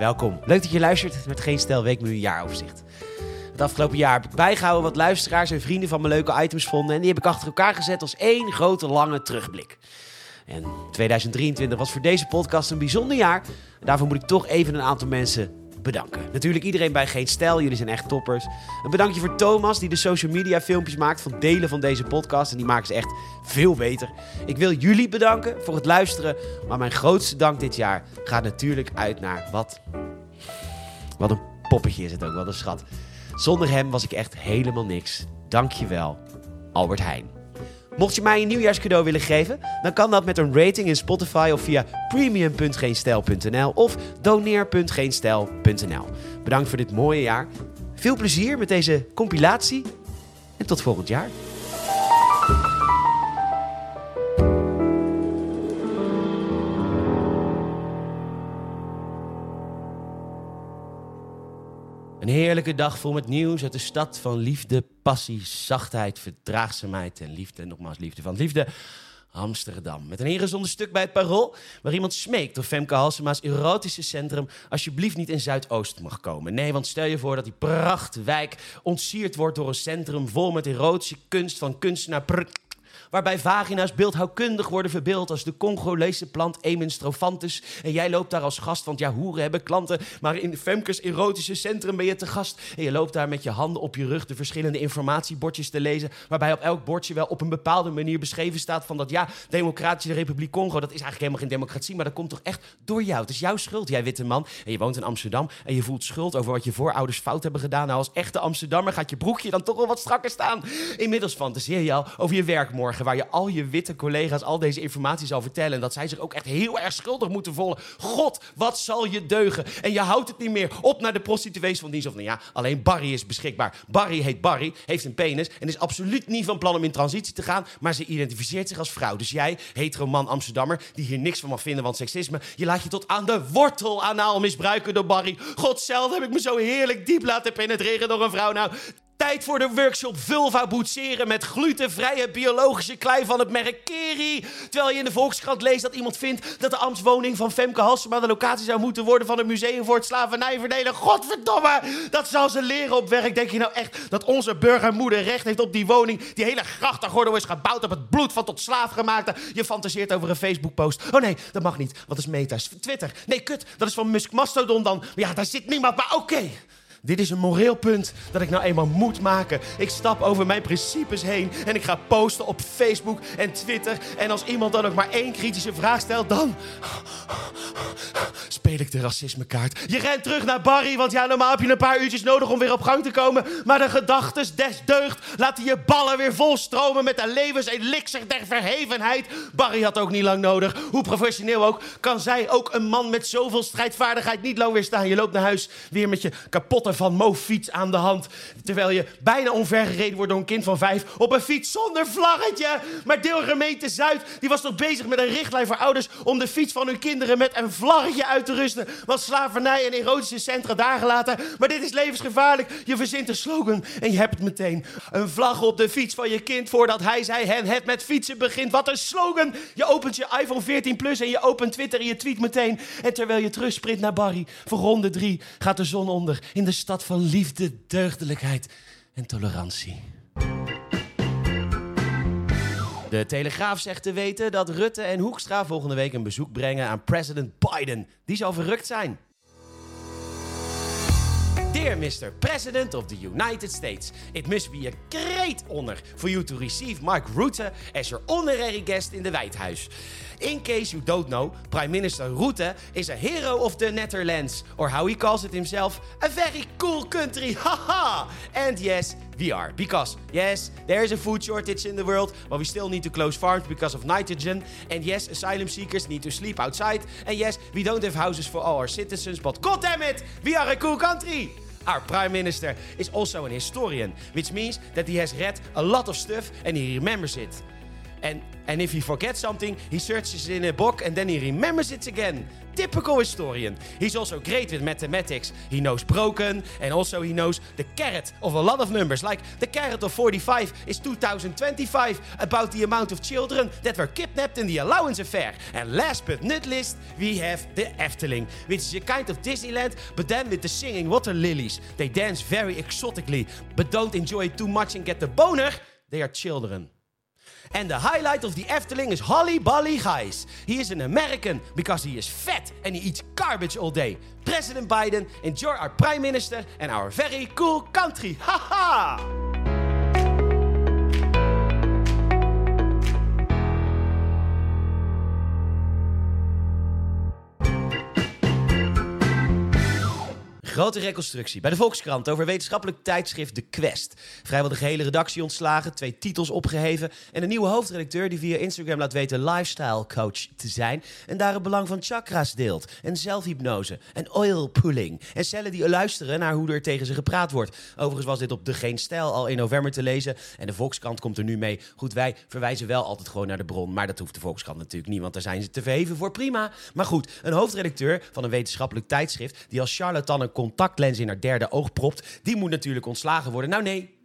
welkom. Leuk dat je luistert met Geen Stel Weekmenu Jaaroverzicht. Het afgelopen jaar heb ik bijgehouden wat luisteraars en vrienden van me leuke items vonden. En die heb ik achter elkaar gezet als één grote lange terugblik. En 2023 was voor deze podcast een bijzonder jaar. Daarvoor moet ik toch even een aantal mensen bedanken. Natuurlijk iedereen bij Geen Stijl, jullie zijn echt toppers. Een bedankje voor Thomas, die de social media filmpjes maakt van delen van deze podcast. En die maken ze echt veel beter. Ik wil jullie bedanken voor het luisteren. Maar mijn grootste dank dit jaar gaat natuurlijk uit naar wat... Wat een poppetje is het ook, wat een schat. Zonder hem was ik echt helemaal niks. Dankjewel, Albert Heijn. Mocht je mij een nieuwjaarscadeau willen geven, dan kan dat met een rating in Spotify of via premium.geenstijl.nl of doneer.geenstijl.nl. Bedankt voor dit mooie jaar. Veel plezier met deze compilatie en tot volgend jaar. Heerlijke dag vol met nieuws uit de stad van liefde, passie, zachtheid, verdraagzaamheid en liefde. Nogmaals, liefde van liefde. Amsterdam. Met een ingezonde stuk bij het Parool... waar iemand smeekt of Femke Halsema's erotische centrum... alsjeblieft niet in Zuidoost mag komen. Nee, want stel je voor dat die prachtwijk ontsierd wordt... door een centrum vol met erotische kunst van kunstenaar... waarbij vagina's beeldhouwkundig worden verbeeld als de Congolese plant Emin strophanthus. En jij loopt daar als gast, want ja, hoeren hebben klanten. Maar in Femkes erotische centrum ben je te gast. En je loopt daar met je handen op je rug de verschillende informatiebordjes te lezen. Waarbij op elk bordje wel op een bepaalde manier beschreven staat van dat ja, Democratische Republiek Congo, dat is eigenlijk helemaal geen democratie, maar dat komt toch echt door jou. Het is jouw schuld, jij witte man. En je woont in Amsterdam en je voelt schuld over wat je voorouders fout hebben gedaan. Nou, als echte Amsterdammer gaat je broekje dan toch wel wat strakker staan. Inmiddels fantaseer je al over je werk morgen waar je al je witte collega's al deze informatie zal vertellen. En dat zij zich ook echt heel erg schuldig moeten voelen. God, wat zal je deugen? En je houdt het niet meer op naar de prostituees van dienst. Of nou ja, alleen Barry is beschikbaar. Barry heet Barry, heeft een penis en is absoluut niet van plan om in transitie te gaan. Maar ze identificeert zich als vrouw. Dus jij, hetero man Amsterdammer, die hier niks van mag vinden van seksisme. Je laat je tot aan de wortel anaal misbruiken door Barry. God heb ik me zo heerlijk diep laten penetreren door een vrouw. Nou, Tijd voor de workshop Vulva boetseren met glutenvrije biologische klei van het merk Keri. Terwijl je in de Volkskrant leest dat iemand vindt dat de ambtswoning van Femke Halsema de locatie zou moeten worden van een museum voor het slavernijverdelen. Godverdomme! Dat zal ze leren op werk. Denk je nou echt dat onze burgermoeder recht heeft op die woning? Die hele grachtengordel is gebouwd op het bloed van tot slaafgemaakte. Je fantaseert over een Facebook-post. Oh nee, dat mag niet, dat is meta. Twitter. Nee, kut, dat is van Musk Mastodon dan. Ja, daar zit niemand, maar oké. Dit is een moreel punt dat ik nou eenmaal moet maken. Ik stap over mijn principes heen en ik ga posten op Facebook en Twitter. En als iemand dan ook maar één kritische vraag stelt, dan speel ik de racismekaart. Je rent terug naar Barry, want ja, normaal heb je een paar uurtjes nodig om weer op gang te komen. Maar de gedachtes des deugd laten je ballen weer volstromen met de levenselixer der verhevenheid. Barry had ook niet lang nodig. Hoe professioneel ook, kan zij ook een man met zoveel strijdvaardigheid niet lang weerstaan. Je loopt naar huis weer met je kapotte van Mo-fiets aan de hand. Terwijl je bijna omvergereden wordt door een kind van vijf op een fiets zonder vlaggetje. Maar deelgemeente Zuid die was toch bezig met een richtlijn voor ouders om de fiets van hun kinderen met een vlaggetje uit te rusten. Want slavernij en erotische centra daar gelaten. Maar dit is levensgevaarlijk. Je verzint een slogan en je hebt het meteen. Een vlag op de fiets van je kind voordat hij zei hen het met fietsen begint. Wat een slogan. Je opent je iPhone 14 Plus en je opent Twitter en je tweet meteen. En terwijl je terugsprint naar Barry voor ronde drie gaat de zon onder in de stad van liefde, deugdelijkheid en tolerantie. De Telegraaf zegt te weten dat Rutte en Hoekstra volgende week een bezoek brengen aan president Biden. Die zal verrukt zijn. Dear Mr. President of the United States, it must be a great honor for you to receive Mark Rutte as your honorary guest in the White House. In case you don't know, Prime Minister Rutte is a hero of the Netherlands, or how he calls it himself, a very cool country. Haha! and yes, we are. Because, yes, there is a food shortage in the world, but we still need to close farms because of nitrogen. And yes, asylum seekers need to sleep outside. And yes, we don't have houses for all our citizens, but god damn it, we are a cool country! Our Prime Minister is also an historian, which means that he has read a lot of stuff and he remembers it. And, and if he forgets something, he searches in a book and then he remembers it again. Typical historian. He's also great with mathematics. He knows broken and also he knows the caret of a lot of numbers. Like the caret of 45 is 2025, about the amount of children that were kidnapped in the allowance affair. And last but not least, we have the Efteling, which is a kind of Disneyland, but then with the singing water lilies. They dance very exotically, but don't enjoy it too much and get the boner. They are children. And the highlight of the Efteling is Holly Bolly Gijs. He is an American because he is fat and he eats garbage all day. President Biden, enjoy our prime minister and our very cool country. Haha! Grote reconstructie bij de Volkskrant over wetenschappelijk tijdschrift De Quest. Vrijwel de gehele redactie ontslagen, twee titels opgeheven en een nieuwe hoofdredacteur die via Instagram laat weten lifestyle coach te zijn en daar het belang van chakra's deelt en zelfhypnose en oil pulling en cellen die luisteren naar hoe er tegen ze gepraat wordt. Overigens was dit op De Geen Stijl al in november te lezen en de Volkskrant komt er nu mee. Goed, wij verwijzen wel altijd gewoon naar de bron, maar dat hoeft de Volkskrant natuurlijk niet, want daar zijn ze te verheven voor prima. Maar goed, een hoofdredacteur van een wetenschappelijk tijdschrift die als charlatan een contactlens in haar derde oog propt, die moet natuurlijk ontslagen worden. Nou nee,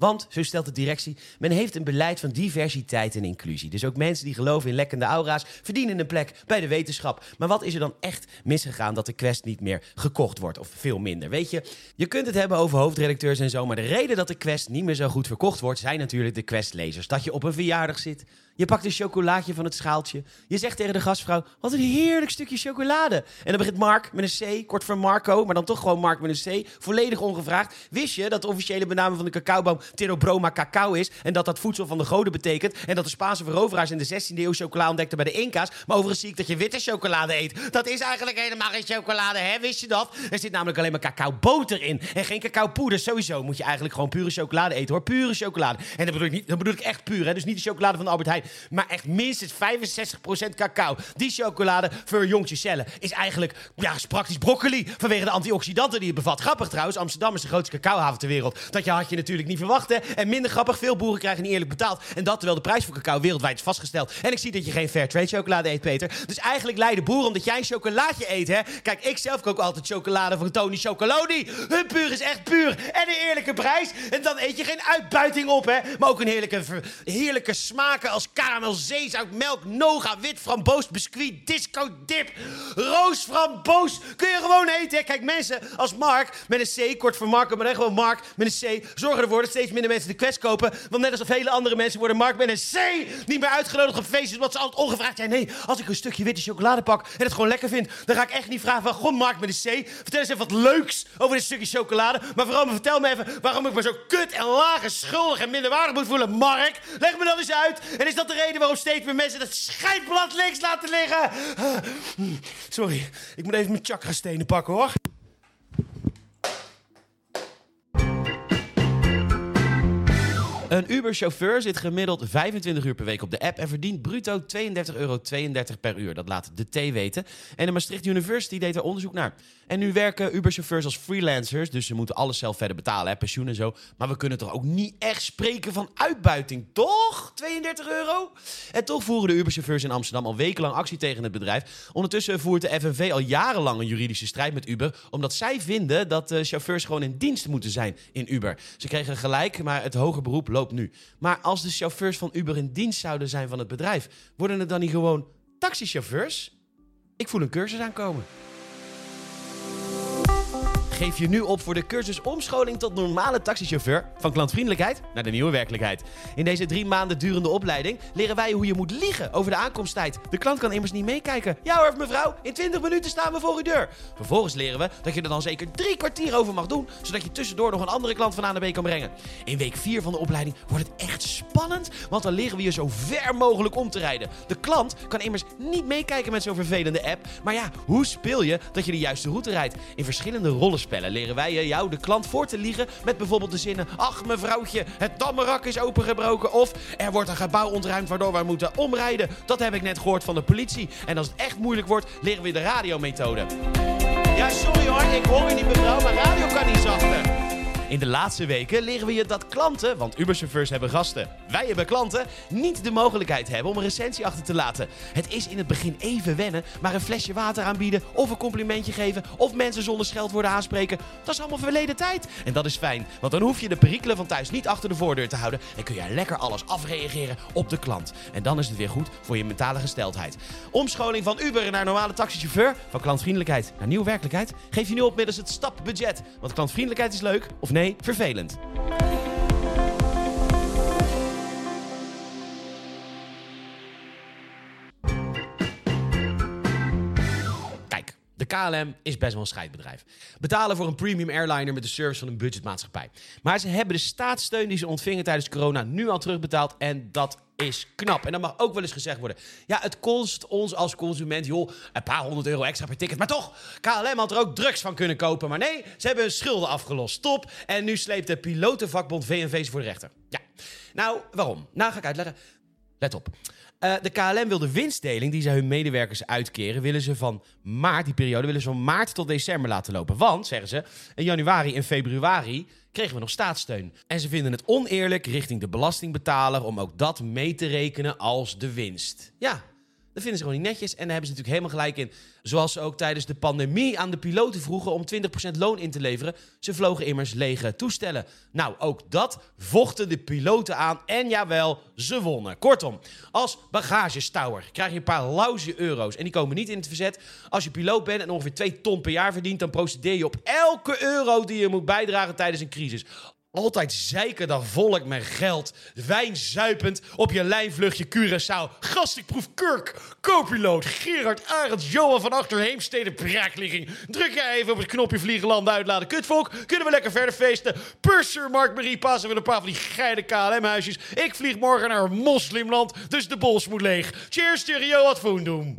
want, zo stelt de directie, men heeft een beleid van diversiteit en inclusie. Dus ook mensen die geloven in lekkende aura's verdienen een plek bij de wetenschap. Maar wat is er dan echt misgegaan dat de quest niet meer gekocht wordt? Of veel minder? Weet je, je kunt het hebben over hoofdredacteurs en zo, maar de reden dat de quest niet meer zo goed verkocht wordt, zijn natuurlijk de questlezers. Dat je op een verjaardag zit, je pakt een chocolaatje van het schaaltje. Je zegt tegen de gastvrouw: Wat een heerlijk stukje chocolade. En dan begint Mark met een C, kort voor Marco, maar dan toch gewoon Mark met een C. Volledig ongevraagd. Wist je dat de officiële benaming van de cacaoboom Theobroma cacao is? En dat dat voedsel van de goden betekent? En dat de Spaanse veroveraars in de 16e eeuw chocola ontdekten bij de Inca's? Maar overigens zie ik dat je witte chocolade eet. Dat is eigenlijk helemaal geen chocolade, hè? Wist je dat? Er zit namelijk alleen maar cacaoboter in. En geen cacaopoeder. Sowieso moet je eigenlijk gewoon pure chocolade eten hoor. Pure chocolade. En dat bedoel ik, niet, dat bedoel ik echt puur, hè? Dus niet de chocolade van Albert Heijn. Maar echt minstens 65% cacao. Die chocolade verjongt je cellen. Is eigenlijk, ja, is praktisch broccoli. Vanwege de antioxidanten die het bevat. Grappig trouwens, Amsterdam is de grootste cacaohaven ter wereld. Dat had je natuurlijk niet verwacht, hè. En minder grappig, veel boeren krijgen niet eerlijk betaald. En dat terwijl de prijs voor cacao wereldwijd is vastgesteld. En ik zie dat je geen fair trade chocolade eet, Peter. Dus eigenlijk lijden boeren omdat jij een chocolaatje eet, hè. Kijk, ik zelf kook altijd chocolade van Tony Chocoloni. Hun puur is echt puur. En een eerlijke prijs. En dan eet je geen uitbuiting op, hè. Maar ook een heerlijke, heerlijke smaken als karamel, zeezout, melk, noga, wit framboos, biscuit, disco dip, roos framboos. Kun je gewoon eten. Kijk, mensen als Mark met een C, kort voor Marco, maar echt gewoon Mark met een C, zorgen ervoor dat steeds minder mensen de quest kopen. Want net als vele andere mensen worden Mark met een C niet meer uitgenodigd op feestjes, omdat ze altijd ongevraagd zijn. Nee, als ik een stukje witte chocolade pak en het gewoon lekker vind, dan ga ik echt niet vragen van, goh Mark met een C, vertel eens even wat leuks over dit stukje chocolade. Maar vooral vertel me even waarom ik me zo kut en laag schuldig en minderwaardig moet voelen. Mark, leg me dat eens uit. En de reden waarom steeds meer mensen dat schijfblad links laten liggen? Sorry, ik moet even mijn chakra-stenen pakken hoor. Een Uber-chauffeur zit gemiddeld 25 uur per week op de app en verdient bruto 32,32 euro per uur. Dat laat de T weten. En de Maastricht University deed er onderzoek naar. En nu werken Uber-chauffeurs als freelancers, dus ze moeten alles zelf verder betalen, hè, pensioen en zo. Maar we kunnen toch ook niet echt spreken van uitbuiting, toch? 32 euro? En toch voeren de Uber-chauffeurs in Amsterdam al wekenlang actie tegen het bedrijf. Ondertussen voert de FNV al jarenlang een juridische strijd met Uber, omdat zij vinden dat de chauffeurs gewoon in dienst moeten zijn in Uber. Ze kregen gelijk, maar het hoger beroep loopt nu. Maar als de chauffeurs van Uber in dienst zouden zijn van het bedrijf, worden het dan niet gewoon taxichauffeurs? Ik voel een cursus aankomen. Geef je nu op voor de cursus omscholing tot normale taxichauffeur. Van klantvriendelijkheid naar de nieuwe werkelijkheid. In deze drie maanden durende opleiding leren wij hoe je moet liegen over de aankomsttijd. De klant kan immers niet meekijken. Ja hoor, mevrouw, in 20 minuten staan we voor uw deur. Vervolgens leren we dat je er dan zeker drie kwartier over mag doen, zodat je tussendoor nog een andere klant van A naar B kan brengen. In week 4 van de opleiding wordt het echt spannend, want dan leren we je zo ver mogelijk om te rijden. De klant kan immers niet meekijken met zo'n vervelende app. Maar ja, hoe speel je dat je de juiste route rijdt? In verschillende rollen leren wij jou, de klant, voor te liegen met bijvoorbeeld de zinnen: Ach, mevrouwtje, het dammerak is opengebroken. Of er wordt een gebouw ontruimd waardoor wij moeten omrijden. Dat heb ik net gehoord van de politie. En als het echt moeilijk wordt, leren we de radiomethode. Ja, sorry hoor, ik hoor je niet, mevrouw, maar radio kan niet zachter. In de laatste weken leren we je dat klanten, want Uberchauffeurs hebben gasten, wij hebben klanten, niet de mogelijkheid hebben om een recensie achter te laten. Het is in het begin even wennen, maar een flesje water aanbieden of een complimentje geven of mensen zonder scheldwoorden aanspreken, dat is allemaal verleden tijd. En dat is fijn, want dan hoef je de perikelen van thuis niet achter de voordeur te houden en kun je lekker alles afreageren op de klant. En dan is het weer goed voor je mentale gesteldheid. Omscholing van Uber naar normale taxichauffeur, van klantvriendelijkheid naar nieuwe werkelijkheid, geef je nu op middels het stapbudget. Want klantvriendelijkheid is leuk, of nee, vervelend. De KLM is best wel een scheidbedrijf. Betalen voor een premium airliner met de service van een budgetmaatschappij. Maar ze hebben de staatssteun die ze ontvingen tijdens corona nu al terugbetaald en dat is knap. En dat mag ook wel eens gezegd worden. Ja, het kost ons als consument, joh, een paar honderd euro extra per ticket. Maar toch, KLM had er ook drugs van kunnen kopen. Maar nee, ze hebben hun schulden afgelost. Top. En nu sleept de pilotenvakbond VNV ze voor de rechter. Ja. Nou, waarom? Nou, ga ik uitleggen. Let op. Uh, de KLM wil de winstdeling die ze hun medewerkers uitkeren, willen ze van maart, die periode, willen ze van maart tot december laten lopen. Want, zeggen ze, in januari en februari kregen we nog staatssteun. En ze vinden het oneerlijk richting de belastingbetaler om ook dat mee te rekenen als de winst. Ja, dat vinden ze gewoon niet netjes en daar hebben ze natuurlijk helemaal gelijk in. Zoals ze ook tijdens de pandemie aan de piloten vroegen om 20% loon in te leveren. Ze vlogen immers lege toestellen. Nou, ook dat vochten de piloten aan en jawel, ze wonnen. Kortom, als bagagestouwer krijg je een paar lauze euro's en die komen niet in het verzet. Als je piloot bent en ongeveer 2 ton per jaar verdient, dan procedeer je op elke euro die je moet bijdragen tijdens een crisis. Altijd zeiken dat volk met geld. Wijnzuipend op je lijnvluchtje Curaçao. Gast, ik proef Kurk. Co-piloot Gerard Arends, Johan van Achter Heemstede Braakligging. Druk jij even op het knopje vliegen, landen, uitladen. Kutvolk, kunnen we lekker verder feesten. Purser, Mark Marie, passen we een paar van die geide KLM-huisjes. Ik vlieg morgen naar moslimland, dus de bols moet leeg. Cheers, stereo, wat doen.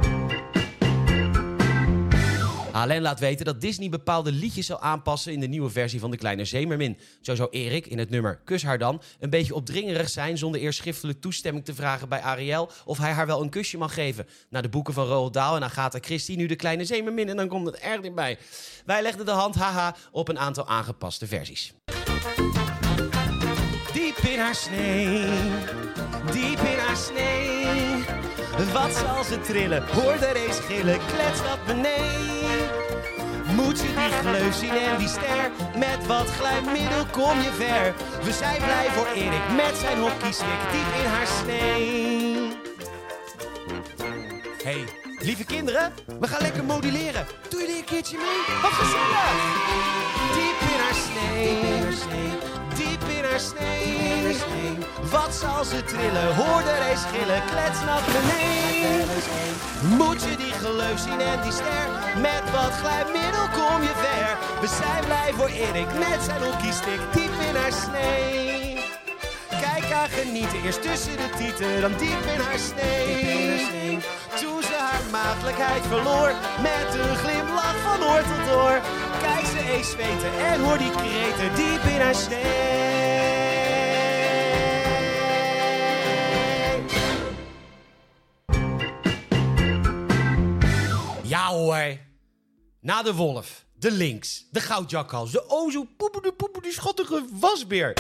Alain laat weten dat Disney bepaalde liedjes zal aanpassen in de nieuwe versie van De Kleine Zeemermin. Zo zou Erik in het nummer Kus haar dan een beetje opdringerig zijn zonder eerst schriftelijk toestemming te vragen bij Ariel of hij haar wel een kusje mag geven. Na de boeken van Roald Dahl en Agatha Christie nu De Kleine Zeemermin en dan komt het erg dichtbij. Wij legden de hand, haha, op een aantal aangepaste versies. Diep in haar snee, diep in haar snee. Wat zal ze trillen? Hoor de race gillen, klets dat beneden. Moet je die gleuf zien en die ster? Met wat glijmiddel kom je ver. We zijn blij voor Erik met zijn hockeystick diep in haar snee. Hey, lieve kinderen, we gaan lekker moduleren. Doe jullie een keertje mee? Wat gezellig! Diep in haar diep in haar snee. Wat zal ze trillen? Hoor de race gillen, klets naar beneden. Moet je die geloof zien en die ster? Met wat glijmiddel kom je ver. We zijn blij voor Erik met zijn hockeystick diep in haar snee. Kijk haar genieten, eerst tussen de tieten, dan diep in haar snee. Toen ze haar maagdelijkheid verloor, met een glimlach van oor tot oor. Kijk ze eens zweten en hoor die kreten diep in haar snee. Ja hoor. Na de wolf, de lynx, de goudjakhals, de o zo poepoe poepoe die schottige wasbeer.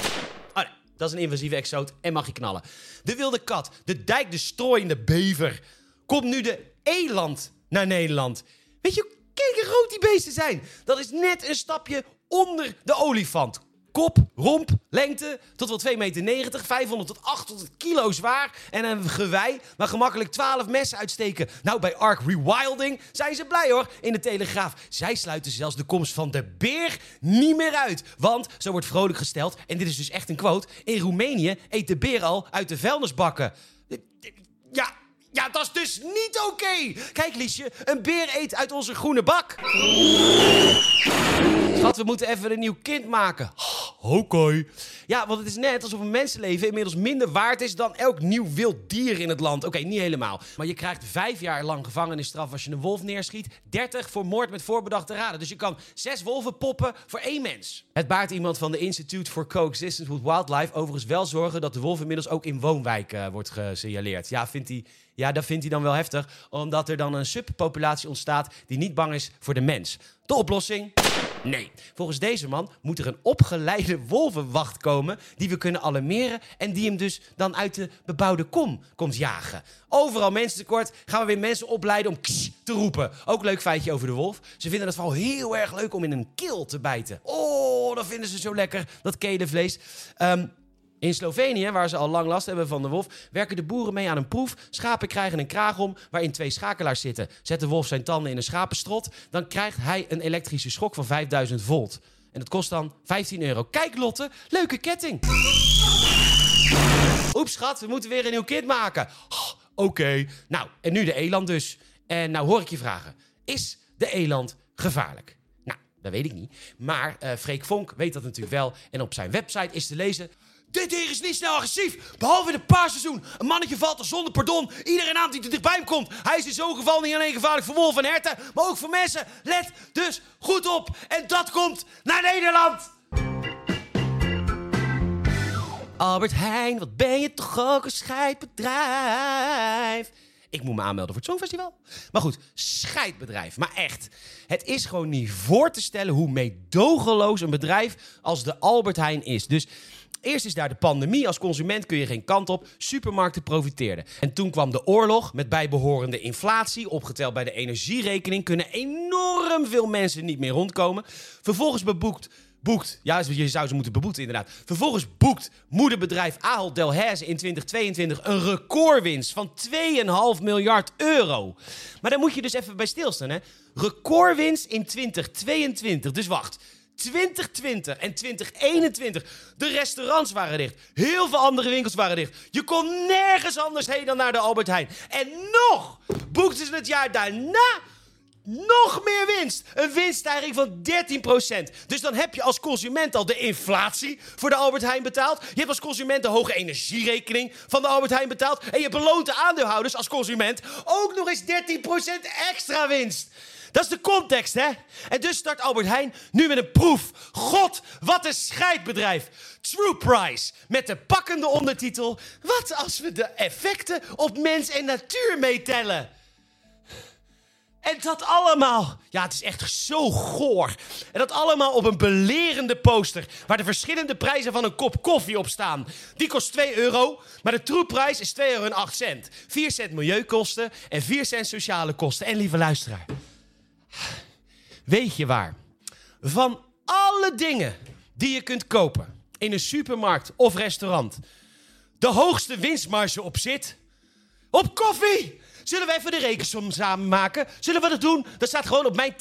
Oh nee, dat is een invasieve exoot en mag je knallen. De wilde kat, de dijk, de strooiende bever. Komt nu de eland naar Nederland. Weet je, kijk hoe groot die beesten zijn. Dat is net een stapje onder de olifant. Kop, romp, lengte tot wel 2,90 meter, 500 tot 800 kilo zwaar en een gewei waar gemakkelijk 12 messen uitsteken. Nou, bij Ark Rewilding zijn ze blij hoor, in de Telegraaf. Zij sluiten zelfs de komst van de beer niet meer uit. Want, zo wordt vrolijk gesteld, en dit is dus echt een quote, in Roemenië eet de beer al uit de vuilnisbakken. Ja, ja, dat is dus niet oké. Kijk, Liesje, een beer eet uit onze groene bak. Schat, we moeten even een nieuw kind maken. Oké. Ja, want het is net alsof een mensenleven inmiddels minder waard is dan elk nieuw wild dier in het land. Oké, niet helemaal. Maar je krijgt vijf jaar lang gevangenisstraf als je een wolf neerschiet. 30 voor moord met voorbedachte raden. Dus je kan zes wolven poppen voor één mens. Het baart iemand van de Institute for Coexistence with Wildlife overigens wel zorgen dat de wolf inmiddels ook in woonwijken wordt gesignaleerd. Ja, vindt hij... Ja, dat vindt hij dan wel heftig, omdat er dan een subpopulatie ontstaat die niet bang is voor de mens. De oplossing? Nee, volgens deze man moet er een opgeleide wolvenwacht komen die we kunnen alarmeren en die hem dus dan uit de bebouwde kom komt jagen. Overal mensen tekort, gaan we weer mensen opleiden om te roepen. Ook leuk feitje over de wolf. Ze vinden het vooral heel erg leuk om in een keel te bijten. Oh, dat vinden ze zo lekker, dat kelenvlees. Ehm, in Slovenië, waar ze al lang last hebben van de wolf, werken de boeren mee aan een proef. Schapen krijgen een kraag om waarin twee schakelaars zitten. Zet de wolf zijn tanden in een schapenstrot, dan krijgt hij een elektrische schok van 5000 volt. En dat kost dan 15 euro. Kijk Lotte, leuke ketting. Oeps schat, we moeten weer een nieuw kind maken. Oh, Oké, nou en nu de eland dus. En nou hoor ik je vragen, is de eland gevaarlijk? Nou, dat weet ik niet. Maar eh Freek Vonk weet dat natuurlijk wel. En op zijn website is te lezen... Dit dier is niet snel agressief, behalve in het paarseizoen. Een mannetje valt er zonder pardon. Iedereen aan die er dichtbij hem komt. Hij is in zo'n geval niet alleen gevaarlijk voor wolven en herten, maar ook voor mensen. Let dus goed op. En dat komt naar Nederland. Albert Heijn, wat ben je toch ook een scheidbedrijf. Ik moet me aanmelden voor het Songfestival. Maar goed, scheidbedrijf. Maar echt, het is gewoon niet voor te stellen hoe meedogenloos een bedrijf als de Albert Heijn is. Dus eerst is daar de pandemie. Als consument kun je geen kant op. Supermarkten profiteerden. En toen kwam de oorlog met bijbehorende inflatie. Opgeteld bij de energierekening kunnen enorm veel mensen niet meer rondkomen. Vervolgens beboekt boekt, ja, je zou ze moeten beboeten inderdaad. Vervolgens boekt moederbedrijf Ahold Delhaize in 2022 een recordwinst van 2,5 miljard euro. Maar daar moet je dus even bij stilstaan, hè. Recordwinst in 2022. Dus wacht. 2020 en 2021. De restaurants waren dicht. Heel veel andere winkels waren dicht. Je kon nergens anders heen dan naar de Albert Heijn. En nog boekten ze het jaar daarna nog meer winst. Een winststijging van 13%. Dus dan heb je als consument al de inflatie voor de Albert Heijn betaald. Je hebt als consument de hoge energierekening van de Albert Heijn betaald. En je beloont de aandeelhouders als consument ook nog eens 13% extra winst. Dat is de context, hè? En dus start Albert Heijn nu met een proef. God, wat een scheidbedrijf. True Price. Met de pakkende ondertitel... Wat als we de effecten op mens en natuur meetellen? En dat allemaal, ja, het is echt zo goor. En dat allemaal op een belerende poster waar de verschillende prijzen van een kop koffie op staan. Die kost 2 euro, maar de troepprijs is 2,08 euro. 4 cent milieukosten en 4 cent sociale kosten. En lieve luisteraar, weet je waar? Van alle dingen die je kunt kopen in een supermarkt of restaurant, de hoogste winstmarge op zit? Op koffie! Zullen we even de rekensom samen maken? Zullen we dat doen? Dat staat gewoon op mijn.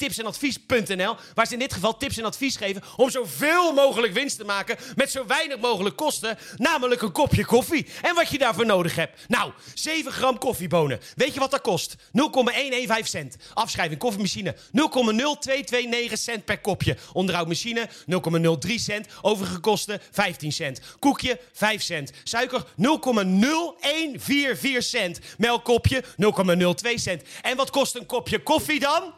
Waar ze in dit geval tips en advies geven om zoveel mogelijk winst te maken met zo weinig mogelijk kosten. Namelijk een kopje koffie. En wat je daarvoor nodig hebt. Nou, 7 gram koffiebonen. Weet je wat dat kost? 0,115 cent. Afschrijving koffiemachine 0,0229 cent per kopje. Onderhoudmachine 0,03 cent. Overige kosten 15 cent. Koekje 5 cent. Suiker 0,0144 cent. Melkkopje 0,02 cent. En wat kost een kopje koffie dan?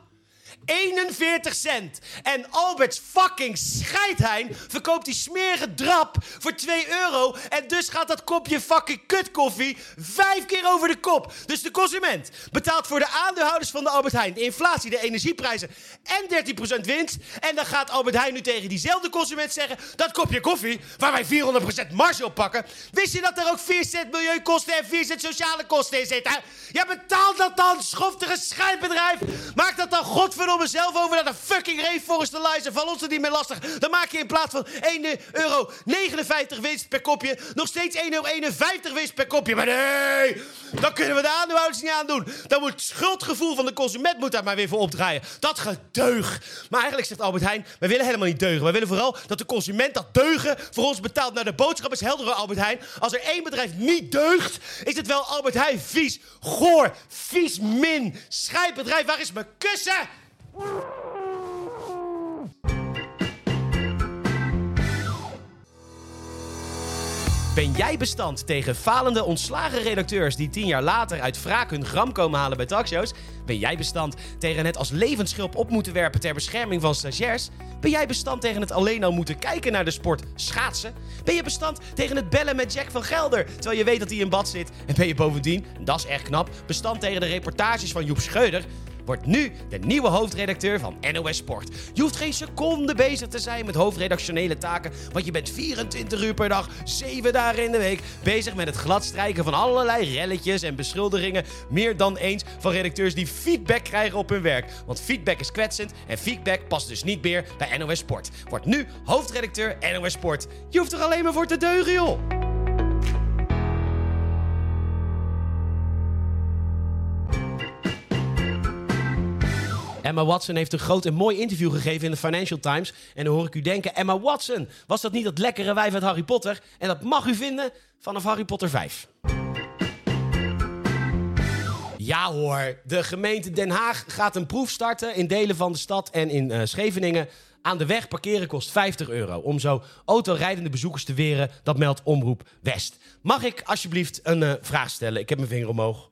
41 cent. En Alberts fucking scheidhein verkoopt die smerige drap voor 2 euro. En dus gaat dat kopje fucking kutkoffie vijf keer over de kop. Dus de consument betaalt voor de aandeelhouders van de Albert Heijn de inflatie, de energieprijzen en 13% winst. En dan gaat Albert Heijn nu tegen diezelfde consument zeggen: dat kopje koffie, waar wij 400% marge op pakken. Wist je dat er ook 4 cent milieukosten en 4 cent sociale kosten in zitten? Ja, betaalt dat dan, schoftige scheidbedrijf. Maak dat dan godverdomme zelf over naar de fucking rainforestalizer. Val ons er niet meer lastig. Dan maak je in plaats van 1,59 euro winst per kopje... nog steeds 1,51 euro winst per kopje. Maar nee, dan kunnen we de aandeelhouders niet aandoen. Dan moet het schuldgevoel van de consument moet daar maar weer voor opdraaien. Dat gedeug. Maar eigenlijk zegt Albert Heijn, wij willen helemaal niet deugen. Wij willen vooral dat de consument dat deugen voor ons betaalt. Nou, de boodschap is helder, Albert Heijn. Als er één bedrijf niet deugt, is het wel Albert Heijn. Vies, goor, vies, min, scheidbedrijf. Waar is mijn kussen? Ben jij bestand tegen falende ontslagen redacteurs die tien jaar later uit wraak hun gram komen halen bij talkshows? Ben jij bestand tegen het als levensschulp op moeten werpen ter bescherming van stagiairs? Ben jij bestand tegen het alleen al moeten kijken naar de sport schaatsen? Ben je bestand tegen het bellen met Jack van Gelder terwijl je weet dat hij in bad zit? En ben je bovendien, en dat is echt knap, bestand tegen de reportages van Joep Schreuder? Wordt nu de nieuwe hoofdredacteur van NOS Sport. Je hoeft geen seconde bezig te zijn met hoofdredactionele taken, want je bent 24 uur per dag, 7 dagen in de week bezig met het gladstrijken van allerlei relletjes en beschuldigingen. Meer dan eens van redacteurs die feedback krijgen op hun werk. Want feedback is kwetsend en feedback past dus niet meer bij NOS Sport. Wordt nu hoofdredacteur NOS Sport. Je hoeft er alleen maar voor te deugen, joh. Emma Watson heeft een groot en mooi interview gegeven in de Financial Times. En dan hoor ik u denken, Emma Watson, was dat niet dat lekkere wijf uit Harry Potter? En dat mag u vinden vanaf Harry Potter 5. Ja hoor, de gemeente Den Haag gaat een proef starten in delen van de stad en in uh, Scheveningen. Aan de weg parkeren kost 50 euro. Om zo autorijdende bezoekers te weren, dat meldt Omroep West. Mag ik alsjeblieft een uh, vraag stellen? Ik heb mijn vinger omhoog.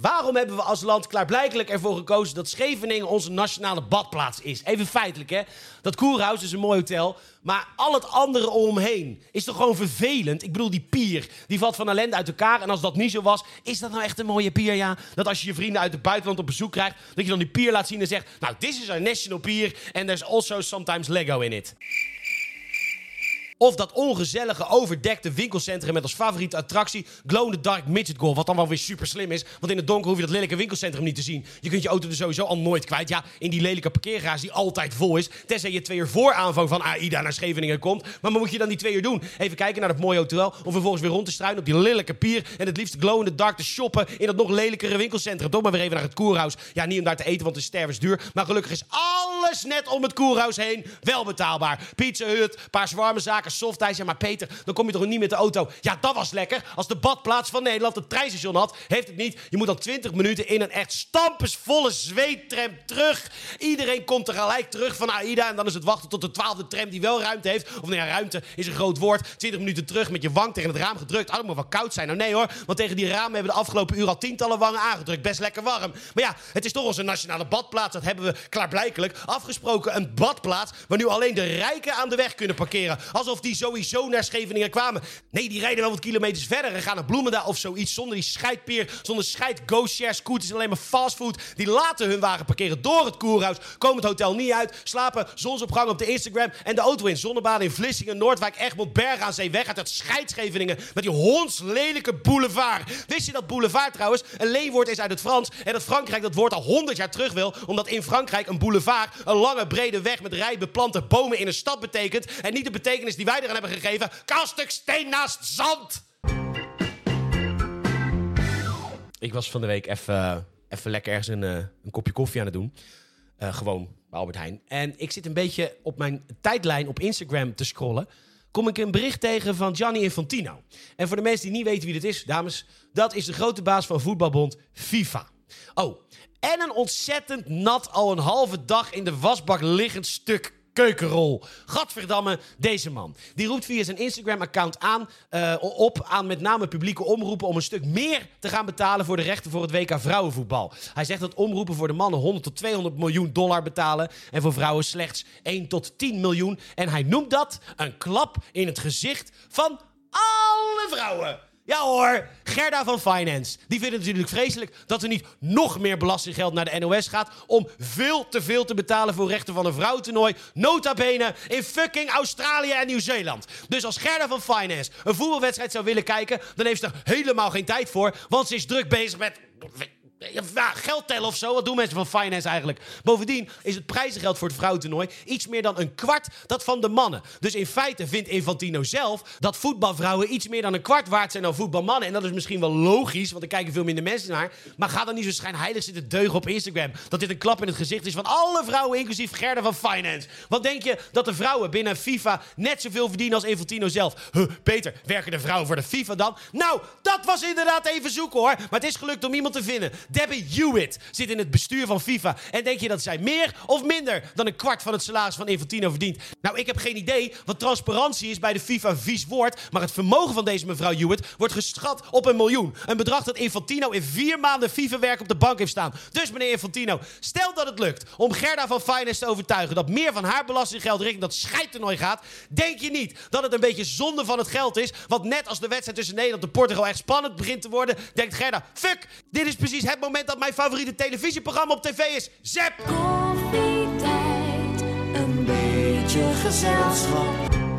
Waarom hebben we als land klaarblijkelijk ervoor gekozen dat Scheveningen onze nationale badplaats is? Even feitelijk, hè? Dat Koerhuis is een mooi hotel, maar al het andere omheen is toch gewoon vervelend? Ik bedoel, die pier, die valt van ellende uit elkaar. En als dat niet zo was, is dat nou echt een mooie pier? Ja, dat als je je vrienden uit het buitenland op bezoek krijgt, dat je dan die pier laat zien en zegt: Nou, this is our national pier and there's also sometimes Lego in it. Of dat ongezellige, overdekte winkelcentrum met als favoriete attractie Glow in the Dark Midget Golf. Wat dan wel weer super slim is, want in het donker hoef je dat lelijke winkelcentrum niet te zien. Je kunt je auto er sowieso al nooit kwijt. Ja, in die lelijke parkeergarage die altijd vol is. Tenzij je twee uur voor aanvang van AIDA naar Scheveningen komt. Maar wat moet je dan die twee uur doen? Even kijken naar dat mooie hotel. Om vervolgens weer rond te struinen op die lelijke pier. En het liefst Glow in the Dark te shoppen in dat nog lelijkere winkelcentrum. Toch maar weer even naar het Koerhuis. Ja, niet om daar te eten, want het is stervensduur. Maar gelukkig is alles net om het Koerhuis heen wel betaalbaar. Pizza Hut, paar zwarme zaken, softijs. Ja, maar dan kom je toch niet met de auto. Ja, dat was lekker. Als de badplaats van Nederland een treinstation had, heeft het niet. Je moet dan 20 minuten in een echt stampensvolle zweettram terug. Iedereen komt er gelijk terug van AIDA. En dan is het wachten tot de twaalfde tram die wel ruimte heeft. Of nou ja, ruimte is een groot woord. 20 minuten terug met je wang tegen het raam gedrukt. Ah, dat moet wel koud zijn. Nou nee hoor, want tegen die ramen hebben we de afgelopen uur al tientallen wangen aangedrukt. Best lekker warm. Maar ja, het is toch onze nationale badplaats. Dat hebben we klaarblijkelijk afgesproken. Een badplaats waar nu alleen de rijken aan de weg kunnen parkeren. Alsof die sowieso naar Scheveningen kwamen. Nee, die rijden wel wat kilometers verder en gaan naar Bloemendaal of zoiets. Zonder die scheidpeer, zonder scheid go-share scooters en alleen maar fastfood. Die laten hun wagen parkeren door het koerhuis. Komen het hotel niet uit. Slapen zonsopgang op de Instagram. En de auto in zonnebaden in Vlissingen, Noordwijk, Egmond, Bergen aan Zee. Weg uit het scheidscheveningen met die hondslelijke boulevard. Wist je dat boulevard trouwens een leenwoord is uit het Frans. En dat Frankrijk dat woord al honderd jaar terug wil. Omdat in Frankrijk een boulevard een lange brede weg met rij beplante bomen in een stad betekent. En niet de betekenis die wij eraan hebben gegeven kaststuk steen naast zand. Ik was van de week even, even lekker ergens een, eh, een kopje koffie aan het doen. Uh, gewoon bij Albert Heijn. En ik zit een beetje op mijn tijdlijn op Instagram te scrollen. Kom ik een bericht tegen van Gianni Infantino. En voor de mensen die niet weten wie dit is, dames, dat is de grote baas van voetbalbond FIFA. Oh, en een ontzettend nat, al een halve dag in de wasbak liggend stuk keukenrol. Gadverdamme, deze man. Die roept via zijn Instagram-account aan, uh, op aan met name publieke omroepen om een stuk meer te gaan betalen voor de rechten voor het WK vrouwenvoetbal. Hij zegt dat omroepen voor de mannen 100 tot 200 miljoen dollar betalen en voor vrouwen slechts 1 tot 10 miljoen. En hij noemt dat een klap in het gezicht van alle vrouwen. Ja hoor, Gerda van Finance. Die vindt het natuurlijk vreselijk dat er niet nog meer belastinggeld naar de NOS gaat... om veel te veel te betalen voor rechten van een vrouwentoernooi. Nota bene in fucking Australië en Nieuw-Zeeland. Dus als Gerda van Finance een voetbalwedstrijd zou willen kijken... dan heeft ze er helemaal geen tijd voor, want ze is druk bezig met ja, geld tellen of zo. Wat doen mensen van finance eigenlijk? Bovendien is het prijzengeld voor het vrouwentoernooi iets meer dan een kwart dat van de mannen. Dus in feite vindt Infantino zelf dat voetbalvrouwen iets meer dan een kwart waard zijn dan voetbalmannen. En dat is misschien wel logisch, want er kijken veel minder mensen naar. Maar ga dan niet zo schijnheilig zitten deugen op Instagram. Dat dit een klap in het gezicht is van alle vrouwen, inclusief Gerda van Finance. Wat denk je dat de vrouwen binnen FIFA net zoveel verdienen als Infantino zelf? Huh, Peter, werken de vrouwen voor de FIFA dan? Nou, dat was inderdaad even zoeken hoor. Maar het is gelukt om iemand te vinden Debbie Hewitt zit in het bestuur van FIFA. En denk je dat zij meer of minder dan een kwart van het salaris van Infantino verdient? Nou, ik heb geen idee wat transparantie is bij de FIFA vies woord. Maar het vermogen van deze mevrouw Hewitt wordt geschat op een miljoen. Een bedrag dat Infantino in vier maanden FIFA-werk op de bank heeft staan. Dus meneer Infantino, stel dat het lukt om Gerda van Finance te overtuigen dat meer van haar belastinggeld richting dat scheidtoernooi gaat. Denk je niet dat het een beetje zonde van het geld is? Want net als de wedstrijd tussen Nederland en Portugal echt spannend begint te worden, denkt Gerda: fuck, dit is precies het het moment dat mijn favoriete televisieprogramma op tv is. Zep! Koffietijd, een beetje gezelschap.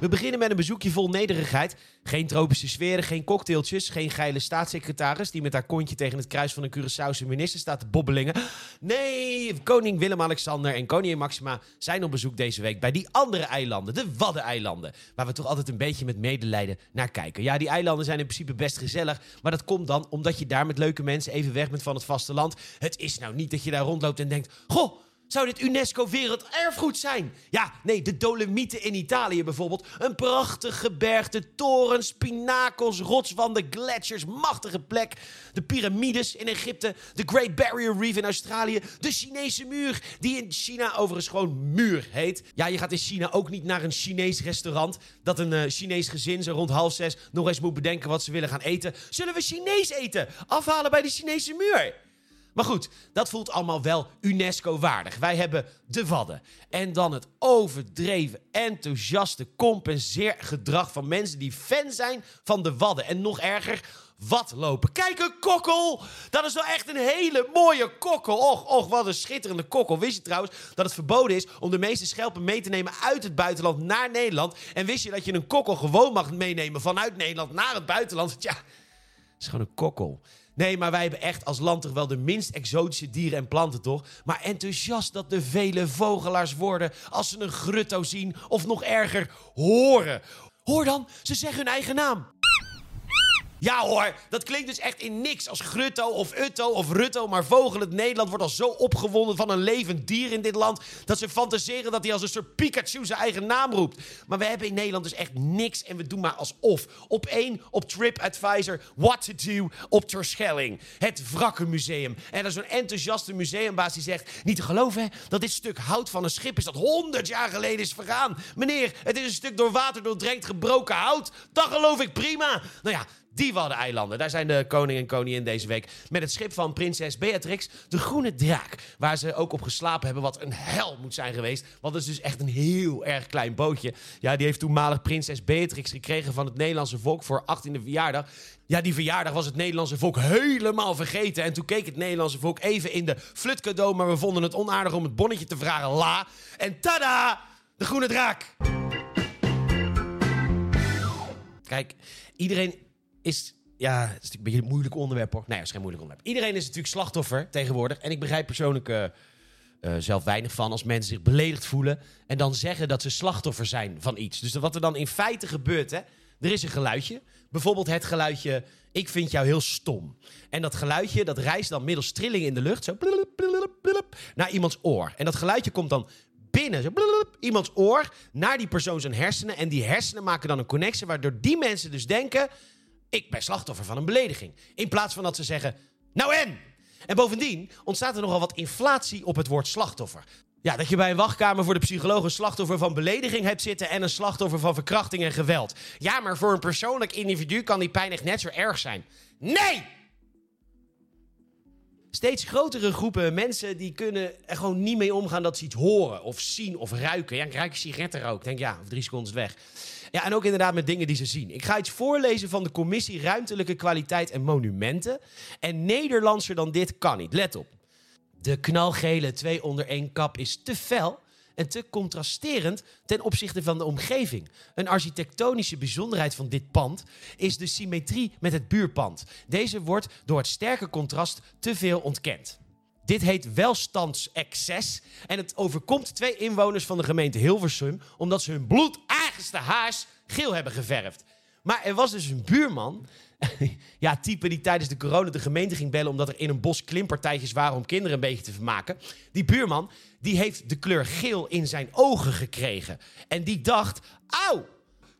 We beginnen met een bezoekje vol nederigheid. Geen tropische sferen, geen cocktailtjes, geen geile staatssecretaris die met haar kontje tegen het kruis van een Curaçaose minister staat te bobbelingen. Nee, koning Willem-Alexander en koningin Maxima zijn op bezoek deze week bij die andere eilanden, de Waddeneilanden, waar we toch altijd een beetje met medelijden naar kijken. Ja, die eilanden zijn in principe best gezellig, maar dat komt dan omdat je daar met leuke mensen even weg bent van het vasteland. Het is nou niet dat je daar rondloopt en denkt, goh, zou dit UNESCO Werelderfgoed zijn? Ja, nee, de Dolomieten in Italië bijvoorbeeld. Een prachtig gebergte, torens, pinakels, rotswanden, gletsjers, machtige plek. De piramides in Egypte, de Great Barrier Reef in Australië, de Chinese muur, die in China overigens gewoon muur heet. Ja, je gaat in China ook niet naar een Chinees restaurant dat een uh, Chinees gezin zo rond half zes nog eens moet bedenken wat ze willen gaan eten. Zullen we Chinees eten? Afhalen bij de Chinese muur? Maar goed, dat voelt allemaal wel UNESCO-waardig. Wij hebben de Wadden. En dan het overdreven, enthousiaste compenseergedrag van mensen die fan zijn van de Wadden. En nog erger, wat lopen. Kijk, een kokkel! Dat is wel echt een hele mooie kokkel. Och, och, wat een schitterende kokkel. Wist je trouwens dat het verboden is om de meeste schelpen mee te nemen uit het buitenland naar Nederland? En wist je dat je een kokkel gewoon mag meenemen vanuit Nederland naar het buitenland? Tja, het is gewoon een kokkel. Nee, maar wij hebben echt als land toch wel de minst exotische dieren en planten, toch? Maar enthousiast dat de vele vogelaars worden als ze een grutto zien of nog erger, horen. Hoor dan, ze zeggen hun eigen naam. Ja hoor, dat klinkt dus echt in niks als Grutto of Utto of Rutto. Maar vogel het Nederland wordt al zo opgewonden van een levend dier in dit land... dat ze fantaseren dat hij als een soort Pikachu zijn eigen naam roept. Maar we hebben in Nederland dus echt niks en we doen maar alsof. Op één, op TripAdvisor, What to Do op Terschelling. Het Wrakkenmuseum. En er is zo'n enthousiaste museumbaas die zegt... niet te geloven hè, dat dit stuk hout van een schip is dat 100 jaar geleden is vergaan. Meneer, het is een stuk door water doordrenkt gebroken hout. Dat geloof ik prima. Nou ja, die Waddeneilanden. Daar zijn de koning en koningin deze week met het schip van prinses Beatrix, de Groene Draak. Waar ze ook op geslapen hebben, wat een hel moet zijn geweest. Want het is dus echt een heel erg klein bootje. Ja, die heeft toenmalig prinses Beatrix gekregen van het Nederlandse volk voor 18e verjaardag. Ja, die verjaardag was het Nederlandse volk helemaal vergeten. En toen keek het Nederlandse volk even in de flutcadeau, maar we vonden het onaardig om het bonnetje te vragen. La. En tada! De Groene Draak. Kijk, iedereen is. Ja, het is een beetje een moeilijk onderwerp hoor. Nee, het is geen moeilijk onderwerp. Iedereen is natuurlijk slachtoffer tegenwoordig. En ik begrijp persoonlijk uh, uh, zelf weinig van als mensen zich beledigd voelen. En dan zeggen dat ze slachtoffer zijn van iets. Dus wat er dan in feite gebeurt, hè. Er is een geluidje. Bijvoorbeeld het geluidje, ik vind jou heel stom. En dat geluidje, dat reist dan middels trilling in de lucht, zo naar iemands oor. En dat geluidje komt dan binnen, zo iemands oor, naar die persoon zijn hersenen. En die hersenen maken dan een connectie, waardoor die mensen dus denken ik ben slachtoffer van een belediging. In plaats van dat ze zeggen, nou en? En bovendien ontstaat er nogal wat inflatie op het woord slachtoffer. Ja, dat je bij een wachtkamer voor de psycholoog een slachtoffer van belediging hebt zitten en een slachtoffer van verkrachting en geweld. Ja, maar voor een persoonlijk individu kan die pijn echt net zo erg zijn. Nee! Steeds grotere groepen mensen die kunnen er gewoon niet mee omgaan dat ze iets horen of zien of ruiken. Ja, ik ruik sigarettenrook. Ik denk ja, over drie seconden weg. Ja, en ook inderdaad met dingen die ze zien. Ik ga iets voorlezen van de Commissie Ruimtelijke Kwaliteit en Monumenten. En Nederlandser dan dit kan niet. Let op. De knalgele 2 onder 1 kap is te fel en te contrasterend ten opzichte van de omgeving. Een architectonische bijzonderheid van dit pand is de symmetrie met het buurpand. Deze wordt door het sterke contrast te veel ontkend. Dit heet welstandsexces en het overkomt twee inwoners van de gemeente Hilversum omdat ze hun bloed eigenste haars geel hebben geverfd. Maar er was dus een buurman, ja, type die tijdens de corona de gemeente ging bellen omdat er in een bos klimpartijtjes waren om kinderen een beetje te vermaken. Die buurman, die heeft de kleur geel in zijn ogen gekregen. En die dacht, auw,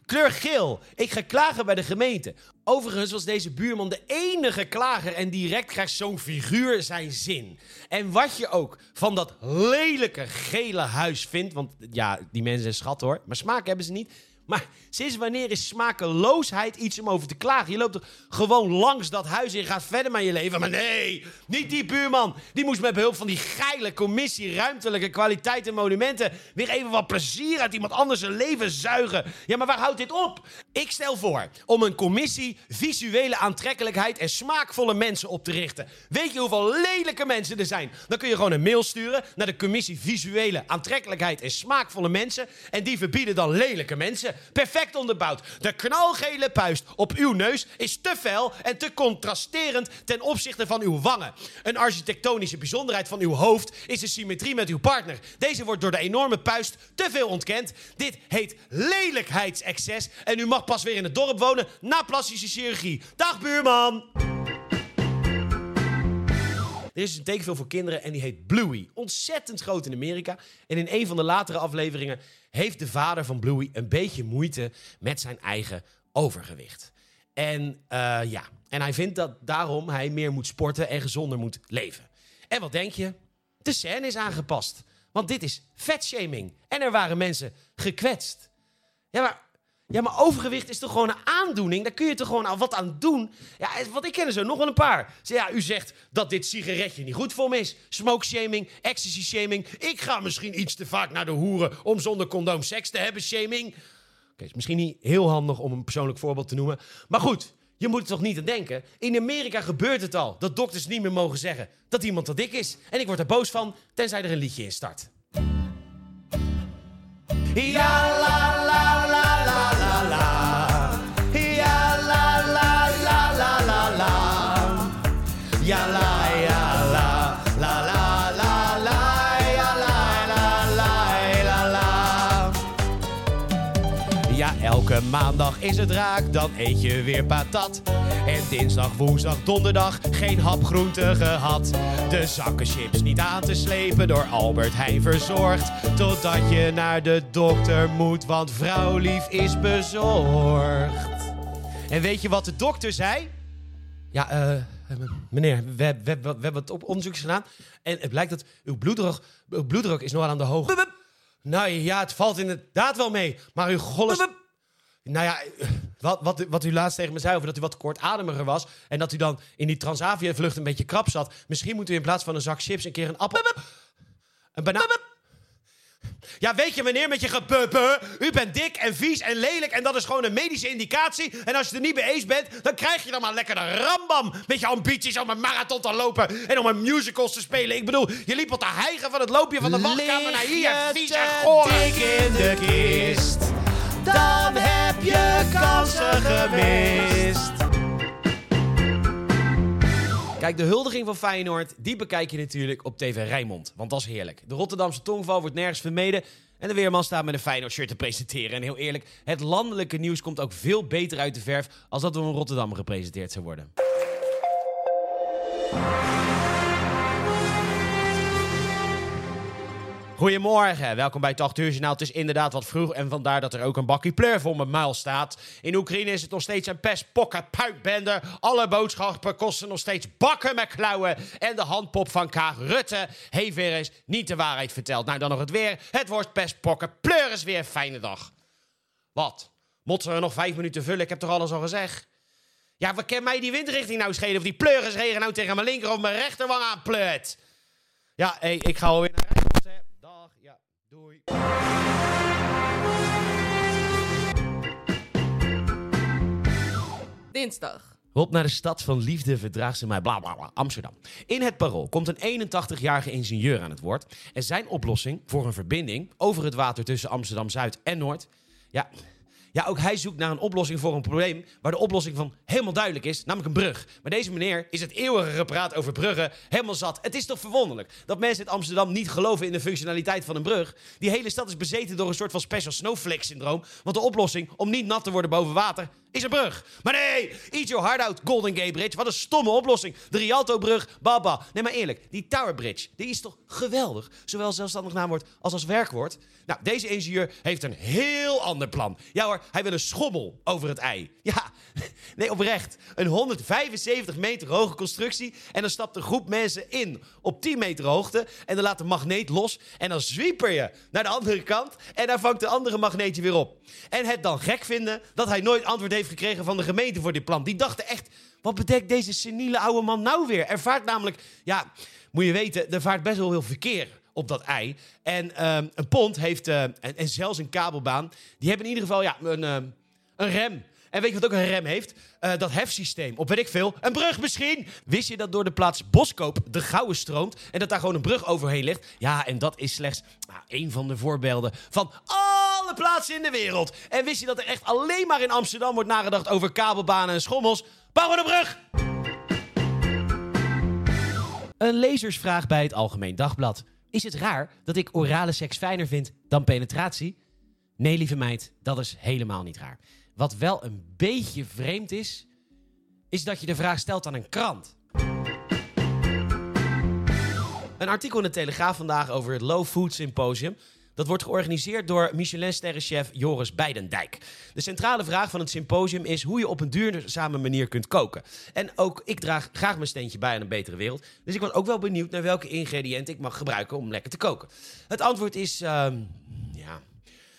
kleur geel. Ik ga klagen bij de gemeente. Overigens was deze buurman de enige klager en direct krijgt zo'n figuur zijn zin. En wat je ook van dat lelijke gele huis vindt, want ja, die mensen zijn schat hoor, maar smaak hebben ze niet. Maar sinds wanneer is smakeloosheid iets om over te klagen? Je loopt er gewoon langs dat huis en gaat verder met je leven. Maar nee, niet die buurman. Die moest met behulp van die geile commissie ruimtelijke kwaliteit en monumenten weer even wat plezier uit iemand anders zijn leven zuigen. Ja, maar waar houdt dit op? Ik stel voor om een commissie visuele aantrekkelijkheid en smaakvolle mensen op te richten. Weet je hoeveel lelijke mensen er zijn? Dan kun je gewoon een mail sturen naar de commissie visuele aantrekkelijkheid en smaakvolle mensen. En die verbieden dan lelijke mensen. Perfect onderbouwd. De knalgele puist op uw neus is te fel en te contrasterend ten opzichte van uw wangen. Een architectonische bijzonderheid van uw hoofd is de symmetrie met uw partner. Deze wordt door de enorme puist te veel ontkend. Dit heet lelijkheidsexcess en u mag pas weer in het dorp wonen na plastische chirurgie. Dag buurman! Er is een tekenfilm voor kinderen en die heet Bluey. Ontzettend groot in Amerika. En in een van de latere afleveringen heeft de vader van Bluey een beetje moeite met zijn eigen overgewicht. En eh, ja, en hij vindt dat daarom hij meer moet sporten en gezonder moet leven. En wat denk je? De scène is aangepast. Want dit is vetshaming. En er waren mensen gekwetst. Ja, maar ja, maar overgewicht is toch gewoon een aandoening? Daar kun je toch gewoon al wat aan doen? Ja, wat ik ken zo nog wel een paar. Ja, u zegt dat dit sigaretje niet goed voor me is. Smoke shaming, ecstasy shaming. Ik ga misschien iets te vaak naar de hoeren om zonder condoom seks te hebben shaming. Oké, is misschien niet heel handig om een persoonlijk voorbeeld te noemen. Maar goed, je moet er toch niet aan denken. In Amerika gebeurt het al dat dokters niet meer mogen zeggen dat iemand te dik is. En ik word er boos van, tenzij er een liedje in start. Maandag is het raak, dan eet je weer patat. En dinsdag, woensdag, donderdag geen hap groente gehad. De zakken chips niet aan te slepen door Albert Heijn verzorgd. Totdat je naar de dokter moet, want vrouwlief is bezorgd. En weet je wat de dokter zei? Ja, eh, meneer, we, we, we, we hebben wat op onderzoek gedaan. En het blijkt dat uw bloeddruk, uw bloeddruk is nogal aan de hoogte. Nou ja, het valt inderdaad wel mee. Maar uw golles... Nou ja, wat, wat, wat u laatst tegen me zei over dat u wat kortademiger was... en dat u dan in die Transavia-vlucht een beetje krap zat... misschien moet u in plaats van een zak chips een keer een appel... Een banaan... Ja, weet je meneer, met je gebubbe, u bent dik en vies en lelijk en dat is gewoon een medische indicatie. En als je er niet mee eens bent, dan krijg je dan maar lekker de rambam. Met je ambities om een marathon te lopen en om een musicals te spelen. Ik bedoel, je liep op te hijgen van het loopje van de wachtkamer naar hier. Vies en goor. dik in de kist, dan heb je kansen gemist. Kijk, de huldiging van Feyenoord, die bekijk je natuurlijk op TV Rijnmond. Want dat is heerlijk. De Rotterdamse tongval wordt nergens vermeden. En de weerman staat met een Feyenoord-shirt te presenteren. En heel eerlijk, het landelijke nieuws komt ook veel beter uit de verf... als dat door een Rotterdam gepresenteerd zou worden. Goedemorgen, welkom bij het 8 uur journaal. Het is inderdaad wat vroeg en vandaar dat er ook een bakkie pleur voor mijn muil staat. In Oekraïne is het nog steeds een pest, pokken, puikbende. Alle boodschappen kosten nog steeds bakken met klauwen. En de handpop van Kaag Rutte heeft weer eens niet de waarheid verteld. Nou, dan nog het weer. Het wordt pest, pleur is weer fijne dag. Wat? Moeten we nog vijf minuten vullen? Ik heb toch alles al gezegd? Ja, wat kan mij die windrichting nou schelen? Of die pleurisregen nou tegen mijn linker of mijn rechterwang aanpleurt? Ja, ik ga alweer naar. Dag, ja, doei. Dinsdag. Op naar de stad van liefde verdraagt ze mij, bla bla bla, Amsterdam. In het parool komt een 81-jarige ingenieur aan het woord. En zijn oplossing voor een verbinding over het water tussen Amsterdam Zuid en Noord. Ja, ja, ook hij zoekt naar een oplossing voor een probleem waar de oplossing van helemaal duidelijk is, namelijk een brug. Maar deze meneer is het eeuwige gepraat over bruggen helemaal zat. Het is toch verwonderlijk dat mensen in Amsterdam niet geloven in de functionaliteit van een brug. Die hele stad is bezeten door een soort van special snowflake syndroom. Want de oplossing om niet nat te worden boven water is een brug. Maar nee, eat your heart out, Golden Gate Bridge. Wat een stomme oplossing. De Rialto-brug, baba. Nee, maar eerlijk, die Tower Bridge, die is toch geweldig? Zowel zelfstandig naamwoord als als werkwoord. Nou, deze ingenieur heeft een heel ander plan. Ja hoor, hij wil een schommel over het ei. Ja, nee, oprecht. Een 175 meter hoge constructie. En dan stapt een groep mensen in op 10 meter hoogte. En dan laat de magneet los. En dan zwieper je naar de andere kant. En daar vangt de andere magneetje weer op. En het dan gek vinden dat hij nooit antwoord heeft gekregen van de gemeente voor dit plan. Die dachten echt, wat bedenkt deze seniele oude man nou weer? Er vaart namelijk, ja, moet je weten, er vaart best wel veel verkeer op dat ei. En ehm, een pont heeft, eh, en, en zelfs een kabelbaan, die hebben in ieder geval ja, een, ehm, een rem. En weet je wat ook een rem heeft? Uh, dat hefsysteem. Op weet ik veel. Een brug misschien. Wist je dat door de plaats Boskoop de Gouwe stroomt en dat daar gewoon een brug overheen ligt? Ja, en dat is slechts nou, een van de voorbeelden van alle plaatsen in de wereld. En wist je dat er echt alleen maar in Amsterdam wordt nagedacht over kabelbanen en schommels? Bouwen een brug! Een lezersvraag bij het Algemeen Dagblad. Is het raar dat ik orale seks fijner vind dan penetratie? Nee, lieve meid, dat is helemaal niet raar. Wat wel een beetje vreemd is, is dat je de vraag stelt aan een krant. Een artikel in de Telegraaf vandaag over het Low Food Symposium. Dat wordt georganiseerd door Michelin-sterrenchef Joris Beidendijk. De centrale vraag van het symposium is hoe je op een duurzame manier kunt koken. En ook ik draag graag mijn steentje bij aan een betere wereld. Dus ik was ook wel benieuwd naar welke ingrediënten ik mag gebruiken om lekker te koken. Het antwoord is, uh, ja,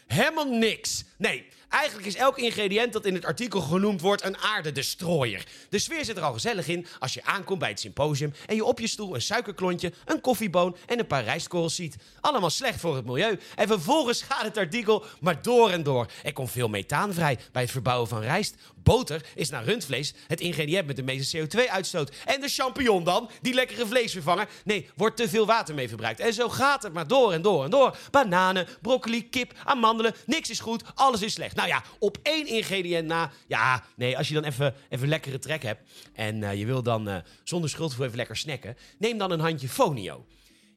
helemaal niks. Nee, Eigenlijk is elk ingrediënt dat in het artikel genoemd wordt een aardedestroyer. De sfeer zit er al gezellig in als je aankomt bij het symposium en je op je stoel een suikerklontje, een koffieboon en een paar rijstkorrels ziet. Allemaal slecht voor het milieu. En vervolgens gaat het artikel maar door en door. Er komt veel methaan vrij bij het verbouwen van rijst. Boter is naar rundvlees het ingrediënt met de meeste CO2-uitstoot. En de champignon dan, die lekkere vleesvervanger. Nee, wordt te veel water mee verbruikt. En zo gaat het maar door en door en door. Bananen, broccoli, kip, amandelen, niks is goed, alles is slecht. Nou ja, op één ingrediënt na. Ja, nee, als je dan even, even lekkere trek hebt en uh, je wil dan uh, zonder schuldgevoel even lekker snacken, neem dan een handje Fonio.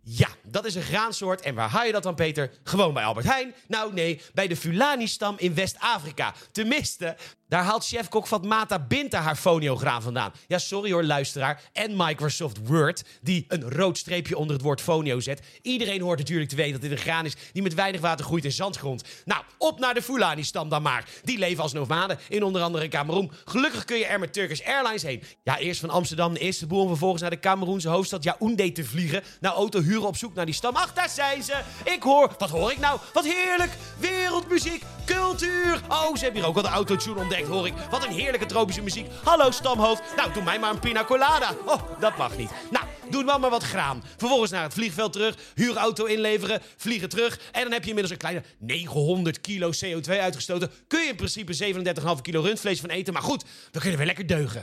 Ja, dat is een graansoort. En waar haal je dat dan, Peter? Gewoon bij Albert Heijn? Nou, nee, bij de Fulani-stam in West-Afrika. Tenminste, daar haalt chefkok Fatmata Binta haar foniograan vandaan. Ja, sorry hoor, luisteraar. En Microsoft Word, die een rood streepje onder het woord fonio zet. Iedereen hoort natuurlijk te weten dat dit een graan is die met weinig water groeit in zandgrond. Nou, op naar de Fulani-stam dan maar. Die leven als nomaden in onder andere Cameroen. Gelukkig kun je er met Turkish Airlines heen. Ja, eerst van Amsterdam naar Istanbul en vervolgens naar de Cameroense hoofdstad Yaoundé te vliegen. Nou, auto huren op zoek naar die stam. Ach, daar zijn ze. Ik hoor, wat hoor ik nou? Wat heerlijk. Wereldmuziek, cultuur. Oh, ze hebben hier ook al de autotune ontdekt hoor ik. Wat een heerlijke tropische muziek. Hallo stamhoofd. Nou, doe mij maar een pina colada. Oh, dat mag niet. Nou, doe dan maar wat graan. Vervolgens naar het vliegveld terug, huurauto inleveren, vliegen terug. En dan heb je inmiddels een kleine 900 kilo CO2 uitgestoten. Kun je in principe 37,5 kilo rundvlees van eten. Maar goed, we kunnen weer lekker deugen.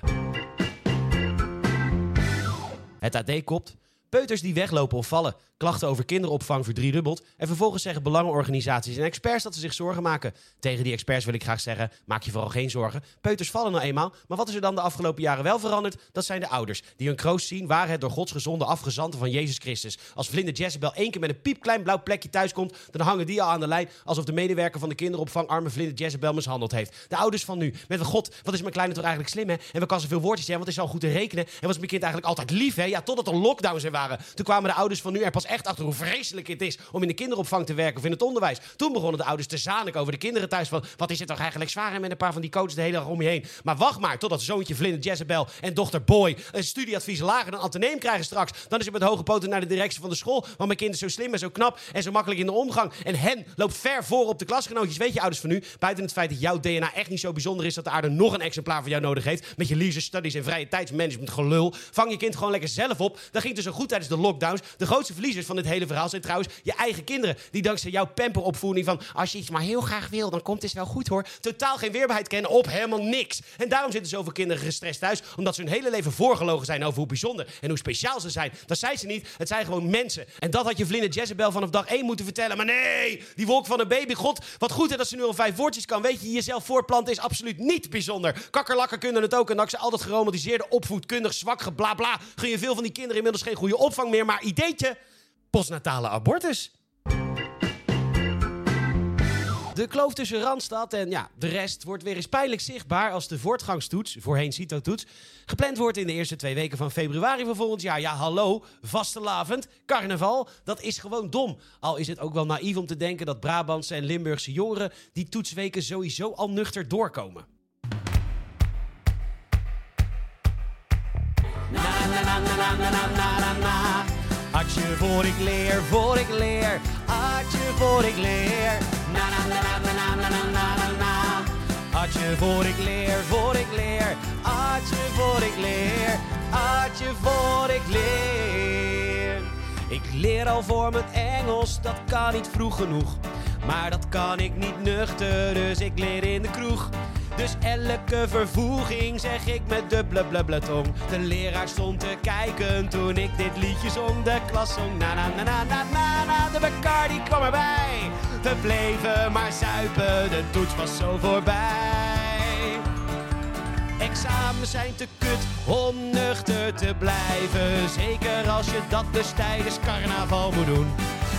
Het AD kopt. Peuters die weglopen of vallen. Klachten over kinderopvang verdriedubbeld. En vervolgens zeggen belangenorganisaties en experts dat ze zich zorgen maken. Tegen die experts wil ik graag zeggen: maak je vooral geen zorgen. Peuters vallen nou eenmaal. Maar wat is er dan de afgelopen jaren wel veranderd? Dat zijn de ouders. Die hun kroost zien waar het door Gods gezonde afgezanten van Jezus Christus. Als Vlinder Jezebel één keer met een piepklein blauw plekje thuis komt, dan hangen die al aan de lijn alsof de medewerker van de kinderopvang arme Vlinder Jezebel mishandeld heeft. De ouders van nu. Met God, wat is mijn kleine toch eigenlijk slim hè? En we kan zoveel woordjes zeggen, wat is al goed te rekenen? En was mijn kind eigenlijk altijd lief hè? Ja, totdat er lockdowns er waren. Toen kwamen de ouders van nu er pas echt achter hoe vreselijk het is om in de kinderopvang te werken of in het onderwijs. Toen begonnen de ouders te zaniken over de kinderen thuis. Van, wat is het toch eigenlijk zwaar met een paar van die coaches de hele dag om je heen. Maar wacht maar totdat zoontje Vlinder Jezebel en dochter Boy een studieadvies lager dan anteneem krijgen straks. Dan is het met hoge poten naar de directie van de school. Want mijn kind is zo slim en zo knap en zo makkelijk in de omgang. En hen loopt ver voor op de klasgenootjes. Weet je, ouders van nu, buiten het feit dat jouw DNA echt niet zo bijzonder is dat de aarde nog een exemplaar van jou nodig heeft. Met je leisure studies en vrije tijdsmanagement gelul. Vang je kind gewoon lekker zelf op. Dan ging dus zo goed tijdens de lockdowns. De grootste van dit hele verhaal zijn trouwens je eigen kinderen. Die dankzij jouw pamperopvoeding van als je iets maar heel graag wil, dan komt het wel goed hoor. Totaal geen weerbaarheid kennen op helemaal niks. En daarom zitten zoveel kinderen gestrest thuis. Omdat ze hun hele leven voorgelogen zijn over hoe bijzonder en hoe speciaal ze zijn. Dat zijn ze niet. Het zijn gewoon mensen. En dat had je vlinder Jezebel vanaf dag 1 moeten vertellen. Maar nee, die wolk van een baby. God, wat goed hè, dat ze nu al vijf woordjes kan. Weet je, jezelf voorplanten is absoluut niet bijzonder. Kakkerlakken kunnen het ook. En dankzij al dat geromantiseerde opvoedkundig zwak geblabla... gun je veel van die kinderen inmiddels geen goede opvang meer. Maar ideetje postnatale abortus. De kloof tussen Randstad en ja, de rest wordt weer eens pijnlijk zichtbaar als de voortgangstoets, voorheen CITO-toets, gepland wordt in de eerste twee weken van februari van volgend jaar. Ja, hallo, vastelavond, carnaval, dat is gewoon dom. Al is het ook wel naïef om te denken dat Brabantse en Limburgse jongeren die toetsweken sowieso al nuchter doorkomen. Atje voor ik leer, voor ik leer. Atje voor ik leer. Na na na na na na na na na. Atje voor ik leer, voor ik leer. Atje voor ik leer. Atje voor ik leer. Ik leer al voor mijn Engels, dat kan niet vroeg genoeg. Maar dat kan ik niet nuchter, dus ik leer in de kroeg. Dus elke vervoeging zeg ik met dubbele blubble tong. De leraar stond te kijken toen ik dit liedje zong. De klas zong na na na na na na na. De Bacardi kwam erbij. We bleven maar zuipen, de toets was zo voorbij. Examens zijn te kut om nuchter te blijven. Zeker als je dat dus tijdens carnaval moet doen.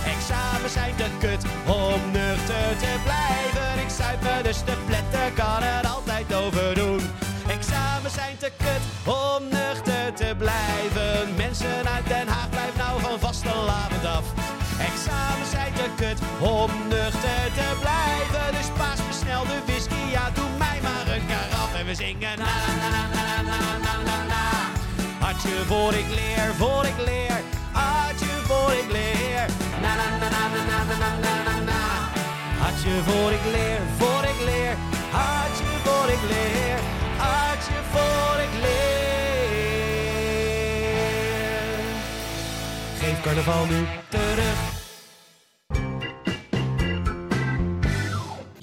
Examens zijn te kut om nuchter te blijven. Ik zuip me dus te pletten, kan er altijd over doen. Examens zijn te kut om nuchter te blijven. Mensen uit Den Haag, blijf nou van vastelavond af. Examens zijn te kut om nuchter te blijven. Dus paas me de whisky, ja doe mij maar een karaf. En we zingen na na na na na na na na. Hartje voor ik leer, voor ik leer. Hartje voor ik leer. Na na na na na na na na na voor ik leer, voor ik leer. Hartje voor ik leer. Hartje voor ik leer. Geef carnaval nu terug.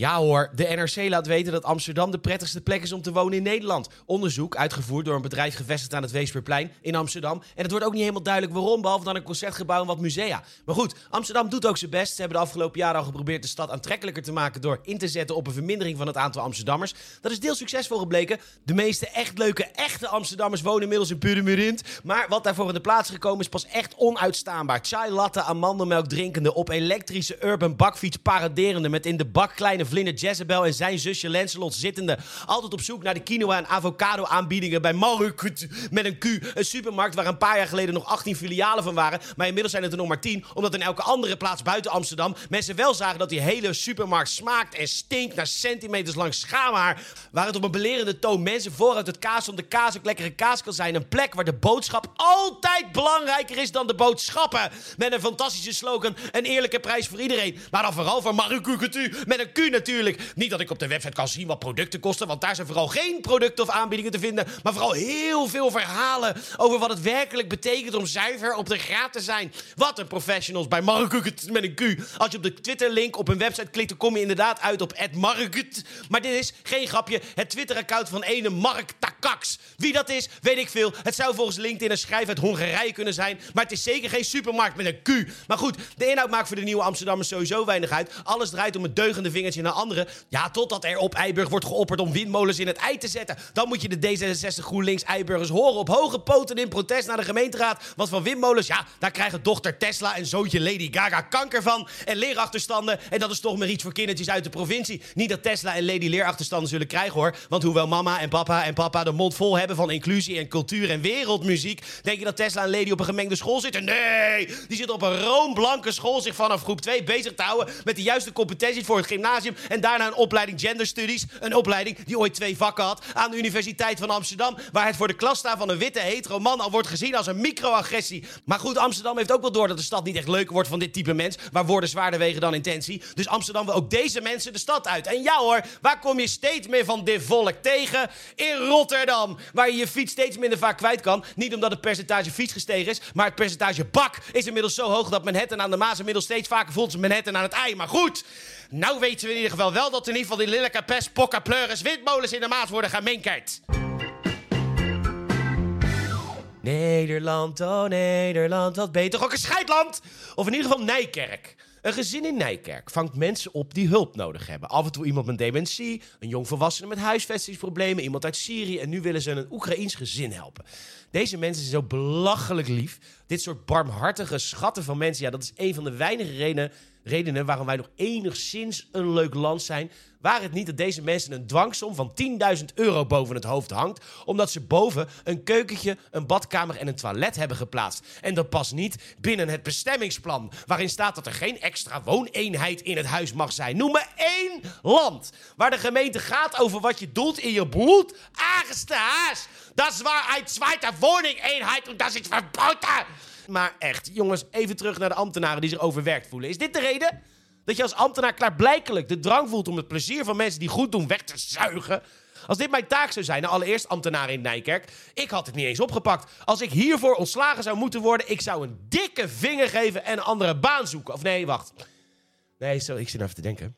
Ja hoor, de NRC laat weten dat Amsterdam de prettigste plek is om te wonen in Nederland. Onderzoek uitgevoerd door een bedrijf gevestigd aan het Weesperplein in Amsterdam. En het wordt ook niet helemaal duidelijk waarom, behalve dan een concertgebouw en wat musea. Maar goed, Amsterdam doet ook zijn best. Ze hebben de afgelopen jaren al geprobeerd de stad aantrekkelijker te maken door in te zetten op een vermindering van het aantal Amsterdammers. Dat is deels succesvol gebleken. De meeste echt leuke, echte Amsterdammers wonen inmiddels in Purmerend. Maar wat daarvoor in de plaats gekomen is pas echt onuitstaanbaar. Chai latte, amandelmelk drinkende, op elektrische urban bakfiets paraderende met in de bak kleine vlinder Jezebel en zijn zusje Lancelot zittende. Altijd op zoek naar de quinoa en avocado aanbiedingen bij Marukut met een Q. Een supermarkt waar een paar jaar geleden nog 18 filialen van waren. Maar inmiddels zijn het er nog maar 10. Omdat in elke andere plaats buiten Amsterdam mensen wel zagen dat die hele supermarkt smaakt en stinkt naar centimeters lang schaamhaar. Waar het op een belerende toon mensen vooruit het kaas om de kaas ook lekkere kaas kan zijn. Een plek waar de boodschap altijd belangrijker is dan de boodschappen. Met een fantastische slogan, een eerlijke prijs voor iedereen. Maar dan vooral voor Marukukutu met een Q natuurlijk. Niet dat ik op de website kan zien wat producten kosten, want daar zijn vooral geen producten of aanbiedingen te vinden. Maar vooral heel veel verhalen over wat het werkelijk betekent om zuiver op de graad te zijn. Wat een professionals bij Markut met een Q. Als je op de Twitter-link op een website klikt, dan kom je inderdaad uit op Markut. Maar dit is geen grapje. Het Twitter-account van ene Mark Takaks. Wie dat is, weet ik veel. Het zou volgens LinkedIn een schrijf uit Hongarije kunnen zijn. Maar het is zeker geen supermarkt met een Q. Maar goed, de inhoud maakt voor de nieuwe Amsterdammers sowieso weinig uit. Alles draait om het deugende vingertje naar. Ja, totdat er op Eiburg wordt geopperd om windmolens in het ei te zetten. Dan moet je de D66 GroenLinks Eiburgers horen op hoge poten in protest naar de gemeenteraad. Want van windmolens, ja, daar krijgen dochter Tesla en zoontje Lady Gaga kanker van. En leerachterstanden. En dat is toch maar iets voor kindertjes uit de provincie. Niet dat Tesla en Lady leerachterstanden zullen krijgen hoor. Want hoewel mama en papa en papa de mond vol hebben van inclusie en cultuur en wereldmuziek. Denk je dat Tesla en Lady op een gemengde school zitten? Nee, die zitten op een roomblanke school zich vanaf groep 2 bezig te houden met de juiste competenties voor het gymnasium. En daarna een opleiding Gender Studies. Een opleiding die ooit twee vakken had aan de Universiteit van Amsterdam. Waar het voor de klas staan van een witte hetero man al wordt gezien als een microagressie. Maar goed, Amsterdam heeft ook wel door dat de stad niet echt leuk wordt van dit type mens. Waar woorden zwaarder wegen dan intentie. Dus Amsterdam wil ook deze mensen de stad uit. En ja hoor, waar kom je steeds meer van dit volk tegen? In Rotterdam. Waar je je fiets steeds minder vaak kwijt kan. Niet omdat het percentage fiets gestegen is. Maar het percentage bak is inmiddels zo hoog dat Manhattan aan de Maas inmiddels steeds vaker voelt als Manhattan aan het ei. Maar goed. Nou weten we in ieder geval wel dat in ieder geval die lelijke pest, pokka, pleuris, windmolens in de maat worden geminkerd. Nederland, oh Nederland, wat beter. Ook een scheidland! Of in ieder geval Nijkerk. Een gezin in Nijkerk vangt mensen op die hulp nodig hebben. Af en toe iemand met dementie, een jong volwassene met huisvestingsproblemen, iemand uit Syrië en nu willen ze een Oekraïens gezin helpen. Deze mensen zijn zo belachelijk lief. Dit soort barmhartige schatten van mensen, ja, dat is een van de weinige redenen, redenen waarom wij nog enigszins een leuk land zijn. Waar het niet dat deze mensen een dwangsom van 10.000 euro boven het hoofd hangt, omdat ze boven een keukentje, een badkamer en een toilet hebben geplaatst. En dat past niet binnen het bestemmingsplan, waarin staat dat er geen extra wooneenheid in het huis mag zijn. Noem me één land waar de gemeente gaat over wat je doet in je bloed aangeste. Dat is waar een tweede woningeenheid en dat is verboden. Maar echt, jongens, even terug naar de ambtenaren die zich overwerkt voelen. Is dit de reden? Dat je als ambtenaar klaarblijkelijk de drang voelt om het plezier van mensen die goed doen weg te zuigen. Als dit mijn taak zou zijn, nou allereerst ambtenaar in Nijkerk, ik had het niet eens opgepakt. Als ik hiervoor ontslagen zou moeten worden, ik zou een dikke vinger geven en een andere baan zoeken. Of nee, wacht. Nee, zo, ik zit even te denken.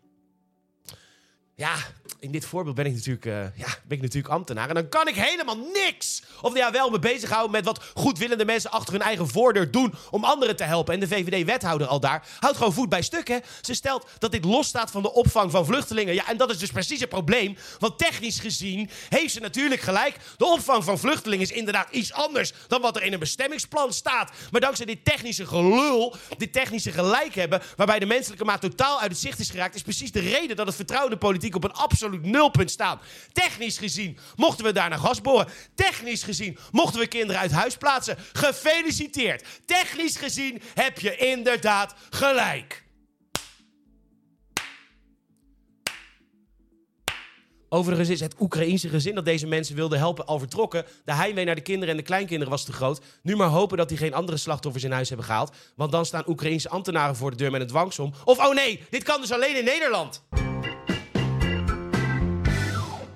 Ja, in dit voorbeeld ben ik natuurlijk, eh, ja, ben ik natuurlijk ambtenaar. En dan kan ik helemaal niks. Of ja, wel me bezighouden met wat goedwillende mensen achter hun eigen voordeur doen om anderen te helpen. En de VVD-wethouder al daar houdt gewoon voet bij stuk. Hè? Ze stelt dat dit losstaat van de opvang van vluchtelingen. Ja, en dat is dus precies het probleem. Want technisch gezien heeft ze natuurlijk gelijk. De opvang van vluchtelingen is inderdaad iets anders dan wat er in een bestemmingsplan staat. Maar dankzij dit technische gelul, dit technische gelijk hebben, waarbij de menselijke maat totaal uit het zicht is geraakt, is precies de reden dat het vertrouwen de politiek op een absoluut nulpunt staat. Technisch gezien mochten we daar naar gas boren. Technisch gezien mochten we kinderen uit huis plaatsen. Gefeliciteerd. Technisch gezien heb je inderdaad gelijk. Overigens is het Oekraïense gezin dat deze mensen wilde helpen al vertrokken. De heimwee naar de kinderen en de kleinkinderen was te groot. Nu maar hopen dat die geen andere slachtoffers in huis hebben gehaald. Want dan staan Oekraïense ambtenaren voor de deur met een dwangsom. Of oh nee, dit kan dus alleen in Nederland.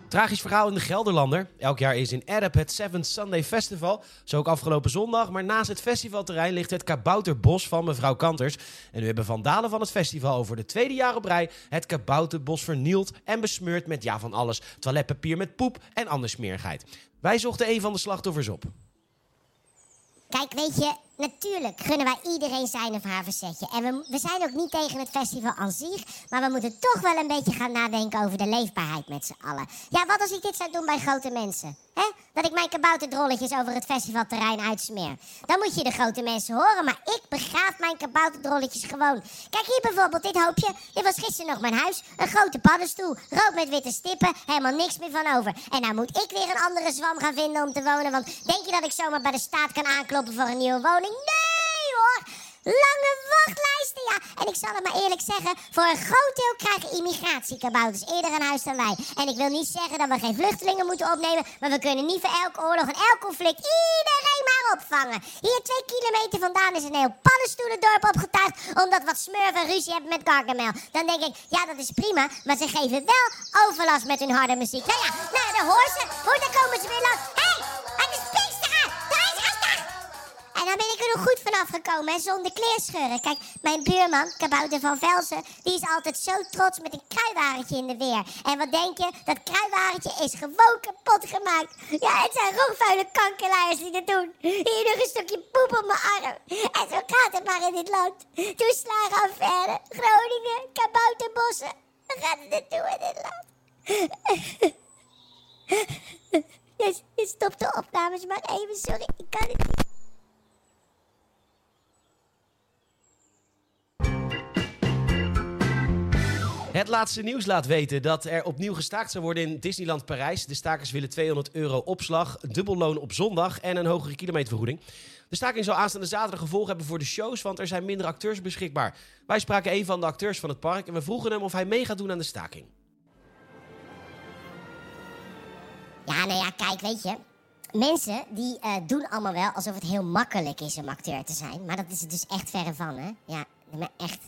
Tragisch verhaal in de Gelderlander. Elk jaar is in Erp het Seventh Sunday Festival. Zo ook afgelopen zondag. Maar naast het festivalterrein ligt het Kabouterbos van mevrouw Kanters. En nu hebben vandalen van het festival over de tweede jaar op rij... het Kabouterbos vernield en besmeurd met ja van alles. Toiletpapier met poep en andere smerigheid. Wij zochten een van de slachtoffers op. Kijk, weet je, natuurlijk gunnen wij iedereen zijn of haar verzetje. En we, we zijn ook niet tegen het festival aan zich, maar we moeten toch wel een beetje gaan nadenken over de leefbaarheid met z'n allen. Ja, wat als ik dit zou doen bij grote mensen? hè? Dat ik mijn kabouterdrolletjes over het festivalterrein uitsmeer. Dan moet je de grote mensen horen, maar ik begraaf mijn kabouterdrolletjes gewoon. Kijk hier bijvoorbeeld, dit hoopje. Dit was gisteren nog mijn huis. Een grote paddenstoel, rood met witte stippen, helemaal niks meer van over. En nou moet ik weer een andere zwam gaan vinden om te wonen, want denk je dat ik zomaar bij de staat kan aankloppen voor een nieuwe woning? Nee hoor! Lange wachtlijsten, ja. En ik zal het maar eerlijk zeggen, voor een groot deel krijgen immigratiekabouters eerder een huis dan wij. En ik wil niet zeggen dat we geen vluchtelingen moeten opnemen, maar we kunnen niet voor elke oorlog en elk conflict iedereen maar opvangen. Hier twee kilometer vandaan is een heel paddenstoelendorp opgetuigd, omdat wat smurfen ruzie hebben met Gargamel. Dan denk ik, ja dat is prima, maar ze geven wel overlast met hun harde muziek. Nou ja, nou de hoor ze, hoor daar komen ze weer langs. Hé, hey, het is En dan ben ik er nog goed vanaf gekomen, hè, zonder kleerscheuren. Kijk, mijn buurman, Kabouter van Velsen, die is altijd zo trots met een kruiwagentje in de weer. En wat denk je? Dat kruiwagentje is gewoon kapot gemaakt. Ja, het zijn roogvuile kankerlaars die dat doen. Hier nog een stukje poep op mijn arm. En zo gaat het maar in dit land. Toeslagen affaire, Groningen, kabouterbossen. Dan gaat het naartoe in dit land. Je stopt de opnames maar even, sorry. Ik kan het niet. Het laatste nieuws laat weten dat er opnieuw gestaakt zou worden in Disneyland Parijs. De stakers willen 200 euro opslag, dubbelloon op zondag en een hogere kilometervergoeding. De staking zal aanstaande zaterdag gevolg hebben voor de shows, want er zijn minder acteurs beschikbaar. Wij spraken een van de acteurs van het park en we vroegen hem of hij mee gaat doen aan de staking. Ja, nou ja, kijk, weet je. Mensen die eh, doen allemaal wel alsof het heel makkelijk is om acteur te zijn. Maar dat is het dus echt verre van, hè? Ja, maar echt.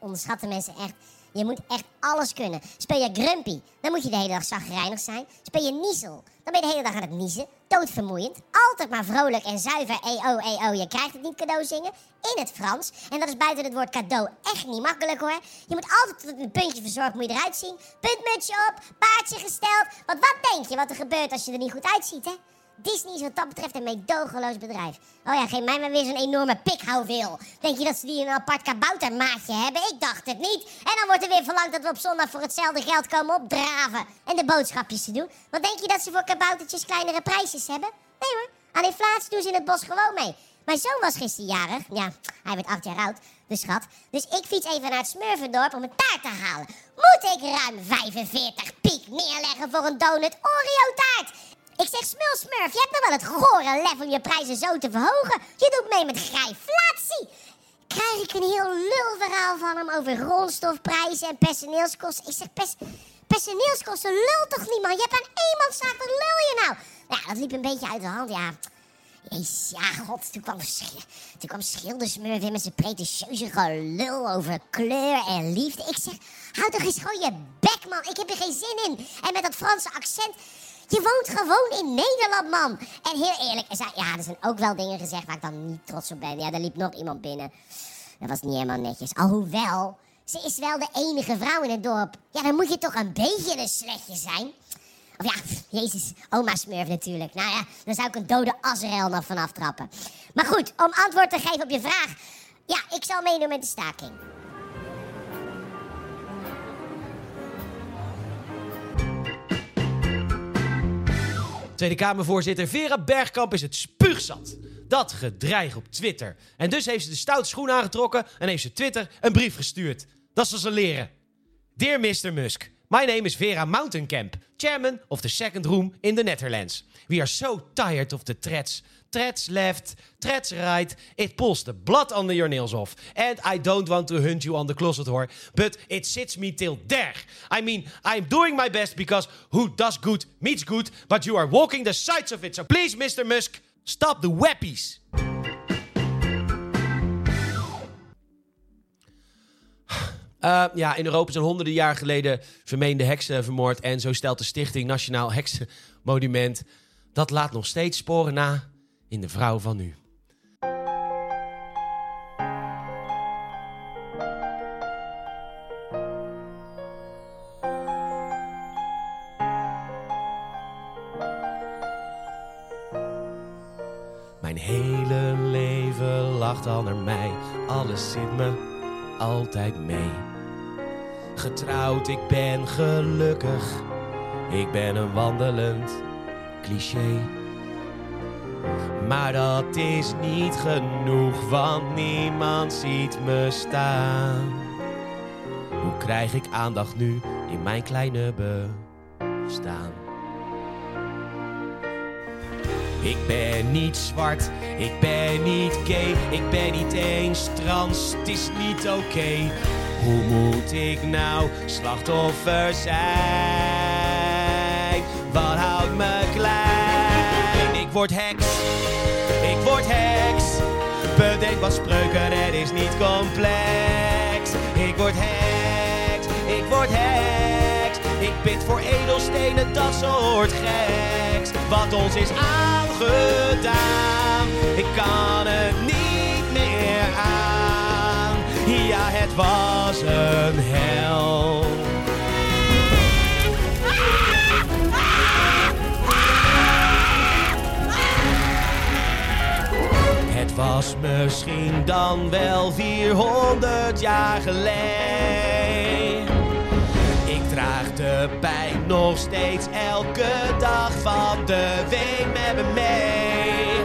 Onderschatten mensen echt. Je moet echt alles kunnen. Speel je grumpy, dan moet je de hele dag zagrijnig zijn. Speel je niezel, dan ben je de hele dag aan het niezen. Doodvermoeiend. Altijd maar vrolijk en zuiver. EO, EO. Je krijgt het niet cadeau zingen. In het Frans. En dat is buiten het woord cadeau echt niet makkelijk hoor. Je moet altijd tot een puntje verzorgd moet je eruit zien. Puntmutsje op, paardje gesteld. Want wat denk je wat er gebeurt als je er niet goed uitziet hè? Disney is wat dat betreft een meedogenloos bedrijf. Oh ja, geef mij maar weer zo'n enorme pikhouwil. Denk je dat ze die een apart kaboutermaatje hebben? Ik dacht het niet. En dan wordt er weer verlangd dat we op zondag voor hetzelfde geld komen opdraven. En de boodschapjes te doen. Wat denk je dat ze voor kaboutertjes kleinere prijsjes hebben? Nee hoor, aan inflatie doen ze in het bos gewoon mee. Mijn zoon was gisteren jarig. Ja, hij werd acht jaar oud, de schat. Dus ik fiets even naar het Smurfendorp om een taart te halen. Moet ik ruim 45 piek neerleggen voor een donut Oreo taart? Ik zeg, smul smurf, je hebt nog wel het gore lef om je prijzen zo te verhogen. Je doet mee met grijflatie. Krijg ik een heel lulverhaal van hem over grondstofprijzen en personeelskosten. Ik zeg, pers personeelskosten lul toch niet, man? Je hebt aan eenmanszaak, wat lul je nou? Nou, dat liep een beetje uit de hand, ja. Jezus, ja, god, toen kwam, toen kwam Schildersmurf in met zijn pretentieuze gelul over kleur en liefde. Ik zeg, houd toch eens gewoon je bek, man. Ik heb er geen zin in. En met dat Franse accent, je woont gewoon in Nederland, man. En heel eerlijk, er zijn, ja, er zijn ook wel dingen gezegd waar ik dan niet trots op ben. Ja, er liep nog iemand binnen. Dat was niet helemaal netjes. Alhoewel, Ze is wel de enige vrouw in het dorp. Ja, dan moet je toch een beetje een sletje zijn. Of ja, jezus, oma Smurf natuurlijk. Nou ja, dan zou ik een dode Azrael nog vanaf trappen. Maar goed, om antwoord te geven op je vraag. Ja, ik zal meedoen met de staking. Tweede Kamervoorzitter Vera Bergkamp is het spuugzat. Dat gedreig op Twitter. En dus heeft ze de stoute schoen aangetrokken en heeft ze Twitter een brief gestuurd. Dat zal ze leren. Dear Mr. Musk, my name is Vera Mountainkamp, chairman of the second room in the Netherlands. We are so tired of the threats. Threats left, threats right. It pulls the blood under your nails off. And I don't want to hunt you on the closet whore, but it sits me till there. I mean, I'm doing my best because who does good meets good, but you are walking the sides of it. So please, Mr. Musk, stop the wappies. Uh, ja, in Europa zijn honderden jaar geleden vermeende heksen vermoord. En zo stelt de Stichting Nationaal Heksenmonument. Dat laat nog steeds sporen na in de vrouw van nu. Mijn hele leven lacht al naar mij. Alles zit me altijd mee. Getrouwd, ik ben gelukkig. Ik ben een wandelend cliché. Maar dat is niet genoeg, want niemand ziet me staan. Hoe krijg ik aandacht nu in mijn kleine bestaan? Ik ben niet zwart, ik ben niet gay, ik ben niet eens trans, het is niet oké. Hoe moet ik nou slachtoffer zijn? Wat houdt me word heks, ik word heks. Bedenk wat spreuken, het is niet complex. Ik word heks, ik word heks. Ik bid voor edelstenen, dat soort geks. Wat ons is aangedaan, ik kan het niet meer aan. Ja, het was een hel. Was misschien dan wel 400 jaar geleden. Ik draag de pijn nog steeds elke dag van de week met me mee.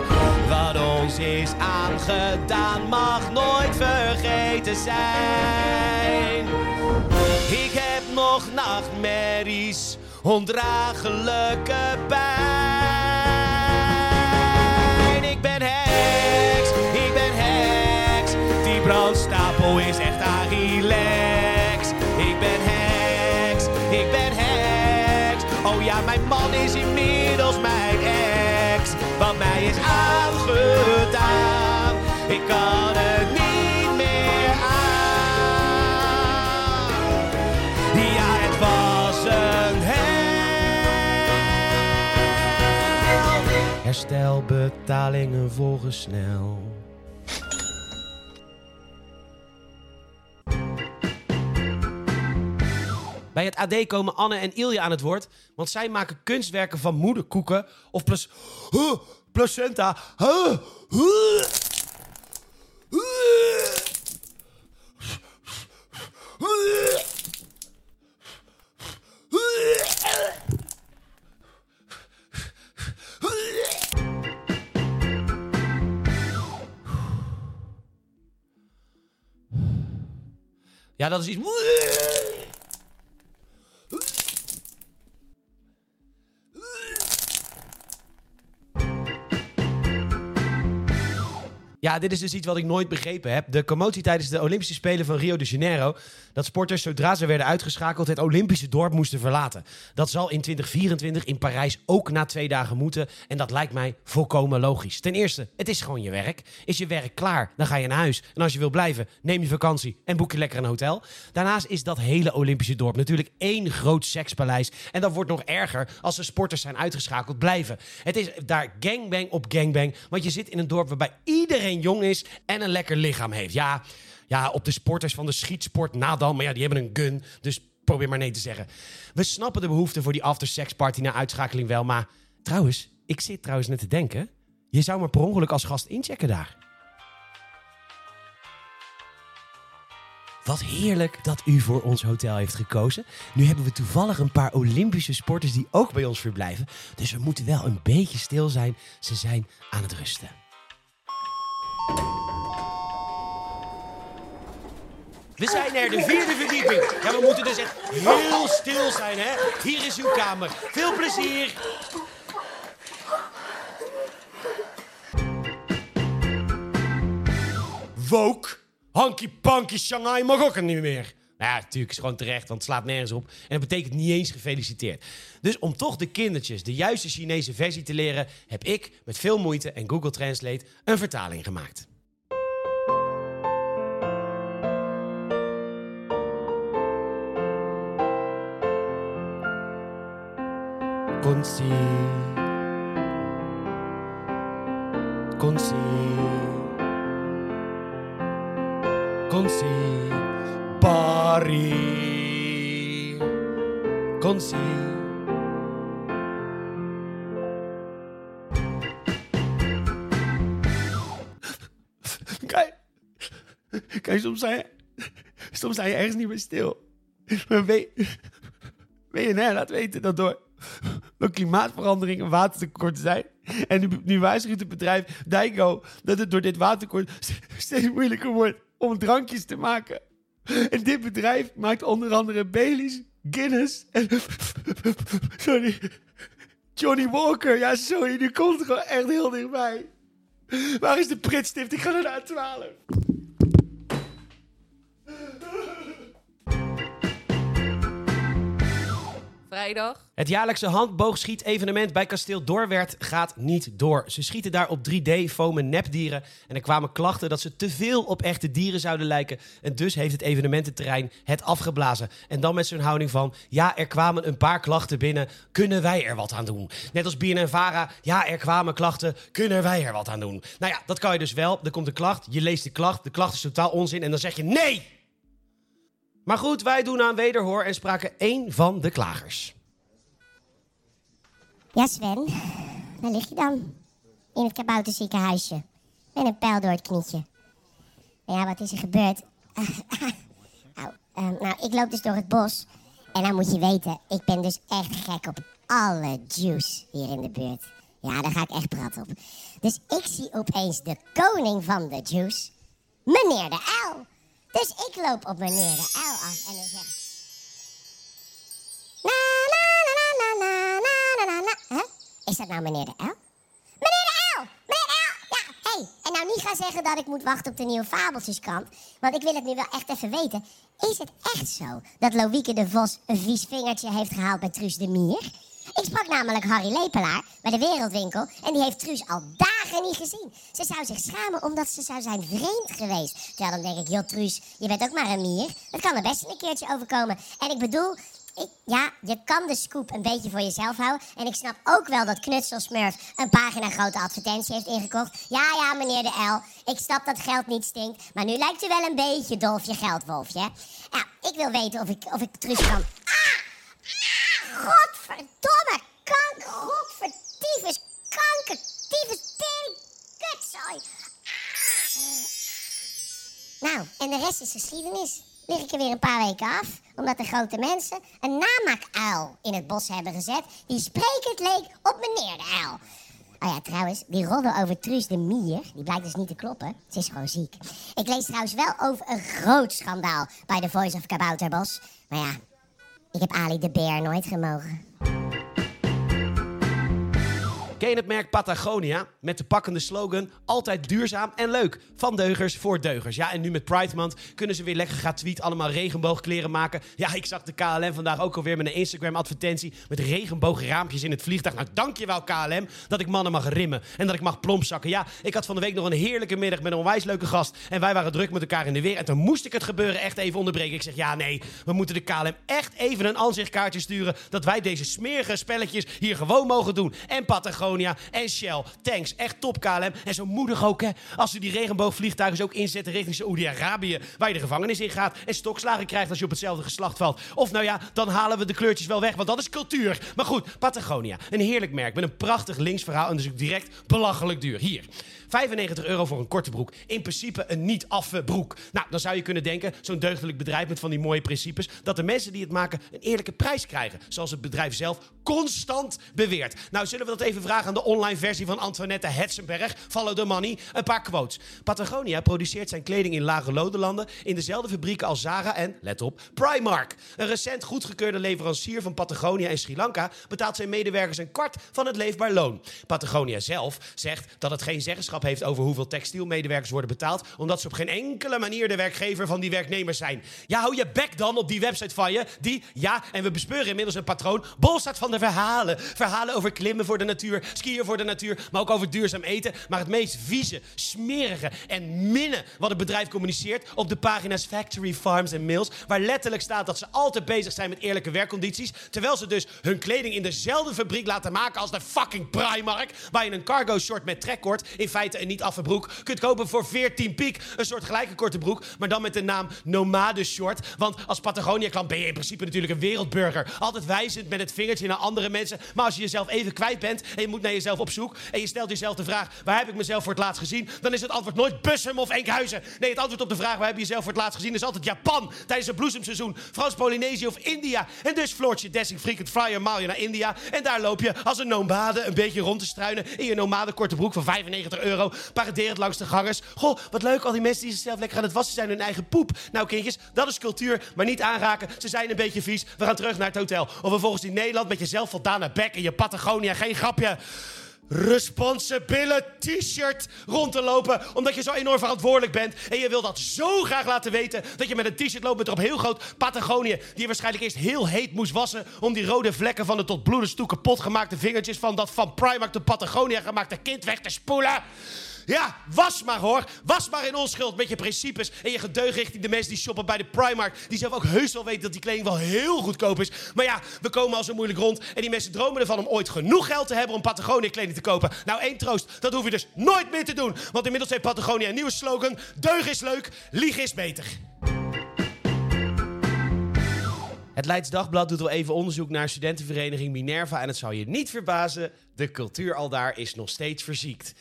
Wat ons is aangedaan mag nooit vergeten zijn. Ik heb nog nachtmerries, ondraaglijke pijn. Man is inmiddels mijn ex. Wat mij is aangedaan. Ik kan het niet meer aan. Ja, het was een hel. Herstelbetalingen volgen snel. Bij het AD komen Anne en Ilja aan het woord, want zij maken kunstwerken van moederkoeken of plus, placenta. Ja, dat is iets. Ja, dit is dus iets wat ik nooit begrepen heb. De commotie tijdens de Olympische Spelen van Rio de Janeiro. Dat sporters, zodra ze werden uitgeschakeld, het Olympische dorp moesten verlaten. Dat zal in 2024 in Parijs ook na twee dagen moeten. En dat lijkt mij volkomen logisch. Ten eerste, het is gewoon je werk. Is je werk klaar, dan ga je naar huis. En als je wil blijven, neem je vakantie en boek je lekker een hotel. Daarnaast is dat hele Olympische dorp natuurlijk één groot sekspaleis. En dat wordt nog erger als de sporters zijn uitgeschakeld blijven. Het is daar gangbang op gangbang. Want je zit in een dorp waarbij iedereen jong is en een lekker lichaam heeft. Ja, Ja, op de sporters van de schietsport na dan. Maar ja, die hebben een gun. Dus probeer maar nee te zeggen. We snappen de behoefte voor die after-sex party na uitschakeling wel. Maar trouwens, ik zit trouwens net te denken. Je zou maar per ongeluk als gast inchecken daar. Wat heerlijk dat u voor ons hotel heeft gekozen. Nu hebben we toevallig een paar Olympische sporters die ook bij ons verblijven. Dus we moeten wel een beetje stil zijn. Ze zijn aan het rusten. We zijn er, de vierde verdieping. Ja, we moeten dus echt heel stil zijn, hè? Hier is uw kamer. Veel plezier. Woke. Hanky Panky Shanghai mag ook niet meer. Nou ja, natuurlijk is gewoon terecht, want het slaat nergens op. En dat betekent niet eens gefeliciteerd. Dus om toch de kindertjes de juiste Chinese versie te leren, heb ik met veel moeite en Google Translate een vertaling gemaakt. Konsi. Konsi. Konsi. Bari. Konsi. Kijk. Soms zijn, je, soms zijn je ergens niet meer stil. Maar weet, WNR laat weten dat door, door klimaatverandering een watertekort zijn. En nu, nu waarschuwt het bedrijf Daiko dat het door dit watertekort steeds moeilijker wordt om drankjes te maken. En dit bedrijf maakt onder andere Baileys, Guinness en... Sorry. Johnny Walker. Ja, sorry, nu komt het gewoon echt heel dichtbij. Waar is de pritstift? Ik ga naar de A12. Vrijdag. Het jaarlijkse handboogschiet-evenement bij Kasteel Doorwerth gaat niet door. Ze schieten daar op 3D-fomen nepdieren. En er kwamen klachten dat ze te veel op echte dieren zouden lijken. En dus heeft het evenemententerrein het afgeblazen. En dan met zo'n houding van... ja, er kwamen een paar klachten binnen. Kunnen wij er wat aan doen? Net als BNN Vara. Ja, er kwamen klachten. Kunnen wij er wat aan doen? Nou ja, dat kan je dus wel. Er komt een klacht. Je leest de klacht. De klacht is totaal onzin. En dan zeg je nee! Maar goed, wij doen aan wederhoor en spraken één van de klagers. Ja, Sven, daar lig je dan. In het kabouterziekenhuisje. Met een pijl door het knietje. Nou ja, wat is er gebeurd? nou, ehm, nou, ik loop dus door het bos. En dan moet je weten, ik ben dus echt gek op alle juice hier in de buurt. Ja, daar ga ik echt prat op. Dus ik zie opeens de koning van de juice, meneer de uil. Dus ik loop op meneer de uil af en dan zeg. Na, na, na, na, na, na, na, na, na. Is dat nou meneer de uil? Meneer de uil! Meneer de uil! Ja, hé. Hey, en nou niet gaan zeggen dat ik moet wachten op de nieuwe Fabeltjeskrant. Want ik wil het nu wel echt even weten. Is het echt zo dat Loïke de Vos een vies vingertje heeft gehaald bij Truus de Mier? Ik sprak namelijk Harry Lepelaar bij de Wereldwinkel en die heeft Truus al dagen niet gezien. Ze zou zich schamen omdat ze zou zijn vreemd geweest. Terwijl dan denk ik, joh Truus, je bent ook maar een mier. Dat kan er best een keertje overkomen. En ik bedoel, ik, ja, je kan de scoop een beetje voor jezelf houden. En ik snap ook wel dat Knutselsmurf een pagina grote advertentie heeft ingekocht. Ja, ja, meneer de L. Ik snap dat geld niet stinkt. Maar nu lijkt u wel een beetje dolfje geldwolfje. Ja, ik wil weten of ik, of ik Truus kan... Ah! Godverdomme! Kank, godvertiefes, kanker, tyfus, tering, kutzooi. Nou, en de rest is geschiedenis. Lig ik er weer een paar weken af, omdat de grote mensen een namaakuil in het bos hebben gezet die sprekend leek op meneer de uil. Oh ja, trouwens, die roddel over Truus de Mier, die blijkt dus niet te kloppen. Ze is gewoon ziek. Ik lees trouwens wel over een groot schandaal bij The Voice of Kabouterbos. Maar ja, ik heb Ali de Beer nooit gemogen. Ken het merk Patagonia? Met de pakkende slogan: altijd duurzaam en leuk. Van deugers voor deugers. Ja, en nu met Pride Month kunnen ze weer lekker gaan tweet allemaal regenboogkleren maken. Ja, ik zag de KLM vandaag ook alweer met een Instagram-advertentie met regenboograampjes in het vliegtuig. Nou, dankjewel KLM dat ik mannen mag rimmen en dat ik mag plompzakken. Ja, ik had van de week nog een heerlijke middag met een onwijs leuke gast en wij waren druk met elkaar in de weer. En toen moest ik het gebeuren echt even onderbreken. Ik zeg, ja, nee, we moeten de KLM echt even een aanzichtkaartje sturen dat wij deze smerige spelletjes hier gewoon mogen doen. En Patagonia En Shell. Thanks, echt top KLM. En zo moedig ook, hè. Als ze die regenboogvliegtuigen ook inzetten richting Saoedi-Arabië... waar je de gevangenis in gaat en stokslagen krijgt als je op hetzelfde geslacht valt. Of nou ja, dan halen we de kleurtjes wel weg, want dat is cultuur. Maar goed, Patagonia, een heerlijk merk met een prachtig linksverhaal... en dus ook direct belachelijk duur. Hier, 95 euro voor een korte broek. In principe een niet affe broek. Nou, dan zou je kunnen denken, zo'n deugdelijk bedrijf met van die mooie principes... dat de mensen die het maken een eerlijke prijs krijgen. Zoals het bedrijf zelf constant beweert. Nou, zullen we dat even vragen aan de online versie van Antoinette Hetzenberg. Follow the money. Een paar quotes. Patagonia produceert zijn kleding in lage lodenlanden... in dezelfde fabrieken als Zara en, let op, Primark. Een recent goedgekeurde leverancier van Patagonia en Sri Lanka... betaalt zijn medewerkers een kwart van het leefbaar loon. Patagonia zelf zegt dat het geen zeggenschap heeft over hoeveel textielmedewerkers worden betaald, omdat ze op geen enkele manier de werkgever van die werknemers zijn. Ja, hou je bek dan op die website van je, die, ja, en we bespeuren inmiddels een patroon, bol staat van de verhalen. Verhalen over klimmen voor de natuur, skiën voor de natuur, maar ook over duurzaam eten. Maar het meest vieze, smerige en minnen wat het bedrijf communiceert op de pagina's Factory, Farms en Mills, waar letterlijk staat dat ze altijd bezig zijn met eerlijke werkcondities, terwijl ze dus hun kleding in dezelfde fabriek laten maken als de fucking Primark, waar je een cargo short met trekkoord in feite en niet affe broek kunt kopen voor 14 piek. Een soort gelijke korte broek, maar dan met de naam Nomade Short. Want als Patagonia-klant ben je in principe natuurlijk een wereldburger. Altijd wijzend met het vingertje naar andere mensen. Maar als je jezelf even kwijt bent moet naar jezelf op zoek... en je stelt jezelf de vraag, waar heb ik mezelf voor het laatst gezien? Dan is het antwoord nooit Bussum of Enkhuizen. Nee, het antwoord op de vraag, waar heb je jezelf voor het laatst gezien... is altijd Japan tijdens het bloesemseizoen. Frans-Polynesië of India. En dus Floortje Dessing Frequent Flyer maal je naar India. En daar loop je als een nomade een beetje rond te struinen... in je nomade korte broek van 95 euro. Paraderend langs de gangers. Goh, wat leuk, al die mensen die zichzelf lekker aan het wassen zijn hun eigen poep. Nou, kindjes, dat is cultuur, maar niet aanraken. Ze zijn een beetje vies. We gaan terug naar het hotel. Of vervolgens in Nederland met jezelf voldane bek in je Patagonia. Geen grapje responsibility t-shirt rond te lopen. Omdat je zo enorm verantwoordelijk bent. En je wil dat zo graag laten weten. Dat je met een t-shirt loopt met erop heel groot Patagonië. Die je waarschijnlijk eerst heel heet moest wassen. Om die rode vlekken van de tot bloedens toe kapot gemaakte vingertjes. Van dat van Primark de Patagonia gemaakte kind weg te spoelen. Ja, was maar hoor. Was maar in onschuld met je principes en je gedeug richting de mensen die shoppen bij de Primark. Die zelf ook heus wel weten dat die kleding wel heel goedkoop is. Maar ja, we komen al zo moeilijk rond. En die mensen dromen ervan om ooit genoeg geld te hebben om Patagonia kleding te kopen. Nou, één troost, dat hoef je dus nooit meer te doen. Want inmiddels heeft Patagonia een nieuwe slogan. Deug is leuk, lieg is beter. Het Leids Dagblad doet wel even onderzoek naar studentenvereniging Minerva. En het zal je niet verbazen, de cultuur al daar is nog steeds verziekt.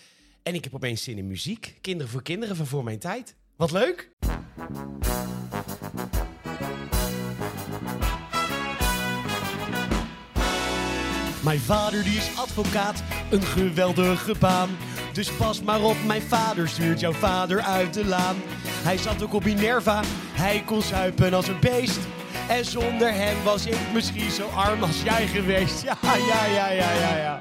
En ik heb opeens zin in muziek. Kinderen voor kinderen van voor mijn tijd. Wat leuk! Mijn vader die is advocaat, een geweldige baan. Dus pas maar op, mijn vader stuurt jouw vader uit de laan. Hij zat ook op Minerva, hij kon zuipen als een beest. En zonder hem was ik misschien zo arm als jij geweest. Ja, ja, ja, ja, ja, ja.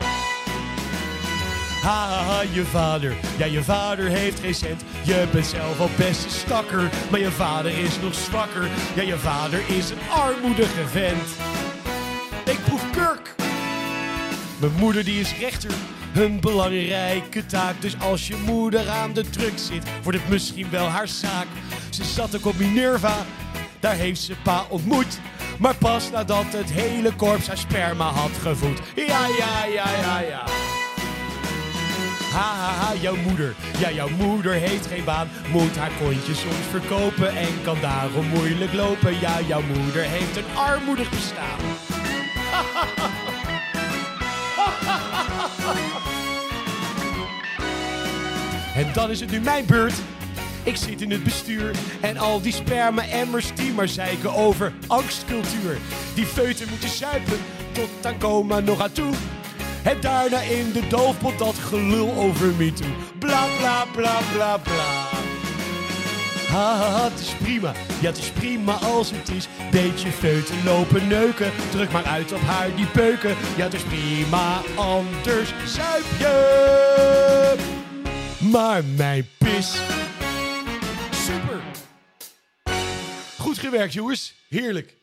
Ha, je vader. Ja, je vader heeft geen cent. Je bent zelf al best stakker. Maar je vader is nog zwakker. Ja, je vader is een armoedige vent. Ik proef kurk. Mijn moeder die is rechter. Een belangrijke taak. Dus als je moeder aan de druk zit, wordt het misschien wel haar zaak. Ze zat ook op Minerva. Daar heeft ze pa ontmoet. Maar pas nadat het hele korps haar sperma had gevoed. Ja, ja, ja, ja, ja. Ha, ha, ha, jouw moeder. Ja, jouw moeder heeft geen baan. Moet haar kontjes soms verkopen en kan daarom moeilijk lopen. Ja, jouw moeder heeft een armoedig bestaan. En dan is het nu mijn beurt. Ik zit in het bestuur en al die sperma-emmers die maar zeiken over angstcultuur. Die feuten moeten zuipen tot aan coma nog aan toe. En daarna in de doofpot dat gelul over me toe. Bla bla bla bla bla. Ha, ha, het is prima. Ja, het is prima als het is. Beetje feuten lopen neuken. Druk maar uit op haar die peuken. Ja, het is prima, anders zuip je. Maar mijn pis. Super. Goed gewerkt, jongens. Heerlijk.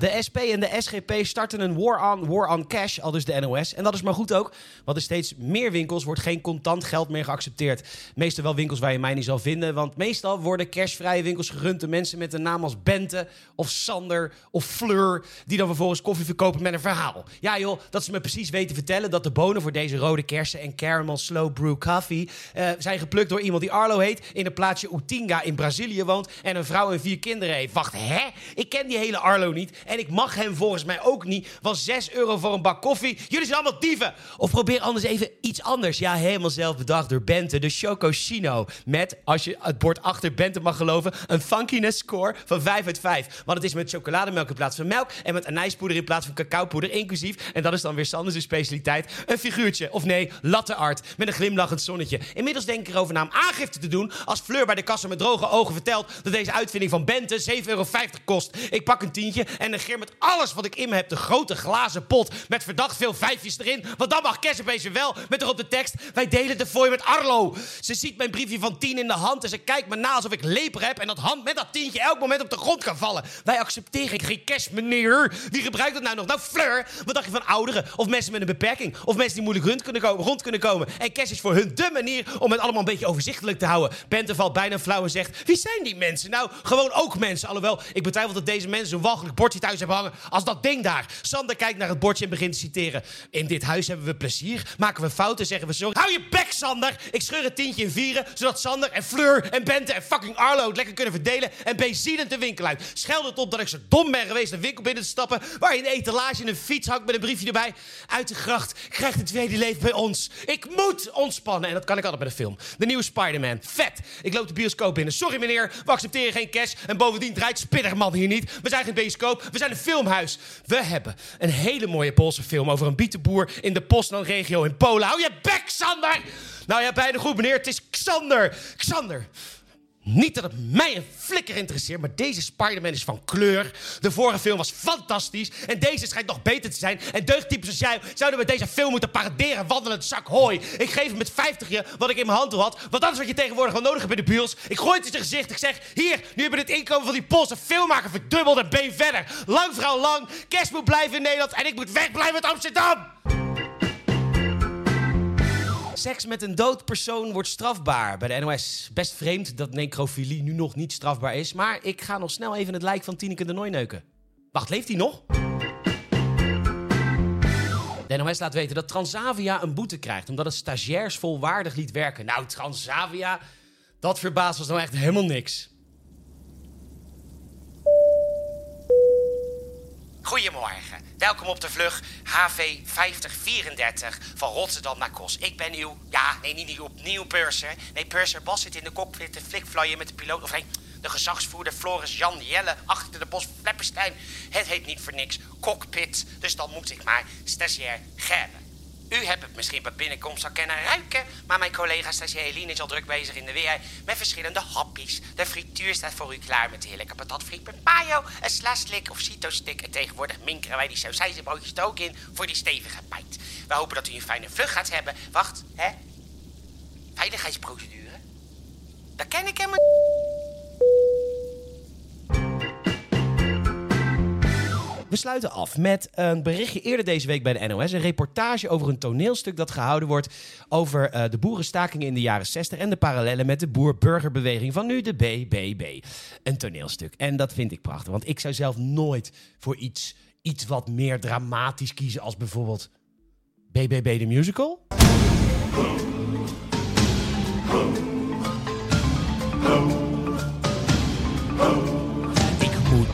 De SP en de SGP starten een war on, war on cash, al dus de NOS. En dat is maar goed ook, want in steeds meer winkels wordt geen contant geld meer geaccepteerd. Meestal wel winkels waar je mij niet zal vinden, want meestal worden cashvrije winkels gerund door mensen met een naam als Bente of Sander of Fleur, die dan vervolgens koffie verkopen met een verhaal. Ja joh, dat ze me precies weten vertellen dat de bonen voor deze rode kersen en caramel slow brew coffee eh, zijn geplukt door iemand die Arlo heet, in een plaatsje Utinga in Brazilië woont en een vrouw en vier kinderen heeft. Wacht, hè? Ik ken die hele Arlo niet en ik mag hem volgens mij ook niet. Want 6 euro voor een bak koffie. Jullie zijn allemaal dieven. Of probeer anders even iets anders. Ja, helemaal zelf bedacht door Bente. De Choco Chino. Met, als je het bord achter Bente mag geloven, een funkiness score van 5 uit 5. Want het is met chocolademelk in plaats van melk. En met anijspoeder in plaats van cacaopoeder inclusief. En dat is dan weer Sanders' specialiteit. Een figuurtje. Of nee, latte art. Met een glimlachend zonnetje. Inmiddels denk ik erover na om aangifte te doen. Als Fleur bij de kassa met droge ogen vertelt dat deze uitvinding van Bente 7,50 euro kost. Ik pak een tientje en met alles wat ik in me heb de grote glazen pot met verdacht veel vijfjes erin. Want dan mag Kersenbeest weer wel met erop de tekst: Wij delen de fooi met Arlo. Ze ziet mijn briefje van 10 in de hand en ze kijkt me na alsof ik leper heb en dat hand met dat tientje elk moment op de grond kan vallen. Wij accepteren geen cash, meneer. Wie gebruikt dat nou nog? Nou, Fleur. Wat dacht je van ouderen? Of mensen met een beperking? Of mensen die moeilijk rond kunnen komen? Rond kunnen komen? En cash is voor hun de manier om het allemaal een beetje overzichtelijk te houden. Bente valt bijna flauw en zegt: Wie zijn die mensen? Nou, gewoon ook mensen. Alhoewel, ik betwijfel dat deze mensen zo'n walgelijk bordje als dat ding daar. Sander kijkt naar het bordje en begint te citeren. In dit huis hebben we plezier. Maken we fouten, zeggen we sorry. Hou je bek, Sander! Ik scheur het tientje in vieren, zodat Sander en Fleur en Bente en fucking Arlo het lekker kunnen verdelen. En ben zielend de winkel uit. Scheld het op dat ik zo dom ben geweest een winkel binnen te stappen. Waar je een etalage in een fiets hangt met een briefje erbij. Uit de gracht krijgt het tweede leven bij ons. Ik moet ontspannen. En dat kan ik altijd bij de film. De nieuwe Spider-Man. Vet. Ik loop de bioscoop binnen. Sorry meneer, we accepteren geen cash. En bovendien draait Spinnerman hier niet. We zijn geen bioscoop, zijn een filmhuis. We hebben een hele mooie Poolse film over een bietenboer in de Poznan-regio in Polen. Hou je bek, Sander! Nou ja, bijna goed, meneer. Het is Xander. Xander. Niet dat het mij een flikker interesseert, maar deze Spider-Man is van kleur. De vorige film was fantastisch en deze schijnt nog beter te zijn. En deugdtypes als jij zouden met deze film moeten paraderen, wandelend zak hooi. Ik geef hem met 50 je wat ik in mijn hand had, want dat is wat je tegenwoordig wel nodig hebt in de bios. Ik gooi het in zijn gezicht, ik zeg, hier, nu hebben we het inkomen van die Poolse filmmaker verdubbeld en ben verder. Lang vrouw lang, kerst moet blijven in Nederland en ik moet wegblijven uit Amsterdam. Seks met een dood persoon wordt strafbaar bij de NOS. Best vreemd dat necrofilie nu nog niet strafbaar is. Maar ik ga nog snel even het lijk van Tineke de Nooi neuken. Wacht, leeft hij nog? De NOS laat weten dat Transavia een boete krijgt... omdat het stagiairs volwaardig liet werken. Nou, Transavia, dat verbaast ons nou echt helemaal niks. Goedemorgen. Welkom op de vlug HV 5034 van Rotterdam naar Kos. Ik ben uw, ja, nee, niet uw opnieuw purser. Nee, purser Bas zit in de cockpit te flikvlooien met de piloot. Of nee, de gezagsvoerder Floris Jan Jelle achter de bos Flepperstein. Het heet niet voor niks cockpit, dus dan moet ik maar stagiair Gerben. U hebt het misschien bij binnenkomst al kennen ruiken, maar mijn collega stagiair Eline is al druk bezig in de weer met verschillende happies. De frituur staat voor u klaar met heerlijke patatfriet met mayo, een slaslik of cito-stick. En tegenwoordig minkeren wij die sausijzenbroodjes er ook in voor die stevige pijt. We hopen dat u een fijne vlucht gaat hebben. Wacht, hè? Veiligheidsprocedure? Dat ken ik helemaal We sluiten af met een berichtje eerder deze week bij de NOS. Een reportage over een toneelstuk dat gehouden wordt over uh, de boerenstakingen in de jaren 60 en de parallellen met de boer-burgerbeweging van nu, de BBB. Een toneelstuk. En dat vind ik prachtig, want ik zou zelf nooit voor iets, iets wat meer dramatisch kiezen als bijvoorbeeld BBB de musical.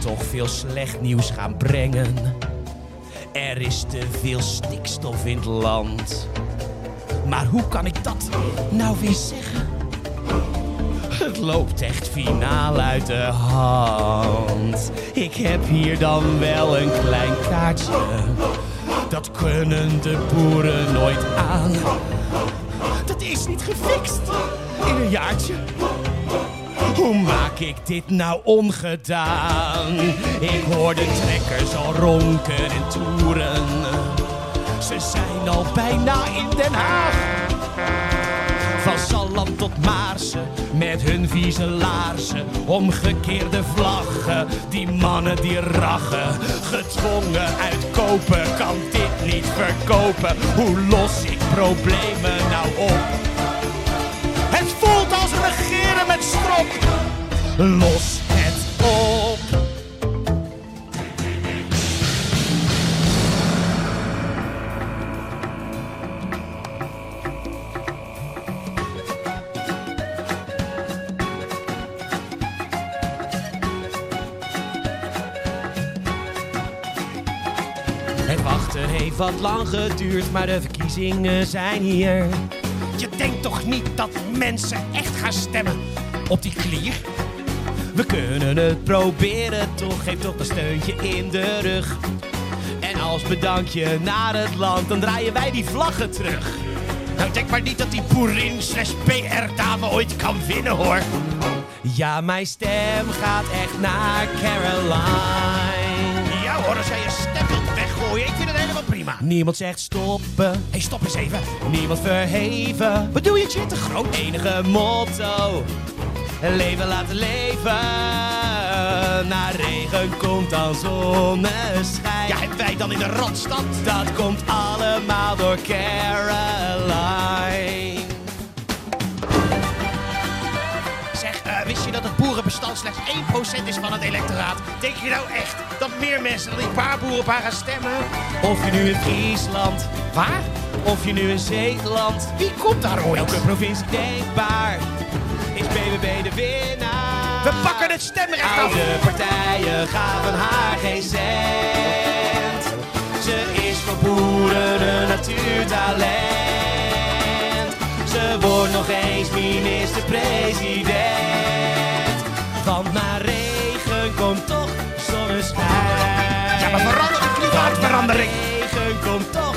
Toch veel slecht nieuws gaan brengen. Er is te veel stikstof in het land. Maar hoe kan ik dat nou weer zeggen? Het loopt echt finaal uit de hand. Ik heb hier dan wel een klein kaartje. Dat kunnen de boeren nooit aan. Dat is niet gefixt in een jaartje. Hoe maak ik dit nou ongedaan? Ik hoor de trekkers al ronken en toeren. Ze zijn al bijna in Den Haag. Van Salland tot Maarsen, met hun vieze laarzen. Omgekeerde vlaggen, die mannen die rachen. Gedwongen uitkopen, kan dit niet verkopen. Hoe los ik problemen nou op? Los het op. Het wachten heeft wat lang geduurd, maar de verkiezingen zijn hier. Je denkt toch niet dat mensen echt gaan stemmen op die klier? We kunnen het proberen, toch geef toch een steuntje in de rug. En als bedankje naar het land, dan draaien wij die vlaggen terug. Nou, denk maar niet dat die boerin slash PR-dame ooit kan winnen, hoor. Ja, mijn stem gaat echt naar Caroline. Ja hoor, als jij je stem wilt weggooien, ik vind het helemaal prima. Niemand zegt stoppen. Hé, hey, stop eens even. Niemand verheven. Wat doe je het te groot? Enige motto. Leven laten leven. Na regen komt dan zonneschijn. Ja, en wij dan in de rotstad? Dat komt allemaal door Caroline. Zeg, eh, wist je dat het boerenbestand slechts 1% is van het electoraat? Denk je nou echt dat meer mensen dan die paar boeren op haar gaan stemmen? Of je nu in Friesland... Waar? Of je nu in Zeeland... Wie komt daar ooit? Elke provincie denkbaar BBB de winnaar. We pakken het stemrecht af. Oude partijen gaven haar geen cent. Ze is voor boeren een natuurtalent. Ze wordt nog eens minister-president. Want na regen komt toch zonneschijn. Ja, maar verander de klimaatverandering. Regen komt toch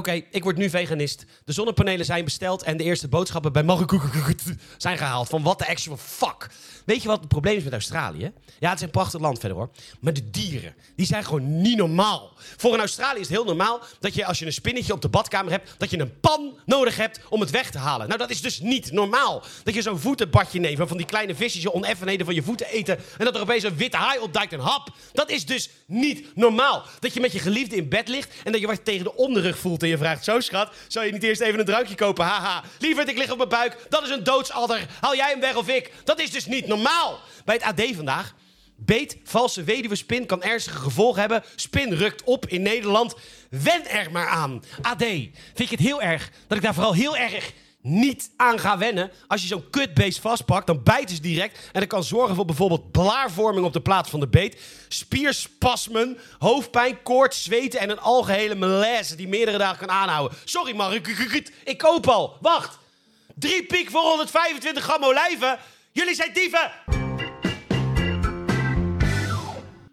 Oké, ik word nu veganist. De zonnepanelen zijn besteld en de eerste boodschappen bij Marokko zijn gehaald. Van what the actual fuck. Weet je wat het probleem is met Australië? Ja, het is een prachtig land verder hoor. Maar de dieren, die zijn gewoon niet normaal. Voor een Australië is het heel normaal dat je als je een spinnetje op de badkamer hebt, dat je een pan nodig hebt om het weg te halen. Nou, dat is dus niet normaal. Dat je zo'n voetenbadje neemt van die kleine visjes je oneffenheden van je voeten eten en dat er opeens een witte haai opduikt en hap. Dat is dus niet normaal. Dat je met je geliefde in bed ligt en dat je wat tegen de onderrug voelt je vraagt, zo schat, zou je niet eerst even een drankje kopen? Haha, lieverd, ik lig op mijn buik. Dat is een doodsadder. Haal jij hem weg of ik? Dat is dus niet normaal. Bij het AD vandaag. Beet, valse weduwe spin kan ernstige gevolgen hebben. Spin rukt op in Nederland. Wen er maar aan. AD, vind ik het heel erg dat ik daar vooral heel erg niet aan ga wennen. Als je zo'n kutbeest vastpakt, dan bijt ze direct. En dat kan zorgen voor bijvoorbeeld blaarvorming op de plaats van de beet. Spierspasmen, hoofdpijn, koorts, zweten en een algehele malaise die meerdere dagen kan aanhouden. Sorry Mark, ik koop al. Wacht. Drie piek voor 125 gram olijven. Jullie zijn dieven.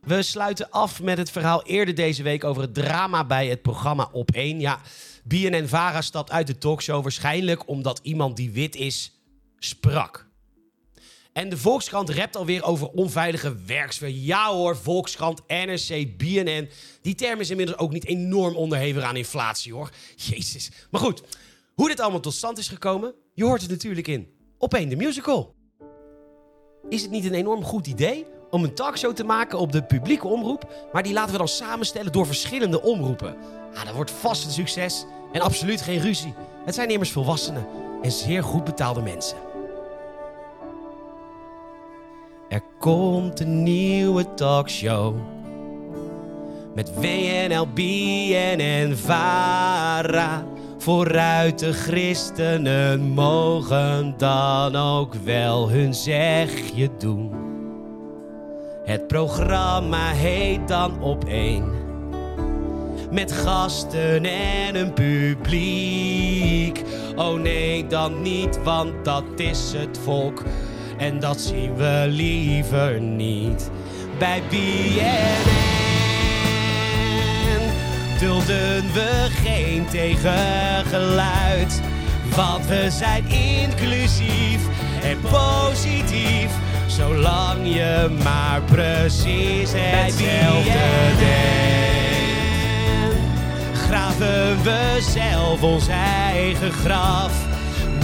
We sluiten af met het verhaal eerder deze week over het drama bij het programma Op 1. Ja, BNN-Vara stapt uit de talkshow waarschijnlijk omdat iemand die wit is, sprak. En de Volkskrant rept alweer over onveilige werksfeer. Ja hoor, Volkskrant, NRC, BNN. Die term is inmiddels ook niet enorm onderhevig aan inflatie hoor. Jezus. Maar goed, hoe dit allemaal tot stand is gekomen, je hoort het natuurlijk in Op 1 de musical. Is het niet een enorm goed idee om een talkshow te maken op de publieke omroep, maar die laten we dan samenstellen door verschillende omroepen? Ah, dat wordt vast een succes en absoluut geen ruzie. Het zijn immers volwassenen en zeer goed betaalde mensen. Er komt een nieuwe talkshow. Met WNL, BNN, VARA. Vooruit de christenen mogen dan ook wel hun zegje doen. Het programma heet dan op één. Met gasten en een publiek. Oh nee, dan niet, want dat is het volk. En dat zien we liever niet bij BNN. dulden we geen tegengeluid. Want we zijn inclusief en positief. Zolang je maar precies hetzelfde denkt. Graven we zelf ons eigen graf.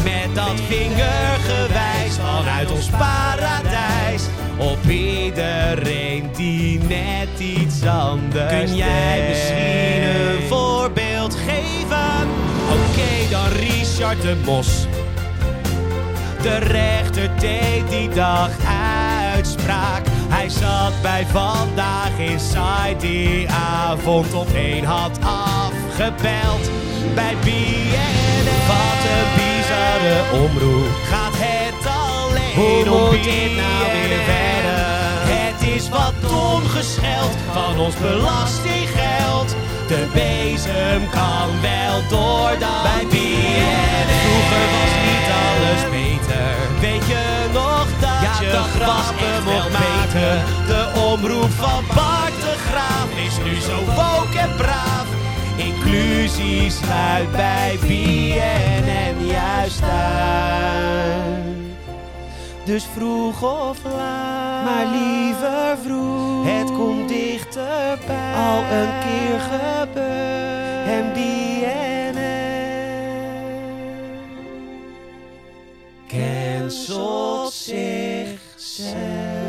Met dat vingergewijs vanuit ons paradijs. Op iedereen die net iets anders Kun jij misschien een voorbeeld geven? Oké, dan Richard de Mos. De rechter deed die dag uitspraak. Hij zat bij Vandaag Inside die avond op één had afgebeld. Bij BNN. Wat een bizarre omroep. Gaat het alleen Hoe om moet dit nou weer verder? Het is wat ongescheld van ons belastinggeld. De bezem kan wel door dan bij BNN. Vroeger was niet alles beter. Weet je nog dat ja, je dat grappen mocht maken? De omroep van Bart de Graaf is nu zo woke en braaf. Inclusie sluit bij BNN juist uit. Dus vroeg of laat, maar liever vroeg. Het komt dichterbij, al een keer gebeurd. En BNN cancelt zichzelf.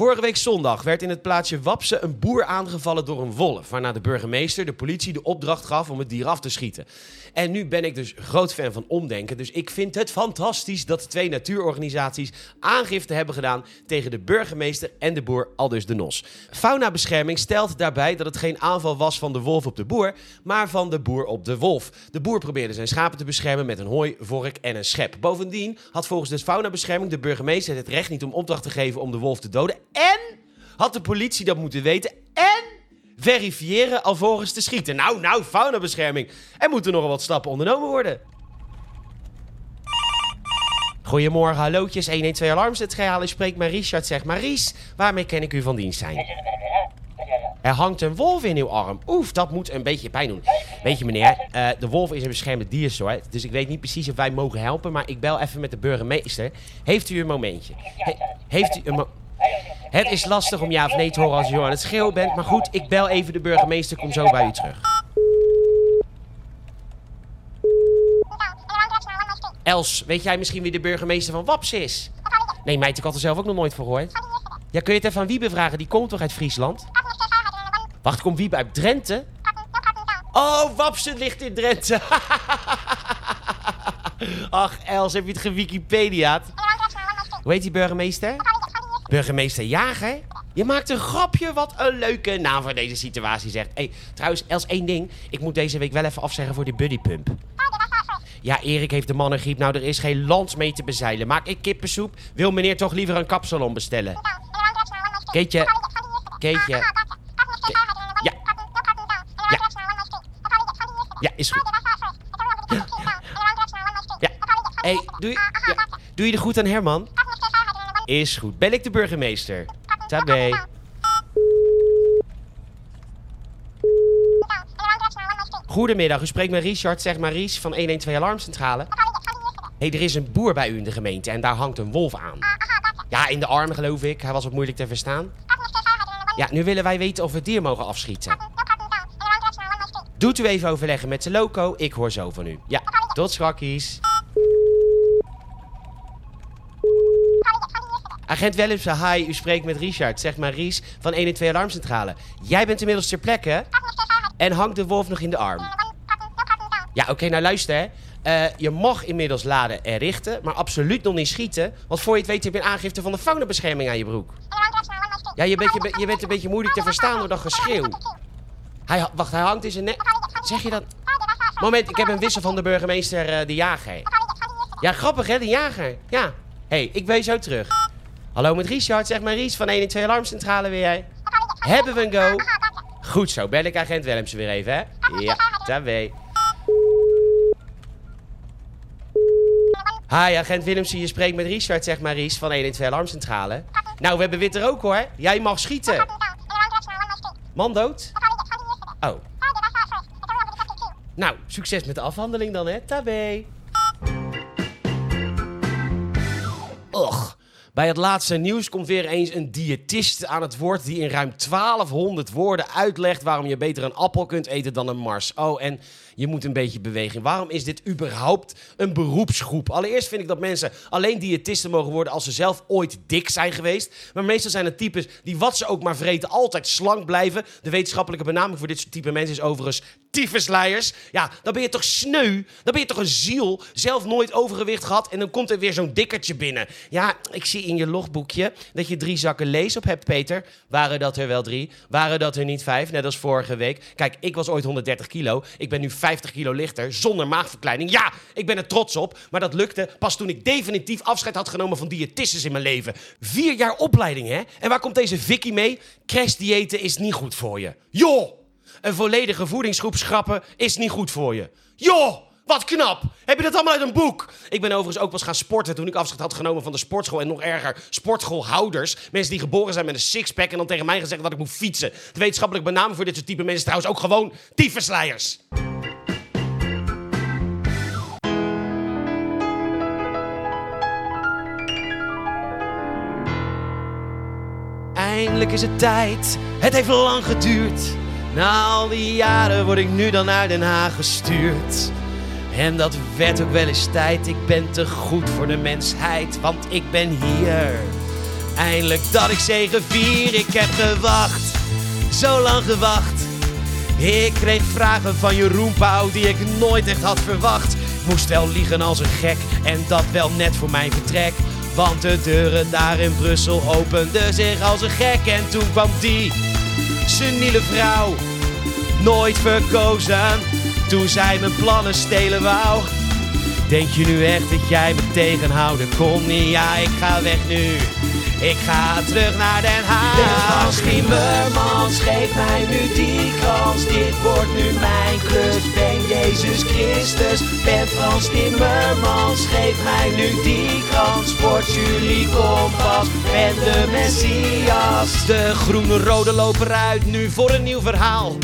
Vorige week zondag werd in het plaatsje Wapse een boer aangevallen door een wolf. Waarna de burgemeester de politie de opdracht gaf om het dier af te schieten. En nu ben ik dus groot fan van omdenken. Dus ik vind het fantastisch dat twee natuurorganisaties aangifte hebben gedaan tegen de burgemeester en de boer, aldus de Nos. Faunabescherming stelt daarbij dat het geen aanval was van de wolf op de boer, maar van de boer op de wolf. De boer probeerde zijn schapen te beschermen met een hooi, vork en een schep. Bovendien had volgens de faunabescherming de burgemeester het recht niet om opdracht te geven om de wolf te doden. En had de politie dat moeten weten. En verifiëren alvorens te schieten. Nou, nou, faunabescherming. Er moeten nogal wat stappen ondernomen worden. Goedemorgen, hallootjes, 112 alarmcentrale. Spreek maar Richard, zeg maar. Waarmee kan ik u van dienst zijn? Er hangt een wolf in uw arm. Oef, dat moet een beetje pijn doen. Weet je meneer, eh, de wolf is een beschermde diersoort. Dus ik weet niet precies of wij mogen helpen. Maar ik bel even met de burgemeester. Heeft u een momentje? He- heeft u een mo het is lastig om ja of nee te horen als u aan het schreeuwen bent. Maar goed, ik bel even de burgemeester. Kom zo bij u terug. Els, weet jij misschien wie de burgemeester van Waps is? Nee, meid, ik had er zelf ook nog nooit voor gehoord. Ja, kun je het even aan Wiebe vragen? Die komt toch uit Friesland? Wacht, komt Wiebe uit Drenthe? Oh, Wapsen ligt in Drenthe. Ach, Els, heb je het gewikipediaat? Hoe heet die burgemeester? Burgemeester Jager? Je maakt een grapje, wat een leuke naam voor deze situatie zegt. Hey, trouwens, Els, één ding. Ik moet deze week wel even afzeggen voor die buddypump. Ja, Erik heeft de mannengriep. Nou, er is geen land mee te bezeilen. Maak ik kippensoep? Wil meneer toch liever een kapsalon bestellen? Keetje. Keetje. Ke- ja. Ja. Ja, is goed. Ja. hey, doe, je, doe je er goed aan Herman? Is goed. Ben ik de burgemeester? Tabé. Goedemiddag, u spreekt met Richard, zeg maar Ries van 112 Alarmcentrale. Hé, hey, er is een boer bij u in de gemeente en daar hangt een wolf aan. Ja, in de armen geloof ik. Hij was wat moeilijk te verstaan. Ja, nu willen wij weten of we het dier mogen afschieten. Doet u even overleggen met de loco, ik hoor zo van u. Ja, tot schrakkies. Agent Willemsen, hi, u spreekt met Richard, zeg maar Ries van 112 Alarmcentrale. Jij bent inmiddels ter plekke en hangt de wolf nog in de arm. Ja, oké, nou luister hè. Eh, je mag inmiddels laden en richten, maar absoluut nog niet schieten. Want voor je het weet heb je een aangifte van de faunabescherming aan je broek. Ja, je bent, je, een beetje moeilijk te verstaan door dat geschreeuw. Hij, wacht, hij hangt in zijn nek. Zeg je dat? Moment, ik heb een wissel van de burgemeester eh, De Jager. Ja, grappig hè, De Jager. Ja. Hé, hey, ik je zo terug. Hallo met Richard, zeg maar Ries van 112 Alarmcentrale weer. Hebben we een go? Goed zo, bel ik agent Willemsen weer even, hè? Ja, tabé. Hi, agent Willemsen, je spreekt met Richard, zeg maar Ries, van 112 Alarmcentrale. Nou, we hebben wit er ook hoor. Jij mag schieten. Man dood? Oh. Nou, succes met de afhandeling dan, hè? Tabé. Bij het laatste nieuws komt weer eens een diëtist aan het woord die in ruim 1200 woorden uitlegt waarom je beter een appel kunt eten dan een Mars. Oh, en je moet een beetje bewegen. Waarom is dit überhaupt een beroepsgroep? Allereerst vind ik dat mensen alleen diëtisten mogen worden als ze zelf ooit dik zijn geweest. Maar meestal zijn het types die wat ze ook maar vreten altijd slank blijven. De wetenschappelijke benaming voor dit soort type mensen is overigens tyfusleiers. Ja, dan ben je toch sneu? Dan ben je toch een ziel? Zelf nooit overgewicht gehad en dan komt er weer zo'n dikkertje binnen. Ja, ik zie in je logboekje dat je drie zakken lees op hebt, Peter. Waren dat er wel drie? Waren dat er niet vijf? Net als vorige week. Kijk, ik was ooit 130 kilo. Ik ben nu 50 kilo lichter, zonder maagverkleining. Ja, ik ben er trots op. Maar dat lukte pas toen ik definitief afscheid had genomen van diëtistes in mijn leven. Vier jaar opleiding, hè? En waar komt deze Vicky mee? Crashdiëten is niet goed voor je. Joh! Een volledige voedingsgroep schrappen is niet goed voor je. Joh! Wat knap! Heb je dat allemaal uit een boek? Ik ben overigens ook eens gaan sporten toen ik afscheid had genomen van de sportschool. En nog erger, sportschoolhouders. Mensen die geboren zijn met een sixpack en dan tegen mij gezegd dat ik moet fietsen. De wetenschappelijke benaming voor dit soort type mensen trouwens ook gewoon tyfusleiers. Eindelijk is het tijd. Het heeft lang geduurd. Na al die jaren word ik nu dan naar Den Haag gestuurd. En dat werd ook wel eens tijd. Ik ben te goed voor de mensheid, want ik ben hier. Eindelijk dat ik zegen vier. Ik heb gewacht, zo lang gewacht. Ik kreeg vragen van Jeroen Pauw die ik nooit echt had verwacht. Moest wel liegen als een gek en dat wel net voor mijn vertrek. Want de deuren daar in Brussel openden zich als een gek. En toen kwam die seniele vrouw, nooit verkozen. Toen zij mijn plannen stelen wou. Denk je nu echt dat jij me tegenhouden kon? Nee, ja, ik ga weg nu. Ik ga terug naar Den Haag. Frans Timmermans, geef mij nu die kans. Dit wordt nu mijn klus. Ben Jezus Christus. Ben Frans Timmermans, geef mij nu die kans. Word jullie kompas. Ben de Messias. De groene-rode lopen eruit nu voor een nieuw verhaal.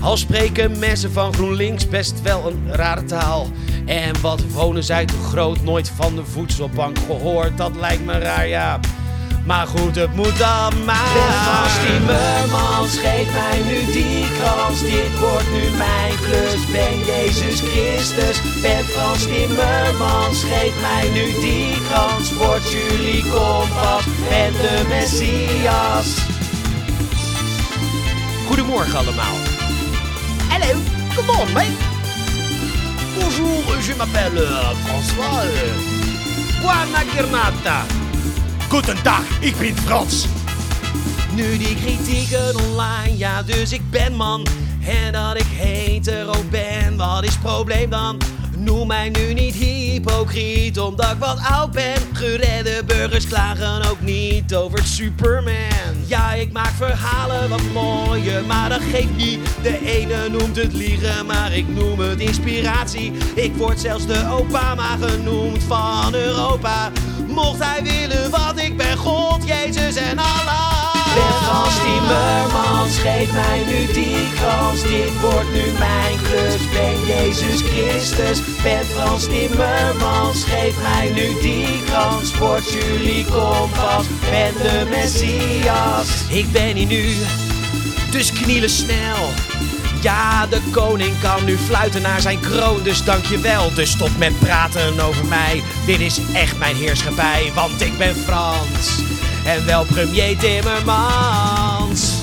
Al spreken mensen van GroenLinks best wel een rare taal. En wat wonen zij toch groot, nooit van de voedselbank gehoord. Dat lijkt me raar, ja. Maar goed, het moet dan Ben maar. Frans Timmermans, geef mij nu die kans. Dit wordt nu mijn klus. Ben Jezus Christus. Ben Frans Timmermans, geef mij nu die kans. Word jullie kompas. Ben de Messias. Goedemorgen allemaal. Hello, come on, mate. Bonjour, je m'appelle euh, François. Euh, buona giornata. Goedendag, ik ben Frans. Nu die kritieken online, ja, dus ik ben man. En dat ik hetero ben, wat is probleem dan? Noem mij nu niet hypocriet, omdat ik wat oud ben. Geredde burgers klagen ook niet over Superman. Ja, ik maak verhalen wat mooier, maar dat geeft niet. De ene noemt het liegen, maar ik noem het inspiratie. Ik word zelfs de Obama genoemd van Europa. Mocht hij willen wat ik ben, God, Jezus en Allah. Ben Frans Timmermans, geef mij nu die kans. Dit wordt nu mijn klus. Ben Jezus Christus. Ben Frans Timmermans, geef mij nu die kans. Word jullie kompas. Ben de Messias. Ik ben hier nu, dus knielen snel. Ja, de koning kan nu fluiten naar zijn kroon, dus dankjewel. Dus stop met praten over mij. Dit is echt mijn heerschappij, want ik ben Frans. En wel premier Timmermans.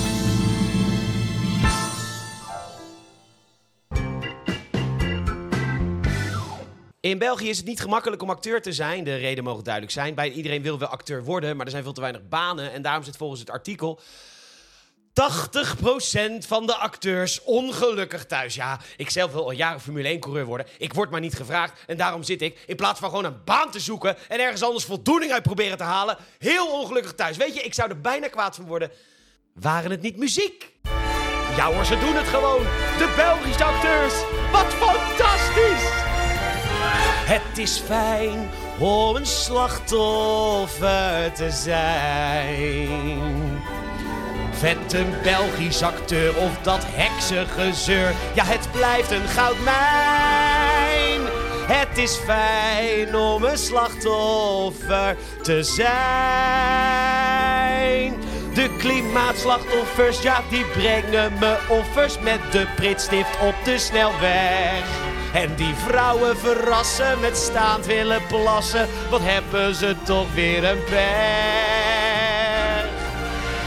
In België is het niet gemakkelijk om acteur te zijn. De reden mogen duidelijk zijn. Bij iedereen wil wel acteur worden, maar er zijn veel te weinig banen. En daarom zit volgens het artikel 80% van de acteurs ongelukkig thuis. Ja, ik zelf wil al jaren Formule 1-coureur worden. Ik word maar niet gevraagd. En daarom zit ik, in plaats van gewoon een baan te zoeken... en ergens anders voldoening uit proberen te halen... heel ongelukkig thuis. Weet je, ik zou er bijna kwaad van worden... waren het niet muziek. Ja hoor, ze doen het gewoon. De Belgische acteurs. Wat fantastisch! Het is fijn om een slachtoffer te zijn. Vet een Belgisch acteur of dat heksengezeur. Ja, het blijft een goudmijn. Het is fijn om een slachtoffer te zijn. De klimaatslachtoffers, ja, die brengen me offers met de pritstift op de snelweg. En die vrouwen verrassen met staand willen plassen. Wat hebben ze toch weer een pech.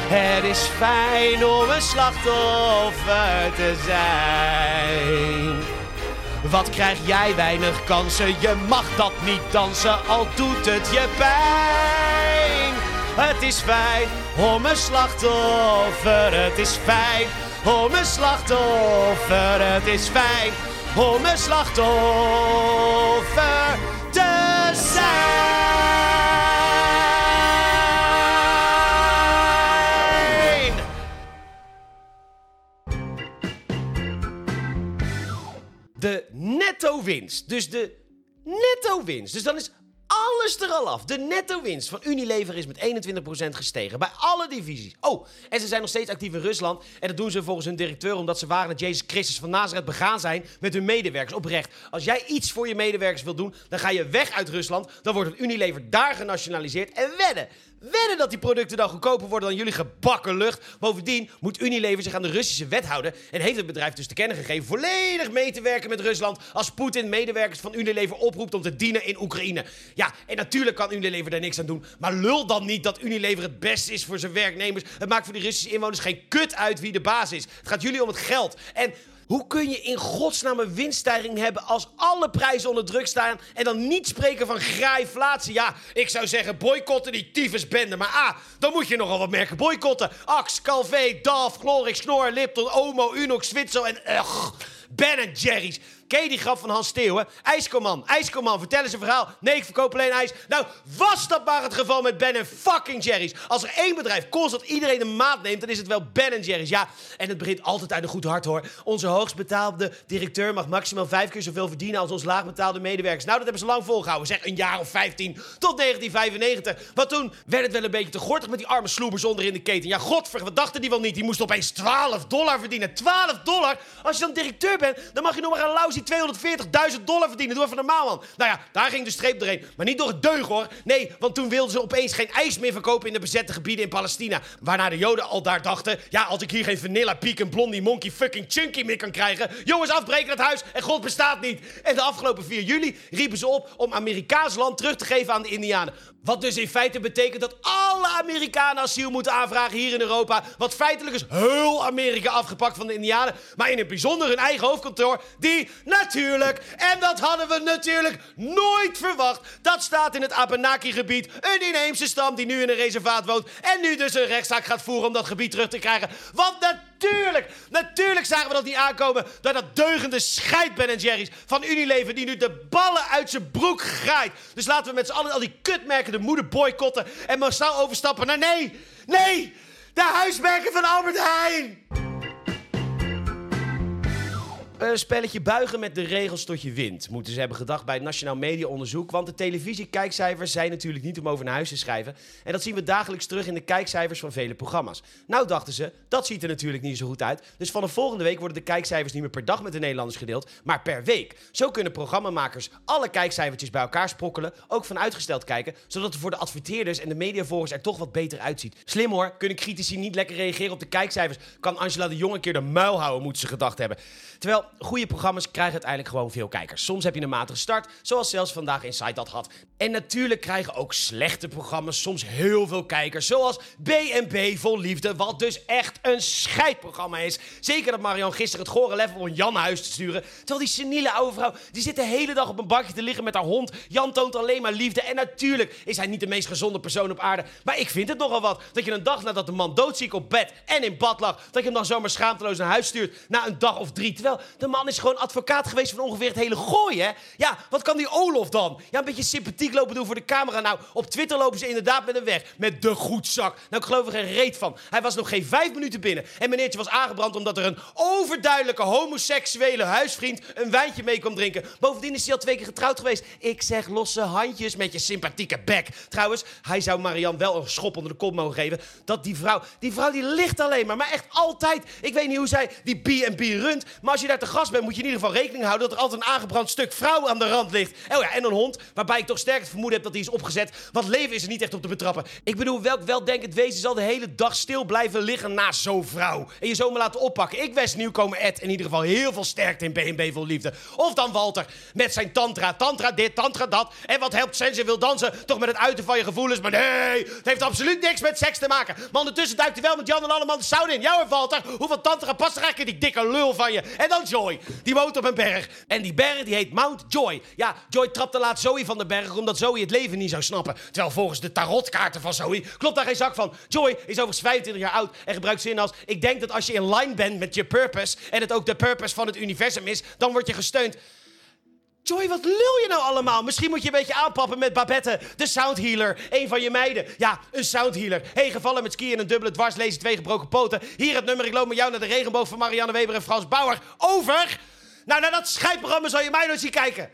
Het is fijn om een slachtoffer te zijn. Wat krijg jij weinig kansen? Je mag dat niet dansen, al doet het je pijn. Het is fijn om een slachtoffer, het is fijn om een slachtoffer, het is fijn om een slachtoffer te zijn. De netto winst, dus de netto winst. Dus dan is alles er al af. De netto winst van Unilever is met 21% gestegen. Bij alle divisies. Oh, en ze zijn nog steeds actief in Rusland. En dat doen ze volgens hun directeur omdat ze waren dat Jezus Christus van Nazareth begaan zijn met hun medewerkers. Oprecht. Als jij iets voor je medewerkers wil doen, dan ga je weg uit Rusland. Dan wordt het Unilever daar genationaliseerd. En wedden, wedden dat die producten dan goedkoper worden dan jullie gebakken lucht. Bovendien moet Unilever zich aan de Russische wet houden. En heeft het bedrijf dus te kennen gegeven volledig mee te werken met Rusland. Als Poetin medewerkers van Unilever oproept om te dienen in Oekraïne. Ja, en natuurlijk kan Unilever daar niks aan doen. Maar lul dan niet dat Unilever het beste is voor zijn werknemers. Het maakt voor die Russische inwoners geen kut uit wie de baas is. Het gaat jullie om het geld. En hoe kun je in godsnaam een winststijging hebben als alle prijzen onder druk staan en dan niet spreken van graaiflatie? Ja, ik zou zeggen boycotten die tyfusbende. Maar ah, dan moet je nogal wat merken boycotten. Axe, Calvé, DAF, Glorix, Snor, Lipton, Omo, Unox, Zwitser en... Uh, ben Jerry's. Die grap van Hans Steeuwen? IJskoman, IJskoman, vertel eens een verhaal. Nee, ik verkoop alleen ijs. Nou, was dat maar het geval met Ben en fucking Jerry's. Als er één bedrijf constant iedereen een maat neemt, dan is het wel Ben Jerry's. Ja, en het begint altijd uit een goed hart hoor. Onze hoogst betaalde directeur mag maximaal vijf keer zoveel verdienen als ons laag medewerkers. Nou, dat hebben ze lang volgehouden. Zeg een jaar of 15 tot 1995. Maar toen werd het wel een beetje te gortig met die arme sloebers onder in de keten. Ja, godver, wat dachten die wel niet? Die moest opeens 12 dollar verdienen. 12 dollar? Als je dan directeur bent, dan mag je nog maar een lousy 240.000 dollar verdienen. Doe even normaal, man. Nou ja, daar ging de streep doorheen. Maar niet door het deug, hoor. Nee, want toen wilden ze opeens geen ijs meer verkopen in de bezette gebieden in Palestina. Waarna de Joden al daar dachten... Ja, als ik hier geen vanilla, pecan, blondie, monkey, fucking chunky meer kan krijgen... Jongens, afbreken het huis en God bestaat niet. En de afgelopen 4 juli riepen ze op om Amerikaans land terug te geven aan de Indianen. Wat dus in feite betekent dat alle Amerikanen asiel moeten aanvragen hier in Europa. Wat feitelijk is heel Amerika afgepakt van de Indianen. Maar in het bijzonder hun eigen hoofdkantoor, die natuurlijk, en dat hadden we natuurlijk nooit verwacht. Dat staat in het Abenaki-gebied, een inheemse stam die nu in een reservaat woont. En nu dus een rechtszaak gaat voeren om dat gebied terug te krijgen. Want natuurlijk, natuurlijk zagen we dat niet aankomen. Dat dat deugende scheid Ben Jerry's van Unilever die nu de ballen uit zijn broek graait. Dus laten we met z'n allen al die kutmerken de moeder boycotten en massaal overstappen naar nee, nee, de huismerken van Albert Heijn. Een spelletje buigen met de regels tot je wint, moeten ze hebben gedacht bij het Nationaal Media Onderzoek. Want de televisiekijkcijfers zijn natuurlijk niet om over naar huis te schrijven. En dat zien we dagelijks terug in de kijkcijfers van vele programma's. Nou dachten ze, dat ziet er natuurlijk niet zo goed uit. Dus van de volgende week worden de kijkcijfers niet meer per dag met de Nederlanders gedeeld, maar per week. Zo kunnen programmamakers alle kijkcijfertjes bij elkaar sprokkelen, ook van uitgesteld kijken, zodat het voor de adverteerders en de mediavolgers er toch wat beter uitziet. Slim hoor, kunnen critici niet lekker reageren op de kijkcijfers. Kan Angela de Jong een keer de muil houden, moeten ze gedacht hebben. Terwijl goede programma's krijgen uiteindelijk gewoon veel kijkers. Soms heb je een matige start, zoals zelfs vandaag Inside dat had. En natuurlijk krijgen ook slechte programma's soms heel veel kijkers, zoals B&B Vol Liefde, wat dus echt een scheidprogramma is. Zeker dat Marion gisteren het gore level om Jan huis te sturen. Terwijl die seniele oude vrouw, die zit de hele dag op een bakje te liggen met haar hond. Jan toont alleen maar liefde. En natuurlijk is hij niet de meest gezonde persoon op aarde. Maar ik vind het nogal wat dat je een dag nadat de man doodziek op bed en in bad lag, dat je hem dan zomaar schaamteloos naar huis stuurt na een dag of drie. Terwijl De man is gewoon advocaat geweest van ongeveer het hele gooi, hè? Ja, wat kan die Olof dan? Ja, een beetje sympathiek lopen doen voor de camera. Nou, op Twitter lopen ze inderdaad met hem weg. Met de goedzak. Nou, ik geloof er geen reet van. Hij was nog geen vijf minuten binnen. En meneertje was aangebrand omdat er een overduidelijke homoseksuele huisvriend een wijntje mee kwam drinken. Bovendien is hij al twee keer getrouwd geweest. Ik zeg losse handjes met je sympathieke bek. Trouwens, hij zou Marianne wel een schop onder de kop mogen geven. Dat die vrouw, die vrouw die ligt alleen maar. Maar echt altijd. Ik weet niet hoe zij die B&B runt. Maar als je daar te gast bent, moet je in ieder geval rekening houden dat er altijd een aangebrand stuk vrouw aan de rand ligt. Oh ja, en een hond, waarbij ik toch sterk het vermoeden heb dat die is opgezet. Want leven is er niet echt op te betrappen. Ik bedoel, welk weldenkend wezen zal de hele dag stil blijven liggen naast zo'n vrouw? En je zomaar laten oppakken. Ik wens nieuwkomer Ed in ieder geval heel veel sterkte in B&B vol liefde. Of dan Walter, met zijn tantra. Tantra dit, tantra dat. En wat helpt Sense wil dansen? Toch met het uiten van je gevoelens. Maar nee, het heeft absoluut niks met seks te maken. Maar ondertussen duikt hij wel met Jan en allemaal de sauna in. Jou en Walter, hoeveel tantra past er eigenlijk in die dikke lul van je? En dan Joy, die woont op een berg. En die berg die heet Mount Joy. Ja, Joy trapte laat Zoe van de berg omdat Zoe het leven niet zou snappen. Terwijl volgens de tarotkaarten van Zoe klopt daar geen zak van. Joy is overigens 25 jaar oud en gebruikt zinnen als... Ik denk dat als je in line bent met je purpose... en het ook de purpose van het universum is, dan word je gesteund. Joy, wat lul je nou allemaal? Misschien moet je een beetje aanpappen met Babette, de soundhealer. Een van je meiden. Ja, een soundhealer. Hey, gevallen met skiën en een dubbele dwars, lezen twee gebroken poten. Hier het nummer, ik loop met jou naar de regenboog van Marianne Weber en Frans Bauer. Over! Nou, naar dat scheidprogramma zal je mij nooit zien kijken.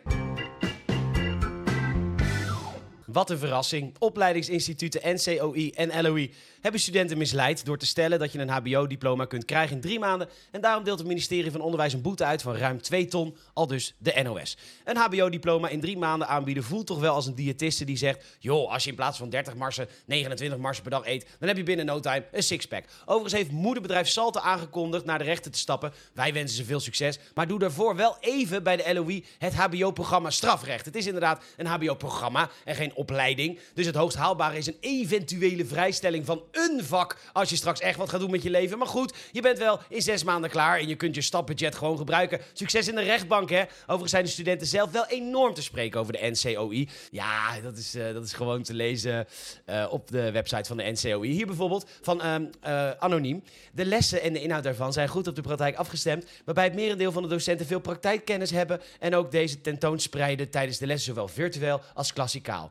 Wat een verrassing. Opleidingsinstituten NCOI en LOI hebben studenten misleid door te stellen dat je een HBO-diploma kunt krijgen in drie maanden. En daarom deelt het ministerie van Onderwijs een boete uit van ruim 2 ton, al dus de NOS. Een HBO-diploma in drie maanden aanbieden voelt toch wel als een diëtiste die zegt: joh, als je in plaats van 30 marsen 29 marsen per dag eet, dan heb je binnen no time een sixpack. Overigens heeft moederbedrijf Salte aangekondigd naar de rechter te stappen. Wij wensen ze veel succes, maar doe daarvoor wel even bij de LOI het HBO-programma strafrecht. Het is inderdaad een HBO-programma en geen Dus het hoogst haalbare is een eventuele vrijstelling van een vak als je straks echt wat gaat doen met je leven. Maar goed, je bent wel in zes maanden klaar en je kunt je stapbudget gewoon gebruiken. Succes in de rechtbank, hè? Overigens zijn de studenten zelf wel enorm te spreken over de NCOI. Ja, dat is, uh, dat is gewoon te lezen uh, op de website van de NCOI. Hier bijvoorbeeld van um, uh, Anoniem. De lessen en de inhoud daarvan zijn goed op de praktijk afgestemd, waarbij het merendeel van de docenten veel praktijkkennis hebben en ook deze tentoonspreiden tijdens de lessen zowel virtueel als klassikaal.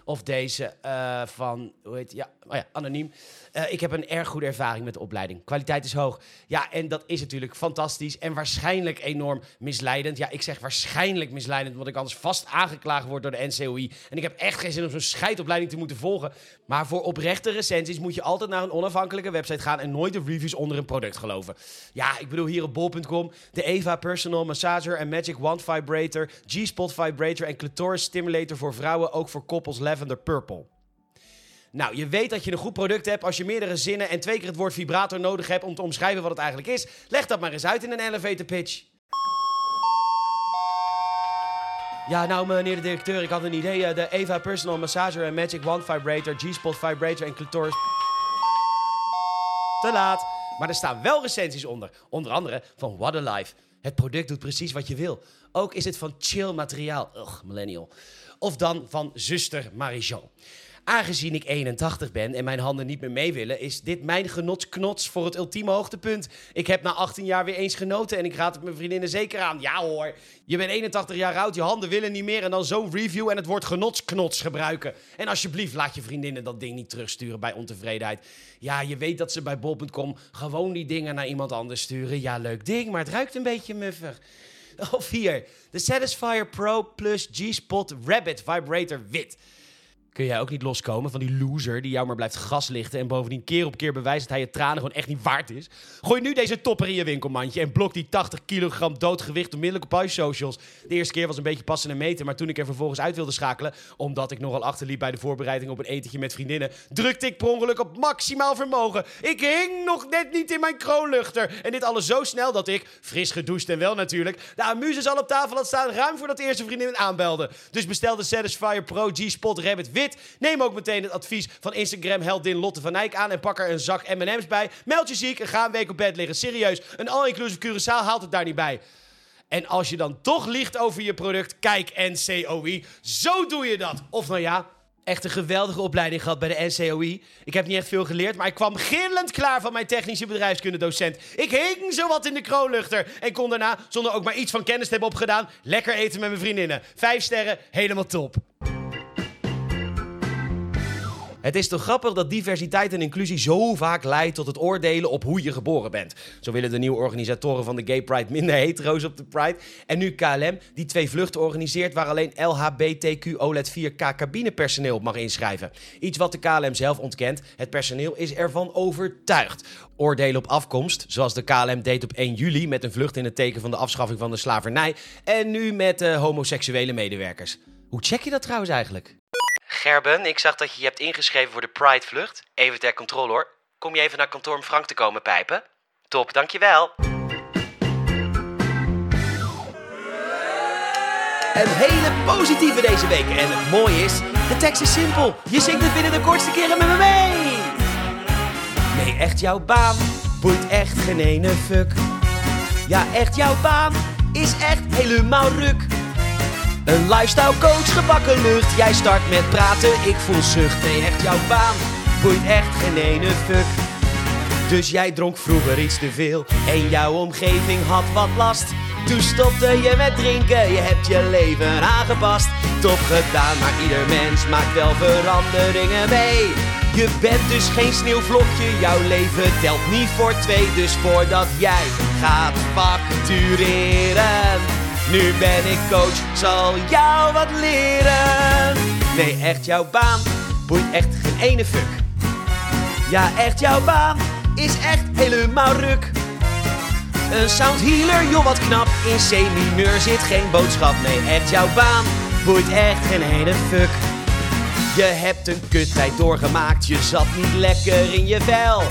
Of deze uh, van, hoe heet Ja, oh ja, anoniem. Uh, ik heb een erg goede ervaring met de opleiding. Kwaliteit is hoog. Ja, en dat is natuurlijk fantastisch en waarschijnlijk enorm misleidend. Ja, ik zeg waarschijnlijk misleidend, omdat ik anders vast aangeklaagd word door de NCOI. En ik heb echt geen zin om zo'n scheidopleiding te moeten volgen. Maar voor oprechte recensies moet je altijd naar een onafhankelijke website gaan en nooit de reviews onder een product geloven. Ja, ik bedoel hier op bol.com de Eva Personal Massager en Magic Wand Vibrator, G-Spot Vibrator en Clitoris Stimulator voor vrouwen, ook voor koppels Lavender Purple. Nou, je weet dat je een goed product hebt als je meerdere zinnen en twee keer het woord vibrator nodig hebt om te omschrijven wat het eigenlijk is. Leg dat maar eens uit in een elevator pitch. Ja, nou meneer de directeur, ik had een idee. De Eva Personal Massager en Magic Wand Vibrator, G-Spot Vibrator en Clitoris... Te laat. Maar er staan wel recensies onder. Onder andere van What a Life. Het product doet precies wat je wil. Ook is het van chill materiaal. Ugh, millennial. Of dan van zuster Marie-Jo. Aangezien ik 81 ben en mijn handen niet meer mee willen, is dit mijn genotsknots voor het ultieme hoogtepunt. Ik heb na 18 jaar weer eens genoten en ik raad het mijn vriendinnen zeker aan. Ja hoor, je bent 81 jaar oud, je handen willen niet meer en dan zo'n review en het woord genotsknots gebruiken. En alsjeblieft, laat je vriendinnen dat ding niet terugsturen bij ontevredenheid. Ja, je weet dat ze bij bol.com gewoon die dingen naar iemand anders sturen. Ja, leuk ding, maar het ruikt een beetje muffig. Of hier, de Satisfyer Pro Plus G-Spot Rabbit Vibrator Wit. Kun jij ook niet loskomen van die loser die jou maar blijft gaslichten en bovendien keer op keer bewijst dat hij je tranen gewoon echt niet waard is? Gooi nu deze topper in je winkelmandje en blok die 80 kilogram doodgewicht onmiddellijk op je socials. De eerste keer was een beetje passen en meten, maar toen ik er vervolgens uit wilde schakelen, omdat ik nogal achterliep bij de voorbereiding op een etentje met vriendinnen, drukte ik per ongeluk op maximaal vermogen. Ik hing nog net niet in mijn kroonluchter. En dit alles zo snel dat ik, fris gedoucht en wel natuurlijk, de amuses al op tafel had staan ruim voordat de eerste vriendin aanbelde. Dus bestelde Satisfyer Pro G-Spot Rabbit Neem ook meteen het advies van Instagram-heldin Lotte van Eyck aan en pak er een zak M&M's bij. Meld je ziek en ga een week op bed liggen. Serieus, een all-inclusive Curaçao haalt het daar niet bij. En als je dan toch liegt over je product, kijk NCOI. Zo doe je dat. Of nou ja, Echt een geweldige opleiding gehad bij de NCOI. Ik heb niet echt veel geleerd, maar ik kwam gillend klaar van mijn technische bedrijfskundedocent. Ik hing zowat in de kroonluchter en kon daarna, zonder ook maar iets van kennis te hebben opgedaan, lekker eten met mijn vriendinnen. Vijf sterren, helemaal top. Het is toch grappig dat diversiteit en inclusie zo vaak leidt tot het oordelen op hoe je geboren bent. Zo willen de nieuwe organisatoren van de Gay Pride minder hetero's op de Pride. En nu KLM, die twee vluchten organiseert waar alleen LHBTQ OLED 4K cabinepersoneel op mag inschrijven. Iets wat de KLM zelf ontkent. Het personeel is ervan overtuigd. Oordelen op afkomst, zoals de KLM deed op 1 juli met een vlucht in het teken van de afschaffing van de slavernij. En nu met uh, homoseksuele medewerkers. Hoe check je dat trouwens eigenlijk? Gerben, ik zag dat je je hebt ingeschreven voor de Pride-vlucht. Even ter controle hoor. Kom je even naar kantoor om Frank te komen pijpen? Top, dankjewel. Een hele positieve deze week. En het mooie is, de tekst is simpel. Je zingt het binnen de kortste keren met me mee. Nee, echt jouw baan boeit echt geen ene fuck. Ja, echt jouw baan is echt helemaal ruk. Een lifestyle coach, gebakken lucht. Jij start met praten, ik voel zucht. Nee, echt jouw baan boeit echt geen ene fuck. Dus jij dronk vroeger iets te veel en jouw omgeving had wat last. Toen stopte je met drinken, je hebt je leven aangepast. Top gedaan, maar ieder mens maakt wel veranderingen mee. Je bent dus geen sneeuwvlokje, jouw leven telt niet voor twee. Dus voordat jij gaat factureren nu ben ik coach, zal jou wat leren. Nee, echt jouw baan boeit echt geen ene fuck. Ja, echt jouw baan is echt helemaal ruk. Een sound healer, joh wat knap. In C-mineur zit geen boodschap. Nee, echt jouw baan boeit echt geen ene fuck. Je hebt een kuttijd doorgemaakt, je zat niet lekker in je vel.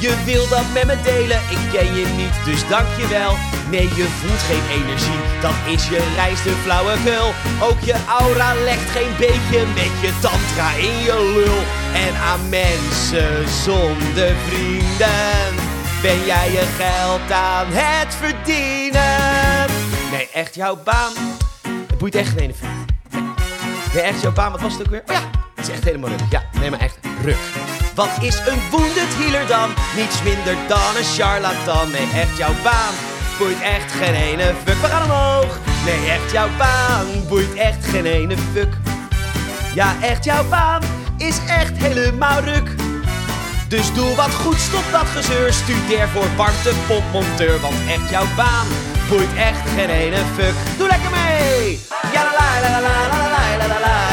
Je wil dat met me delen, ik ken je niet, dus dank je wel. Nee, je voelt geen energie, dat is je rijste flauwekul. Ook je aura legt geen beetje met je tantra in je lul. En aan mensen zonder vrienden ben jij je geld aan het verdienen. Nee, echt jouw baan, het boeit echt geen Nee, echt jouw baan, wat was het ook weer? Oh ja, het is echt helemaal ruk. Ja, nee, maar echt ruk. Wat is een wounded healer dan? Niets minder dan een charlatan. Nee, echt jouw baan boeit echt geen ene fuck. We gaan omhoog. Nee, echt jouw baan boeit echt geen ene fuck. Ja, echt jouw baan is echt helemaal ruk. Dus doe wat goed, stop dat gezeur. Studeer voor warmtepompmonteur, want echt jouw baan boeit echt geen ene fuck. Doe lekker mee! Ja la la la la la la la la la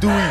doei.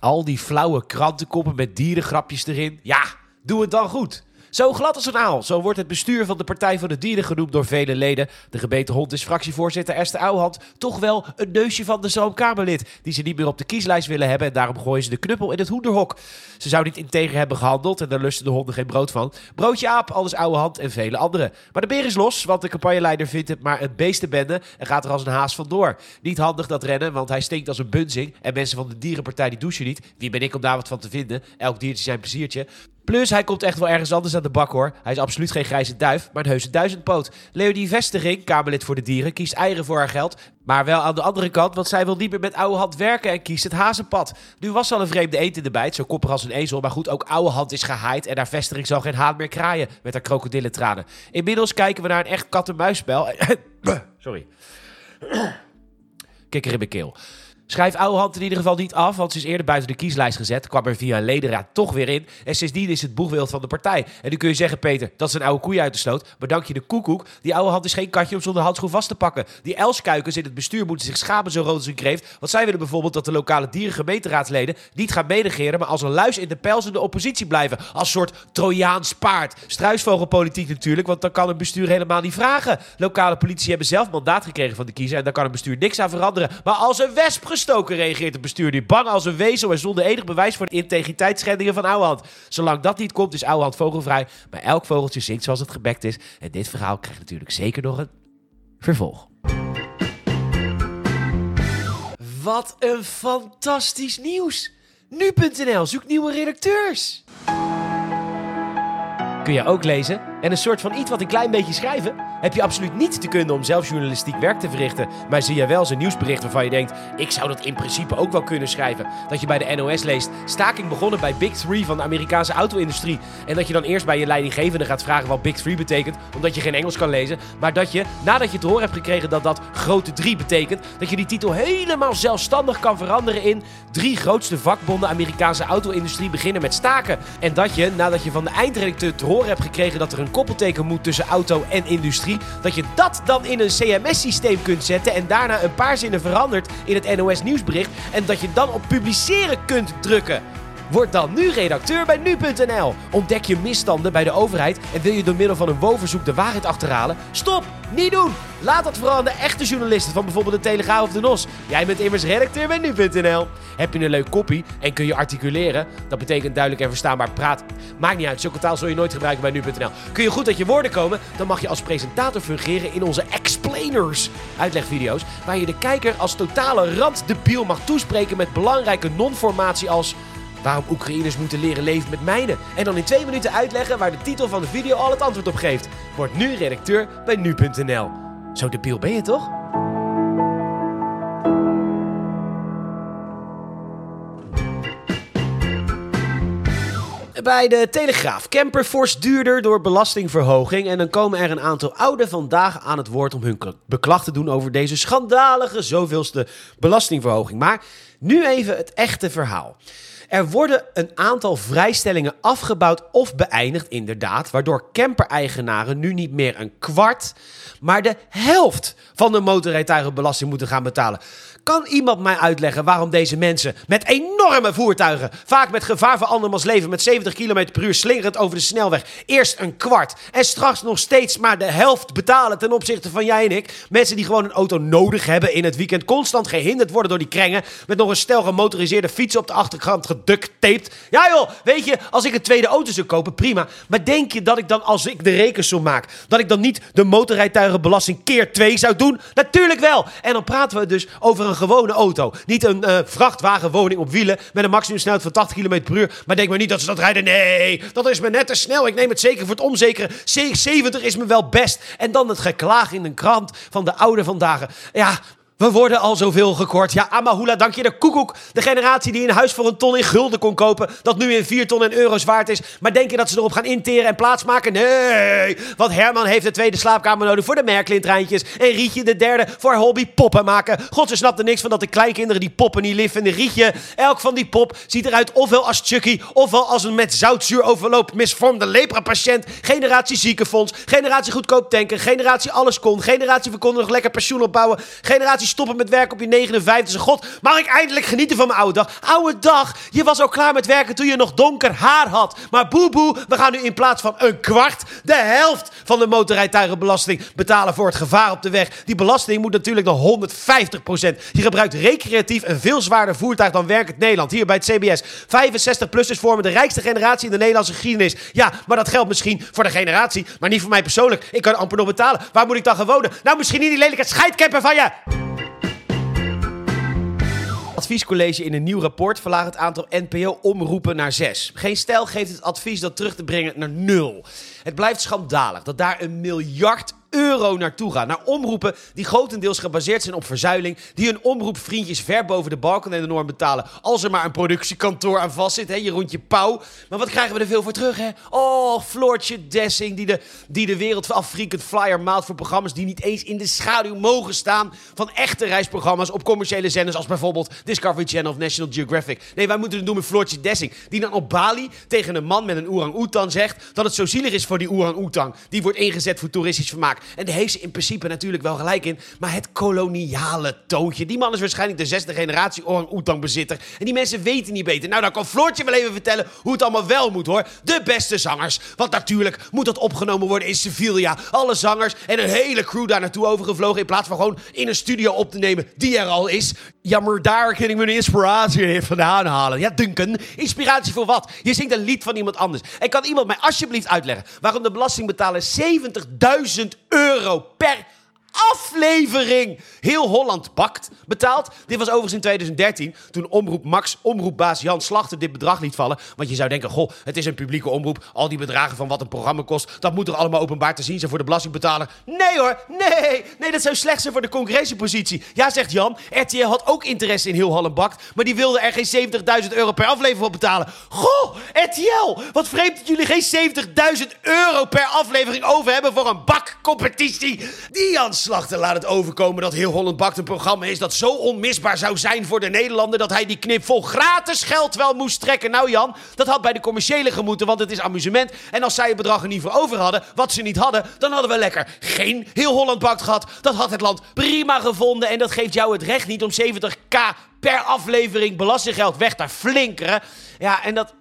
Al die flauwe krantenkoppen met dierengrapjes erin. Ja, doe het dan goed. Zo glad als een aal. Zo wordt het bestuur van de Partij van de Dieren genoemd door vele leden. De gebeten hond is fractievoorzitter Esther Ouwehand toch wel een neusje van de Zoomkamerlid. Die ze niet meer op de kieslijst willen hebben. En daarom gooien ze de knuppel in het hoenderhok. Ze zou niet integer hebben gehandeld en daar lusten de honden geen brood van. Broodje aap, alles Ouwehand en vele anderen. Maar de beer is los, want de campagneleider vindt het maar een beestenbende en gaat er als een haas vandoor. Niet handig dat rennen, want hij stinkt als een bunzing. En mensen van de dierenpartij die douchen niet. Wie ben ik om daar wat van te vinden? Elk diertje zijn pleziertje. Plus, hij komt echt wel ergens anders aan de bak hoor. Hij is absoluut geen grijze duif, maar een heuse duizendpoot. Leonie Vesteging, Kamerlid voor de Dieren, kiest eieren voor haar geld. Maar wel aan de andere kant, want zij wil niet meer met oude hand werken en kiest het hazenpad. Nu was al een vreemde eend in de bijt, zo koppig als een ezel. Maar goed, ook oude hand is gehaaid en haar vestiging zal geen haan meer kraaien met haar krokodillentranen. Inmiddels kijken we naar een echt kat-en-muisspel. Sorry. Kikker in mijn keel. Schrijf Ouwehand in ieder geval niet af, want ze is eerder buiten de kieslijst gezet. Kwam er via een ledenraad toch weer in. En sindsdien is het boegbeeld van de partij. En nu kun je zeggen, Peter, dat is een oude koei uit de sloot. Maar dank je de koekoek. Die Ouwehand is geen katje om zonder handschoen vast te pakken. Die elskuikens in het bestuur moeten zich schamen zo rood als een kreeft. Want zij willen bijvoorbeeld dat de lokale dierengemeenteraadsleden niet gaan meedegeren, maar als een luis in de pels in de oppositie blijven. Als soort Trojaans paard. Struisvogelpolitiek natuurlijk, want dan kan een bestuur helemaal niet vragen. Lokale politici hebben zelf mandaat gekregen van de kiezer en daar kan een bestuur niks aan veranderen. Maar als een wesp gestoken reageert het bestuur nu bang als een wezel en zonder enig bewijs voor de integriteitsschendingen van Ouwehand. Zolang dat niet komt, is Ouwehand vogelvrij. Maar elk vogeltje zingt zoals het gebekt is. En dit verhaal krijgt natuurlijk zeker nog een vervolg. Wat een fantastisch nieuws. Nu.nl zoekt nieuwe redacteurs. Kun je ook lezen en een soort van iets wat een klein beetje schrijven? Heb je absoluut niet te kunnen om zelf journalistiek werk te verrichten, maar zie je wel zo'n nieuwsbericht waarvan je denkt: ik zou dat in principe ook wel kunnen schrijven. Dat je bij de NOS leest: staking begonnen bij Big Three van de Amerikaanse auto-industrie. En dat je dan eerst bij je leidinggevende gaat vragen wat Big Three betekent, omdat je geen Engels kan lezen. Maar dat je, nadat je te horen hebt gekregen dat dat grote drie betekent, dat je die titel helemaal zelfstandig kan veranderen in drie grootste vakbonden Amerikaanse auto-industrie beginnen met staken. En dat je, nadat je van de eindredacteur te horen gekregen dat er een koppelteken moet tussen auto en industrie, dat je dat dan in een CMS-systeem kunt zetten en daarna een paar zinnen verandert in het NOS nieuwsbericht en dat je dan op publiceren kunt drukken. Word dan nu redacteur bij nu.nl. Ontdek je misstanden bij de overheid en wil je door middel van een woonverzoek de waarheid achterhalen? Stop! Niet doen! Laat dat vooral aan de echte journalisten van bijvoorbeeld de Telegraaf of de NOS. Jij bent immers redacteur bij nu.nl. Heb je een leuk kopie en kun je articuleren? Dat betekent duidelijk en verstaanbaar praat. Maakt niet uit, zulke taal zul je nooit gebruiken bij nu.nl. Kun je goed uit je woorden komen? Dan mag je als presentator fungeren in onze explainers uitlegvideo's. Waar je de kijker als totale randdebiel mag toespreken met belangrijke non-formatie als... Waarom Oekraïners moeten leren leven met mijnen. En dan in twee minuten uitleggen waar de titel van de video al het antwoord op geeft. Word nu redacteur bij nu.nl. Zo debiel ben je toch? Bij de Telegraaf. Camper fors duurder door belastingverhoging. En dan komen er een aantal ouden vandaag aan het woord om hun beklag te doen over deze schandalige zoveelste belastingverhoging. Maar nu even het echte verhaal. Er worden een aantal vrijstellingen afgebouwd of beëindigd, inderdaad, waardoor camper-eigenaren nu niet meer een kwart, maar de helft van de motorrijtuigenbelasting moeten gaan betalen. Kan iemand mij uitleggen waarom deze mensen met enorme voertuigen, vaak met gevaar voor andermans leven, met 70 km per uur slingerend over de snelweg, eerst een kwart en straks nog steeds maar de helft betalen ten opzichte van jij en ik? Mensen die gewoon een auto nodig hebben in het weekend, constant gehinderd worden door die krengen, met nog een stel gemotoriseerde fietsen op de achterkant Ja joh, weet je, als ik een tweede auto zou kopen, prima. Maar denk je dat ik dan, als ik de rekensom maak, dat ik dan niet de motorrijtuigenbelasting keer 2 zou doen? Natuurlijk wel. En dan praten we dus over een gewone auto. Niet een uh, vrachtwagenwoning op wielen met een maximumsnelheid van 80 km per uur. Maar denk maar niet dat ze dat rijden. Nee, dat is me net te snel. Ik neem het zeker voor het omzekere. 70 is me wel best. En dan het geklaag in een krant van de oude vandaag. Ja, we worden al zoveel gekort. Ja, Amahula, dank je de koekoek. De generatie die een huis voor een ton in gulden kon kopen, dat nu in 4 ton en euro's waard is. Maar denk je dat ze erop gaan interen en plaatsmaken? Nee, want Herman heeft de tweede slaapkamer nodig voor de Merklin-treintjes. En Rietje de derde voor hobby poppen maken. God, ze snapte niks van dat de kleinkinderen die poppen niet lief vinden. Rietje, elk van die pop ziet eruit ofwel als Chucky, ofwel als een met zoutzuur overloop misvormde lepra-patiënt. Generatie ziekenfonds, generatie goedkoop tanken, generatie alles kon, generatie we konden nog lekker pensioen opbouwen, generatie stoppen met werken op je 59 God, mag ik eindelijk genieten van mijn oude dag? Oude dag, je was al klaar met werken toen je nog donker haar had. Maar boe boe, we gaan nu in plaats van een kwart, de helft van de motorrijtuigenbelasting betalen voor het gevaar op de weg. Die belasting moet natuurlijk naar 150% Je gebruikt recreatief een veel zwaarder voertuig dan werkend Nederland. Hier bij het CBS. 65-plussers vormen de rijkste generatie in de Nederlandse geschiedenis. Ja, maar dat geldt misschien voor de generatie, maar niet voor mij persoonlijk. Ik kan amper nog betalen. Waar moet ik dan gaan wonen? Nou, misschien niet die lelijke scheidkemper van je. Adviescollege in een nieuw rapport verlaagt het aantal NPO-omroepen naar zes. Geen stijl geeft het advies dat terug te brengen naar nul. Het blijft schandalig dat daar een miljard euro naartoe gaan. Naar omroepen die grotendeels gebaseerd zijn op verzuiling. Die hun omroepvriendjes ver boven de balken en de norm betalen. Als er maar een productiekantoor aan vast zit, hè, Jeroentje Pauw. Maar wat krijgen we er veel voor terug, hè? Oh, Floortje Dessing, die de, die de wereld flyer maalt voor programma's die niet eens in de schaduw mogen staan van echte reisprogramma's op commerciële zenders als bijvoorbeeld Discovery Channel of National Geographic. Nee, wij moeten het doen met Floortje Dessing, die dan op Bali tegen een man met een orang-oetan zegt dat het zo zielig is voor die orang-oetan. Die wordt ingezet voor toeristisch vermaak. En daar heeft ze in principe natuurlijk wel gelijk in. Maar het koloniale toontje. Die man is waarschijnlijk de zesde generatie orang-oetang bezitter. En die mensen weten niet beter. Nou, dan kan Floortje wel even vertellen hoe het allemaal wel moet hoor. De beste zangers. Want natuurlijk moet dat opgenomen worden in Sevilla. Alle zangers en een hele crew daar naartoe overgevlogen. In plaats van gewoon in een studio op te nemen die er al is. Jammer, daar kan ik mijn inspiratie vandaan halen. Ja, Duncan, inspiratie voor wat? Je zingt een lied van iemand anders. En kan iemand mij alsjeblieft uitleggen waarom de belastingbetaler 70.000 euro per aflevering Heel Holland Bakt betaald. Dit was overigens in 2013, toen Omroep Max, omroepbaas Jan Slachter dit bedrag liet vallen. Want je zou denken, goh, het is een publieke omroep. Al die bedragen van wat een programma kost, dat moet er allemaal openbaar te zien zijn voor de belastingbetaler. Nee hoor, nee, nee, dat zou slecht zijn voor de concurrentiepositie. Ja, zegt Jan, RTL had ook interesse in Heel Holland Bakt, maar die wilde er geen 70.000 euro per aflevering voor betalen. Goh, RTL, wat vreemd dat jullie geen 70.000 euro per aflevering over hebben voor een bakcompetitie. Die Jan Laat het overkomen dat Heel Holland Bakt een programma is dat zo onmisbaar zou zijn voor de Nederlander dat hij die knip vol gratis geld wel moest trekken. Nou Jan, dat had bij de commerciële gemoeten, want het is amusement. En als zij het bedrag er niet voor over hadden, wat ze niet hadden, dan hadden we lekker geen Heel Holland Bakt gehad. Dat had het land prima gevonden en dat geeft jou het recht niet om 70k per aflevering belastinggeld weg te flinkeren. Ja, en dat,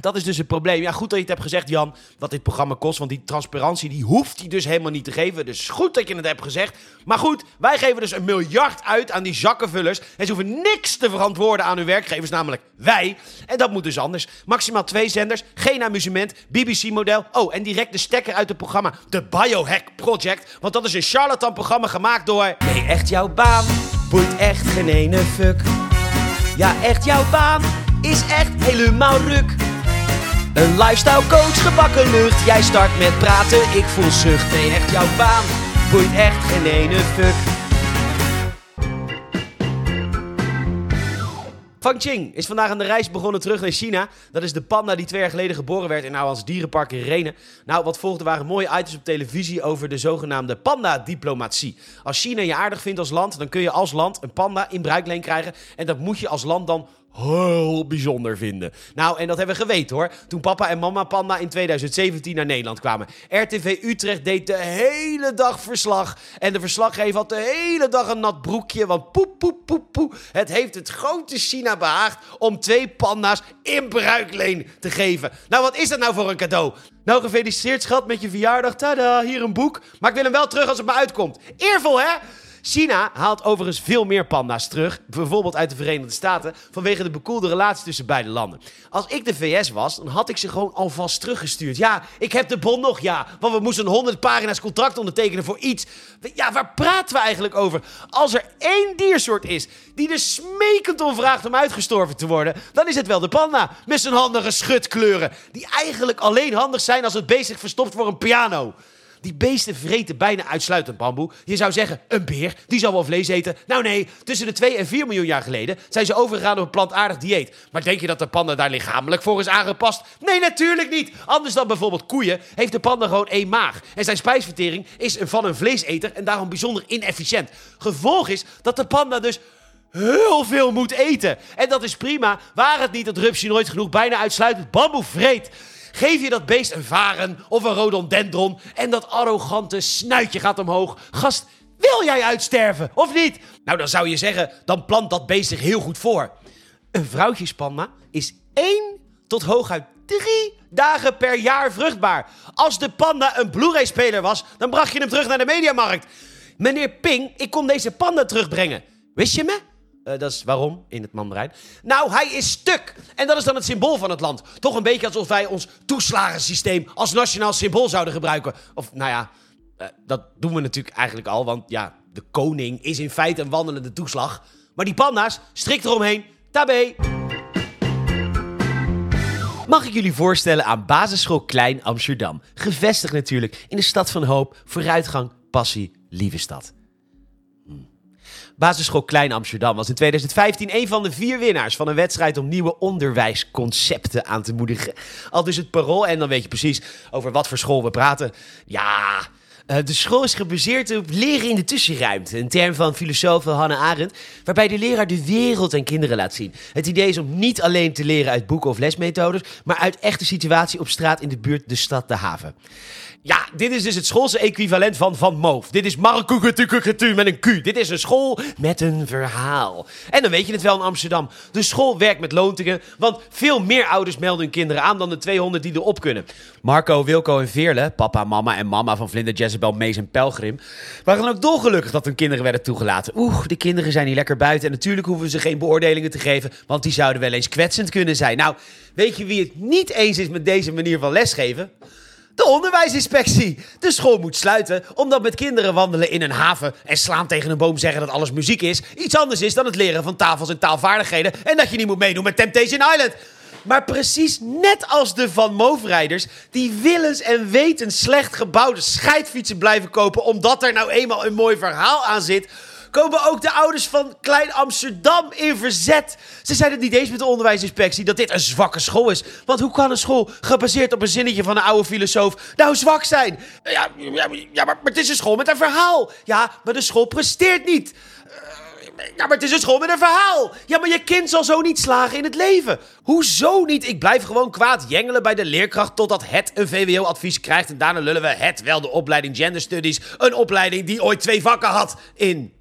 dat is dus het probleem. Ja, goed dat je het hebt gezegd, Jan, wat dit programma kost. Want die transparantie, die hoeft hij dus helemaal niet te geven. Dus goed dat je het hebt gezegd. Maar goed, wij geven dus een miljard uit aan die zakkenvullers. En ze hoeven niks te verantwoorden aan hun werkgevers, namelijk wij. En dat moet dus anders. Maximaal twee zenders, geen amusement, BBC-model. Oh, en direct de stekker uit het programma The Biohack Project. Want dat is een charlatan-programma gemaakt door... Nee, echt jouw baan boeit echt geen fuck. Ja, echt jouw baan is echt helemaal ruk. Een lifestyle coach, gebakken lucht. Jij start met praten, ik voel zucht. Nee, echt jouw baan boeit echt geen ene fuck. Fang Qing is vandaag aan de reis begonnen terug naar China. Dat is de panda die twee jaar geleden geboren werd in Ouwans Dierenpark in Renen. Nou, wat volgde waren mooie items op televisie over de zogenaamde panda-diplomatie. Als China je aardig vindt als land, dan kun je als land een panda in bruikleen krijgen. En dat moet je als land dan heel bijzonder vinden. Nou, en dat hebben we geweten hoor. Toen papa en mama panda in 2017 naar Nederland kwamen. RTV Utrecht deed de hele dag verslag. En de verslaggever had de hele dag een nat broekje. Want poep, poep, poep, poep. Het heeft het grote China behaagd om twee panda's in bruikleen te geven. Nou, wat is dat nou voor een cadeau? Nou, gefeliciteerd schat met je verjaardag. Tada, hier een boek. Maar ik wil hem wel terug als het me uitkomt. Eervol, hè? China haalt overigens veel meer panda's terug, bijvoorbeeld uit de Verenigde Staten, vanwege de bekoelde relatie tussen beide landen. Als ik de VS was, dan had ik ze gewoon alvast teruggestuurd. Ja, ik heb de bon nog, ja, want we moesten 100 pagina's contract ondertekenen voor iets. Ja, waar praten we eigenlijk over? Als er één diersoort is die er smekend om vraagt om uitgestorven te worden, dan is het wel de panda. Met zijn handige schutkleuren, die eigenlijk alleen handig zijn als het beest zich verstopt voor een piano. Die beesten vreten bijna uitsluitend bamboe. Je zou zeggen, een beer, die zal wel vlees eten. Nou nee, tussen de 2 en 4 miljoen jaar geleden zijn ze overgegaan op een plantaardig dieet. Maar denk je dat de panda daar lichamelijk voor is aangepast? Nee, natuurlijk niet. Anders dan bijvoorbeeld koeien heeft de panda gewoon één maag. En zijn spijsvertering is van een vleeseter en daarom bijzonder inefficiënt. Gevolg is dat de panda dus heel veel moet eten. En dat is prima, waar het niet dat Rupsje nooit genoeg bijna uitsluitend bamboe vreet. Geef je dat beest een varen of een rhododendron en dat arrogante snuitje gaat omhoog. Gast, wil jij uitsterven of niet? Nou, dan zou je zeggen, dan plant dat beest zich heel goed voor. Een vrouwtjespanda is één tot hooguit drie dagen per jaar vruchtbaar. Als de panda een Blu-ray-speler was, dan bracht je hem terug naar de mediamarkt. Meneer Ping, ik kon deze panda terugbrengen. Wist je me? Uh, dat is waarom in het Mandarijn. Nou, hij is stuk. En dat is dan het symbool van het land. Toch een beetje alsof wij ons toeslagensysteem als nationaal symbool zouden gebruiken. Of nou ja, uh, dat doen we natuurlijk eigenlijk al. Want ja, de koning is in feite een wandelende toeslag. Maar die panda's, strikt eromheen. Tabé. Mag ik jullie voorstellen aan Basisschool Klein Amsterdam. Gevestigd natuurlijk in de stad van hoop, vooruitgang, passie, lieve stad. Basisschool Klein Amsterdam was in 2015 een van de vier winnaars van een wedstrijd om nieuwe onderwijsconcepten aan te moedigen. Al dus het parool en dan weet je precies over wat voor school we praten. Ja, uh, de school is gebaseerd op leren in de tussenruimte, een term van filosoof Hannah Arendt, waarbij de leraar de wereld aan kinderen laat zien. Het idee is om niet alleen te leren uit boeken of lesmethodes, maar uit echte situatie op straat in de buurt, de stad, de haven. Ja, dit is dus het schoolse equivalent van Van Moof. Dit is Markukutukukutu met een Q. Dit is een school met een verhaal. En dan weet je het wel in Amsterdam. De school werkt met loontingen, want veel meer ouders melden hun kinderen aan dan de 200 die erop kunnen. Marco, Wilco en Veerle, papa, mama en mama van Vlinder, Jezebel, Mees en Pelgrim, waren ook dolgelukkig dat hun kinderen werden toegelaten. Oeh, de kinderen zijn hier lekker buiten en natuurlijk hoeven ze geen beoordelingen te geven, want die zouden wel eens kwetsend kunnen zijn. Nou, weet je wie het niet eens is met deze manier van lesgeven? De onderwijsinspectie. De school moet sluiten omdat met kinderen wandelen in een haven en slaan tegen een boom zeggen dat alles muziek is iets anders is dan het leren van tafels en taalvaardigheden en dat je niet moet meedoen met Temptation Island. Maar precies net als de Van Moof-rijders, die willens en wetens slecht gebouwde scheidfietsen blijven kopen omdat er nou eenmaal een mooi verhaal aan zit, komen ook de ouders van Klein Amsterdam in verzet. Ze zeiden het niet eens met de onderwijsinspectie dat dit een zwakke school is. Want hoe kan een school gebaseerd op een zinnetje van een oude filosoof nou zwak zijn? Ja, ja, ja maar, maar het is een school met een verhaal. Ja, maar de school presteert niet. Eh, Ja, maar het is een school met een verhaal. Ja, maar je kind zal zo niet slagen in het leven. Hoezo niet? Ik blijf gewoon kwaad jengelen bij de leerkracht totdat het een VWO-advies krijgt. En daarna lullen we het wel de opleiding Gender Studies. Een opleiding die ooit twee vakken had in.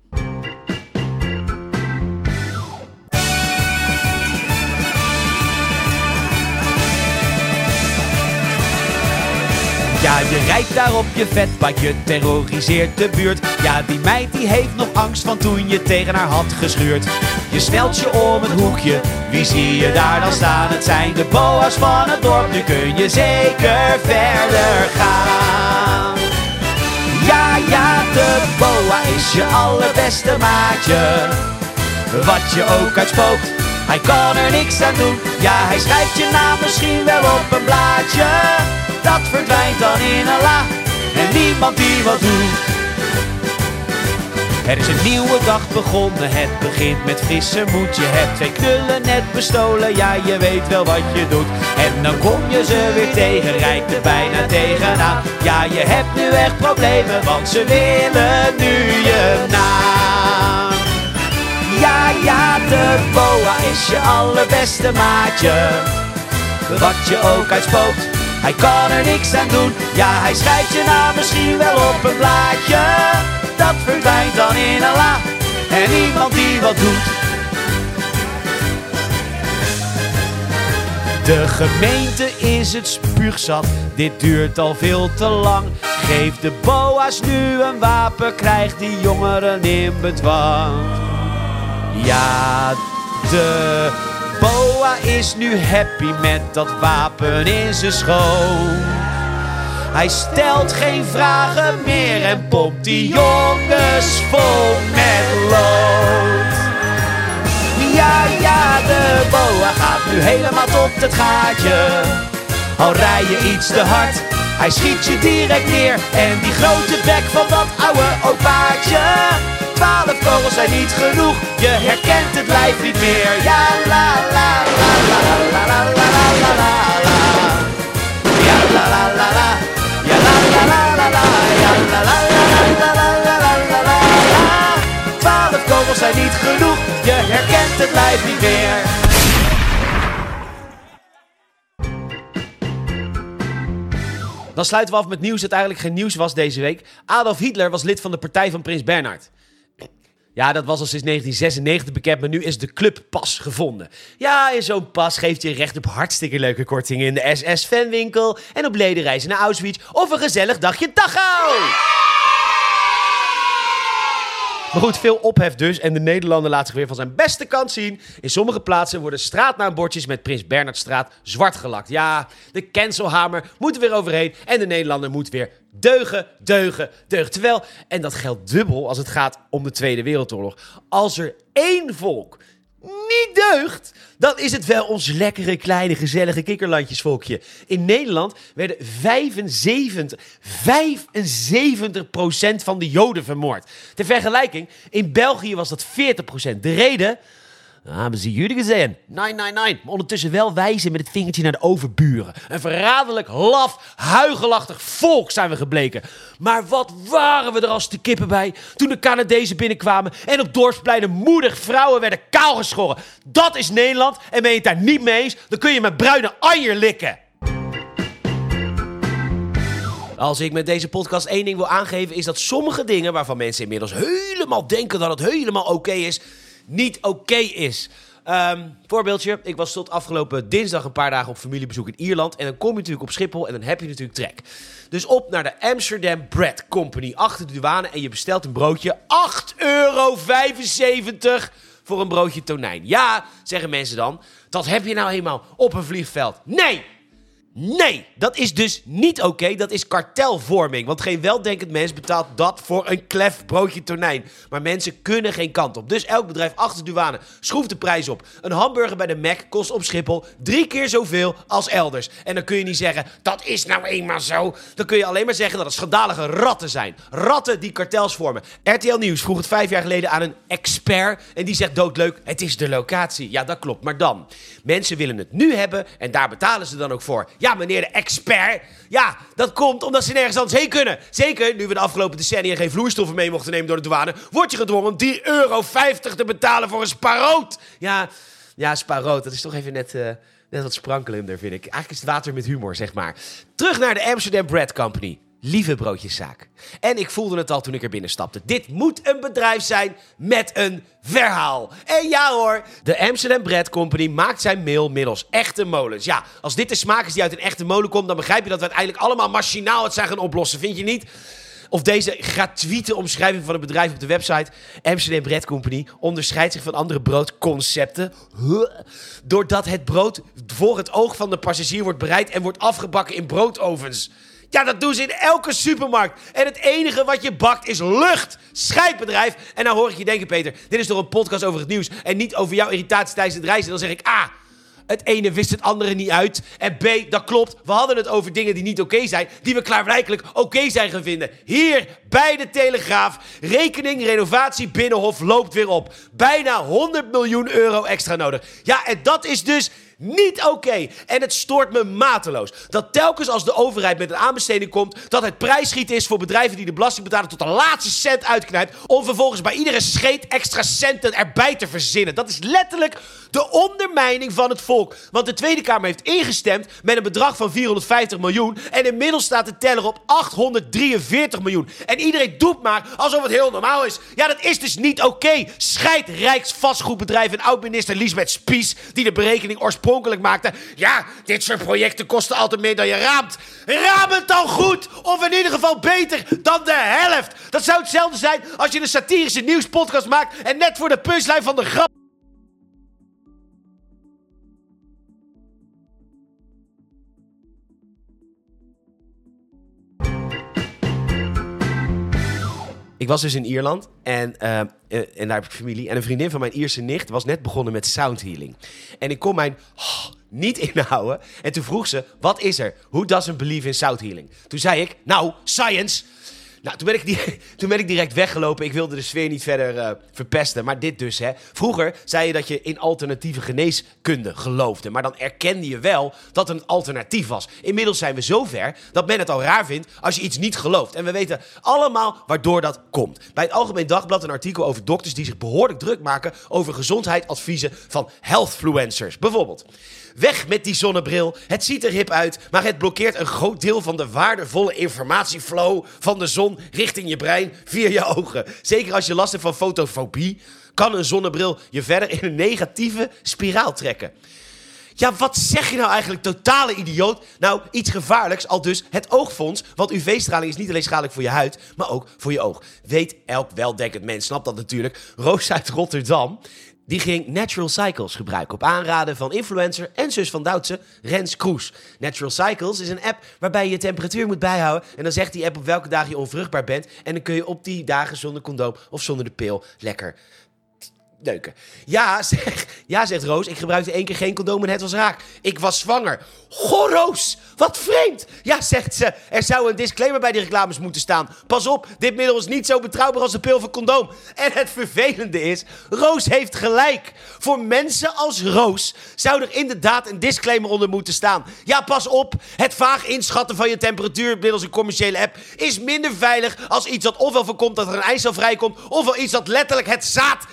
Je rijdt daar op je vetbak, je terroriseert de buurt. Ja, die meid die heeft nog angst van toen je tegen haar had geschuurd. Je snelt je om het hoekje, wie zie je daar dan staan? Het zijn de boa's van het dorp, nu kun je zeker verder gaan. Ja, ja, de boa is je allerbeste maatje. Wat je ook uitspookt, hij kan er niks aan doen. Ja, hij schrijft je naam misschien wel op een blaadje. Dat verdwijnt dan in een la en niemand die wat doet. Er is een nieuwe dag begonnen, het begint met frisse moed. Je hebt twee knullen net bestolen, ja je weet wel wat je doet. En dan kom je ze weer tegen, rijdt er bijna tegenaan. Ja je hebt nu echt problemen, want ze willen nu je naam. Ja, ja, de boa is je allerbeste maatje. Wat je ook uitspookt, hij kan er niks aan doen. Ja, hij schrijft je naam misschien wel op een blaadje. Dat verdwijnt dan in een la en niemand die wat doet. De gemeente is het spuugzat, dit duurt al veel te lang. Geef de boa's nu een wapen, krijg die jongeren in bedwang. Ja, de boa is nu happy met dat wapen in zijn schoon. Hij stelt geen vragen meer en pompt die jongens vol met lood. Ja, ja, de boa gaat nu helemaal tot het gaatje. Al rij je iets te hard, hij schiet je direct neer. En die grote bek van dat oude opaatje. Twaalf kogels zijn niet genoeg, je herkent het lijf niet meer. Ja, la la la la la la la la la la. Ja, la la la la. Ja, la la la la la. Ja, la la la la la la la la la la. Twaalf kogels zijn niet genoeg, je herkent het lijf niet meer. Dan sluiten we af met nieuws dat eigenlijk geen nieuws was deze week. Adolf Hitler was lid van de partij van Prins Bernhard. Ja, dat was al sinds 1996 bekend, maar nu is de clubpas gevonden. Ja, in zo'n pas geeft je recht op hartstikke leuke kortingen in de SS-fanwinkel... en op ledenreizen naar Auschwitz of een gezellig dagje Dachau! Maar goed, veel ophef dus. En de Nederlander laat zich weer van zijn beste kant zien. In sommige plaatsen worden straatnaambordjes met Prins Bernhardstraat zwart gelakt. Ja, de cancelhamer moet er weer overheen. En de Nederlander moet weer deugen, deugen, deugen. Terwijl, en dat geldt dubbel als het gaat om de Tweede Wereldoorlog. Als er één volk niet deugt, dan is het wel ons lekkere, kleine, gezellige kikkerlandjesvolkje. In Nederland werden 75, 75% van de Joden vermoord. Ter vergelijking, in België was dat 40%. De reden? Ah, hebben ze jullie gezien? Nee, nee, nee. Maar ondertussen wel wijzen met het vingertje naar de overburen. Een verraderlijk, laf, huigelachtig volk zijn we gebleken. Maar wat waren we er als de kippen bij toen de Canadezen binnenkwamen en op dorpspleinen moedig vrouwen werden kaalgeschoren. Dat is Nederland en ben je het daar niet mee eens, dan kun je mijn bruine anjer likken. Als ik met deze podcast één ding wil aangeven, is dat sommige dingen waarvan mensen inmiddels helemaal denken dat het helemaal oké is, niet oké is. Ehm, voorbeeldje, ik was tot afgelopen dinsdag een paar dagen op familiebezoek in Ierland. En dan kom je natuurlijk op Schiphol en dan heb je natuurlijk trek. Dus op naar de Amsterdam Bread Company achter de douane en je bestelt een broodje 8,75 euro voor een broodje tonijn. Ja, zeggen mensen dan, dat heb je nou eenmaal op een vliegveld. Nee! Nee, dat is dus niet oké. Dat is kartelvorming. Want geen weldenkend mens betaalt dat voor een klef broodje tonijn. Maar mensen kunnen geen kant op. Dus elk bedrijf achter de douane schroeft de prijs op. Een hamburger bij de Mac kost op Schiphol drie keer zoveel als elders. En dan kun je niet zeggen, dat is nou eenmaal zo. Dan kun je alleen maar zeggen dat het schandalige ratten zijn. Ratten die kartels vormen. RTL Nieuws vroeg het vijf jaar geleden aan een expert. En die zegt doodleuk, het is de locatie. Ja, dat klopt. Maar dan, mensen willen het nu hebben en daar betalen ze dan ook voor. Ja, meneer de expert. Ja, dat komt omdat ze nergens anders heen kunnen. Zeker nu we de afgelopen decennia geen vloeistoffen mee mochten nemen door de douane. Word je gedwongen om 3,50 euro te betalen voor een sparoot. Ja, ja, sparoot. Dat is toch even net, uh, net wat sprankelender, vind ik. Eigenlijk is het water met humor, zeg maar. Terug naar de Amsterdam Bread Company lieve broodjeszaak. En ik voelde het al toen ik er binnen stapte. Dit moet een bedrijf zijn met een verhaal. En ja hoor, de Amsterdam Bread Company maakt zijn mail middels echte molens. Ja, als dit de smaak is die uit een echte molen komt, dan begrijp je dat we uiteindelijk allemaal machinaal het zijn gaan oplossen. Vind je niet? Of deze gratuite omschrijving van het bedrijf op de website Amsterdam Bread Company onderscheidt zich van andere broodconcepten. Doordat het brood voor het oog van de passagier wordt bereid en wordt afgebakken in broodovens. Ja, dat doen ze in elke supermarkt. En het enige wat je bakt is lucht. Scheidbedrijf. En nou hoor ik je denken, Peter, dit is toch een podcast over het nieuws en niet over jouw irritatie tijdens het reizen. Dan zeg ik, ah, het ene wist het andere niet uit. En B, dat klopt, we hadden het over dingen die niet oké zijn, die we klaarblijkelijk oké zijn gaan vinden. Hier bij de Telegraaf, rekening renovatie Binnenhof loopt weer op. Bijna 100 miljoen euro extra nodig. Ja, en dat is dus niet oké. En het stoort me mateloos. Dat telkens als de overheid met een aanbesteding komt, dat het prijsschieten is voor bedrijven die de belasting betalen tot de laatste cent uitknijpt. Om vervolgens bij iedere scheet extra centen erbij te verzinnen. Dat is letterlijk de ondermijning van het volk. Want de Tweede Kamer heeft ingestemd met een bedrag van 450 miljoen. En inmiddels staat de teller op 843 miljoen. En iedereen doet maar alsof het heel normaal is. Ja, dat is dus niet oké. Okay. Scheid Rijksvastgoedbedrijf en oud-minister Liesbeth Spies, die de berekening oorspronkelijk maakte. Ja, dit soort projecten kosten altijd meer dan je raamt. Raam het dan goed! Of in ieder geval beter dan de helft. Dat zou hetzelfde zijn als je een satirische nieuwspodcast maakt en net voor de punchline van de grap Ik was dus in Ierland en, uh, en daar heb ik familie. En een vriendin van mijn Ierse nicht was net begonnen met soundhealing. En ik kon mijn oh, niet inhouden. En toen vroeg ze, wat is er? Who doesn't believe in soundhealing? Toen zei ik, nou, science. Nou, toen ben, ik toen ik direct weggelopen. Ik wilde de sfeer niet verder uh, verpesten. Maar dit dus, hè. Vroeger zei je dat je in alternatieve geneeskunde geloofde. Maar dan erkende je wel dat een alternatief was. Inmiddels zijn we zover dat men het al raar vindt als je iets niet gelooft. En we weten allemaal waardoor dat komt. Bij het Algemeen Dagblad een artikel over dokters die zich behoorlijk druk maken over gezondheidsadviezen van healthfluencers. Bijvoorbeeld. Weg met die zonnebril. Het ziet er hip uit, maar het blokkeert een groot deel van de waardevolle informatieflow van de zon richting je brein via je ogen. Zeker als je last hebt van fotofobie, kan een zonnebril je verder in een negatieve spiraal trekken. Ja, wat zeg je nou eigenlijk, totale idioot? Nou, iets gevaarlijks, al dus het oogfonds. Want UV-straling is niet alleen schadelijk voor je huid, maar ook voor je oog. Weet elk weldenkend mens, snapt dat natuurlijk. Roos uit Rotterdam, die ging Natural Cycles gebruiken op aanraden van influencer en zus van Doutse, Rens Kroes. Natural Cycles is een app waarbij je je temperatuur moet bijhouden. En dan zegt die app op welke dagen je onvruchtbaar bent. En dan kun je op die dagen zonder condoom of zonder de pil lekker Ja, ja, zegt Roos. Ik gebruikte één keer geen condoom en het was raak. Ik was zwanger. Goh, Roos, wat vreemd. Ja, zegt ze. Er zou een disclaimer bij die reclames moeten staan. Pas op, dit middel is niet zo betrouwbaar als de pil van condoom. En het vervelende is, Roos heeft gelijk. Voor mensen als Roos zou er inderdaad een disclaimer onder moeten staan. Ja, pas op. Het vaag inschatten van je temperatuur middels een commerciële app is minder veilig als iets dat ofwel voorkomt dat er een ijsel vrijkomt, ofwel iets dat letterlijk het zaad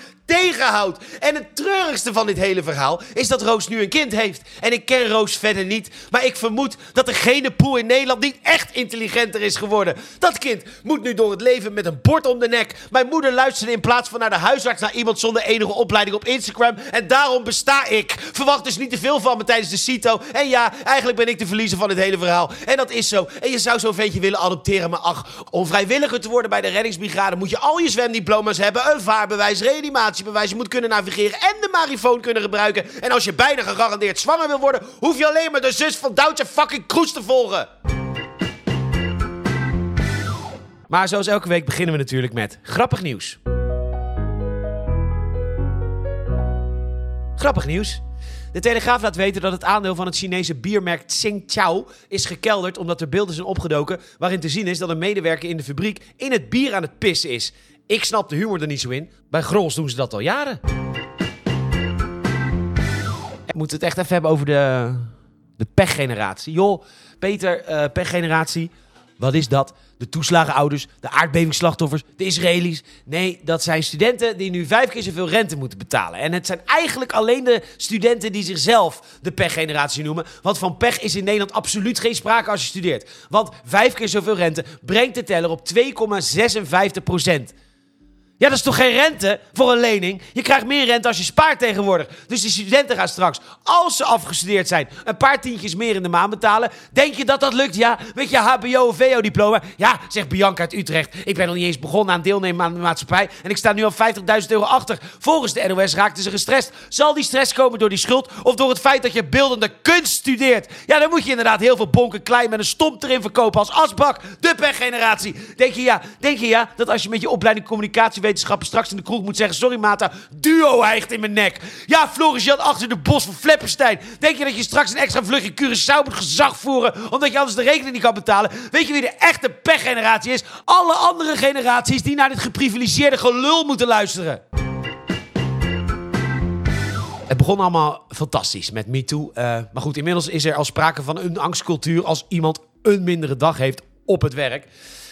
En het treurigste van dit hele verhaal is dat Roos nu een kind heeft. En ik ken Roos verder niet, maar ik vermoed dat de gene poe in Nederland niet echt intelligenter is geworden. Dat kind moet nu door het leven met een bord om de nek. Mijn moeder luisterde in plaats van naar de huisarts naar iemand zonder enige opleiding op Instagram. En daarom besta ik. Verwacht dus niet te veel van me tijdens de CITO. En ja, eigenlijk ben ik de verliezer van het hele verhaal. En dat is zo. En je zou zo'n ventje willen adopteren, maar ach, om vrijwilliger te worden bij de reddingsbrigade moet je al je zwemdiploma's hebben, een vaarbewijs, reanimatie vaccinatiebewijs, je moet kunnen navigeren en de marifoon kunnen gebruiken. En als je bijna gegarandeerd zwanger wil worden, hoef je alleen maar de zus van Doutje fucking Kroes te volgen. Maar zoals elke week beginnen we natuurlijk met grappig nieuws. Grappig nieuws. De Telegraaf laat weten dat het aandeel van het Chinese biermerk Tsingtao is gekelderd omdat er beelden zijn opgedoken waarin te zien is dat een medewerker in de fabriek in het bier aan het pissen is. Ik snap de humor er niet zo in. Bij Grols doen ze dat al jaren. We moeten het echt even hebben over de, de pechgeneratie. Joh, Peter, eh pechgeneratie. Wat is dat? De toeslagenouders, de aardbevingsslachtoffers, de Israëli's. Nee, dat zijn studenten die nu vijf keer zoveel rente moeten betalen. En het zijn eigenlijk alleen de studenten die zichzelf de pechgeneratie noemen. Want van pech is in Nederland absoluut geen sprake als je studeert. Want vijf keer zoveel rente brengt de teller op 2,56 procent. Ja, dat is toch geen rente voor een lening? Je krijgt meer rente als je spaart tegenwoordig. Dus die studenten gaan straks, als ze afgestudeerd zijn, een paar tientjes meer in de maand betalen. Denk je dat dat lukt? Ja, met je HBO of VO-diploma? Ja, zegt Bianca uit Utrecht. Ik ben nog niet eens begonnen aan deelnemen aan de maatschappij. En ik sta nu al 50.000 euro achter. Volgens de NOS raakten ze gestrest. Zal die stress komen door die schuld of door het feit dat je beeldende kunst studeert? Ja, dan moet je inderdaad heel veel bonken klein met een stomp erin verkopen als asbak. De pechgeneratie. Denk je ja, denk je ja dat als je met je opleiding straks in de kroeg moet zeggen... Sorry Mata, duo hijgt in mijn nek. Ja, Floris Jan achter de bos van Flepperstein. Denk je dat je straks een extra vluchtje Curaçao moet gezag voeren... omdat je anders de rekening niet kan betalen? Weet je wie de echte pechgeneratie is? Alle andere generaties die naar dit geprivilegeerde gelul moeten luisteren. Het begon allemaal fantastisch met MeToo. Uh, maar goed, inmiddels is er al sprake van een angstcultuur... als iemand een mindere dag heeft op het werk...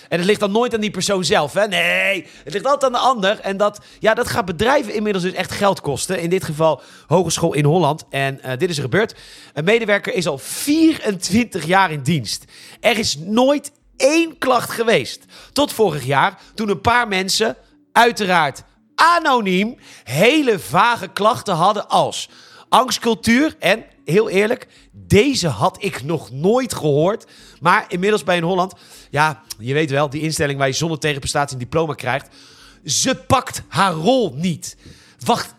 En het ligt dan nooit aan die persoon zelf, hè? Nee, het ligt altijd aan de ander. En dat, ja, dat gaat bedrijven inmiddels dus echt geld kosten. In dit geval Hogeschool in Holland. En uh, dit is er gebeurd. Een medewerker is al 24 jaar in dienst. Er is nooit één klacht geweest. Tot vorig jaar, toen een paar mensen, uiteraard anoniem, hele vage klachten hadden als angstcultuur en heel eerlijk, deze had ik nog nooit gehoord. Maar inmiddels bij in Holland, ja, je weet wel, die instelling waar je zonder tegenprestatie een diploma krijgt. Ze pakt haar rol niet. Wacht,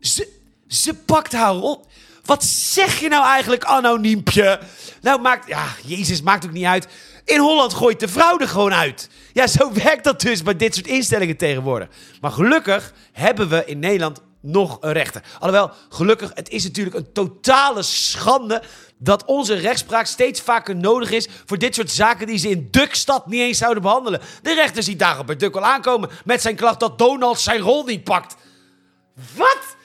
ze, ze pakt haar rol. Wat zeg je nou eigenlijk, anoniempje? Nou, maakt, ja, Jezus, maakt ook niet uit. In Holland gooit de er gewoon uit. Ja, zo werkt dat dus bij dit soort instellingen tegenwoordig. Maar gelukkig hebben we in Nederland nog een rechter. Alhoewel, gelukkig, het is natuurlijk een totale schande dat onze rechtspraak steeds vaker nodig is voor dit soort zaken die ze in Dukstad niet eens zouden behandelen. De rechter ziet Dagobert Duk al aankomen met zijn klacht dat Donald zijn rol niet pakt. Wat?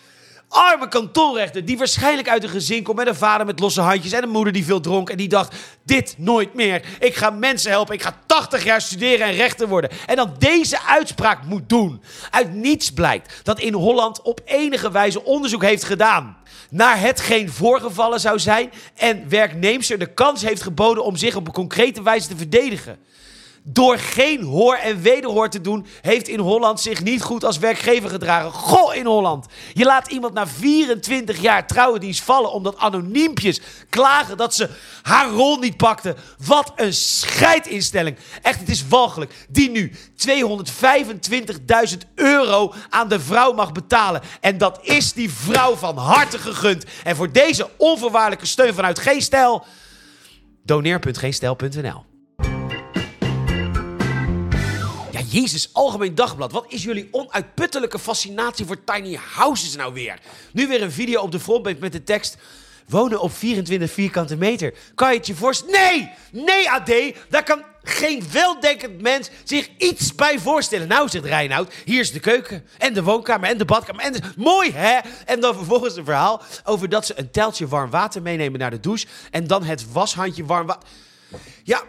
Arme kantonrechter die waarschijnlijk uit een gezin komt met een vader met losse handjes en een moeder die veel dronk en die dacht, dit nooit meer. Ik ga mensen helpen, ik ga 80 jaar studeren en rechter worden. En dan deze uitspraak moet doen. Uit niets blijkt dat in Holland op enige wijze onderzoek heeft gedaan naar hetgeen voorgevallen zou zijn en werknemster de kans heeft geboden om zich op een concrete wijze te verdedigen. Door geen hoor en wederhoor te doen, heeft in Holland zich niet goed als werkgever gedragen. Goh, in Holland. Je laat iemand na 24 jaar trouwendienst vallen omdat anoniempjes klagen dat ze haar rol niet pakte. Wat een scheidinstelling. Echt, het is walgelijk. Die nu 225.000 euro aan de vrouw mag betalen. En dat is die vrouw van harte gegund. En voor deze onvoorwaardelijke steun vanuit G-Stijl, Jezus, Algemeen Dagblad. Wat is jullie onuitputtelijke fascinatie voor tiny houses nou weer? Nu weer een video op de frontpage met de tekst... Wonen op 24 vierkante meter. Kan je het je voorstellen? Nee! Nee, AD! Daar kan geen weldenkend mens zich iets bij voorstellen. Nou, zegt Reinoud, hier is de keuken en de woonkamer en de badkamer. En. Mooi, hè? En dan vervolgens een verhaal over dat ze een teltje warm water meenemen naar de douche... en dan het washandje warm water... Ja,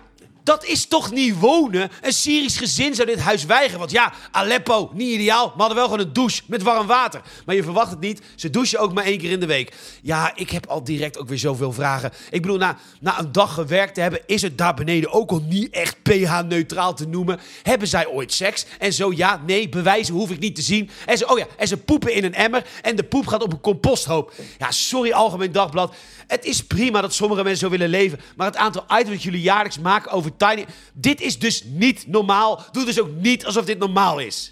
dat is toch niet wonen? Een Syrisch gezin zou dit huis weigeren. Want ja, Aleppo, niet ideaal. Maar hadden wel gewoon een douche met warm water. Maar je verwacht het niet. Ze douchen ook maar één keer in de week. Ja, ik heb al direct ook weer zoveel vragen. Ik bedoel, na, na een dag gewerkt te hebben... is het daar beneden ook al niet echt pH-neutraal te noemen. Hebben zij ooit seks? En zo ja, nee, bewijzen hoef ik niet te zien. En ze, oh ja, en ze poepen in een emmer... en de poep gaat op een composthoop. Ja, sorry Algemeen Dagblad. Het is prima dat sommige mensen zo willen leven. Maar het aantal items dat jullie jaarlijks maken over Tiny... Dit is dus niet normaal. Doe dus ook niet alsof dit normaal is.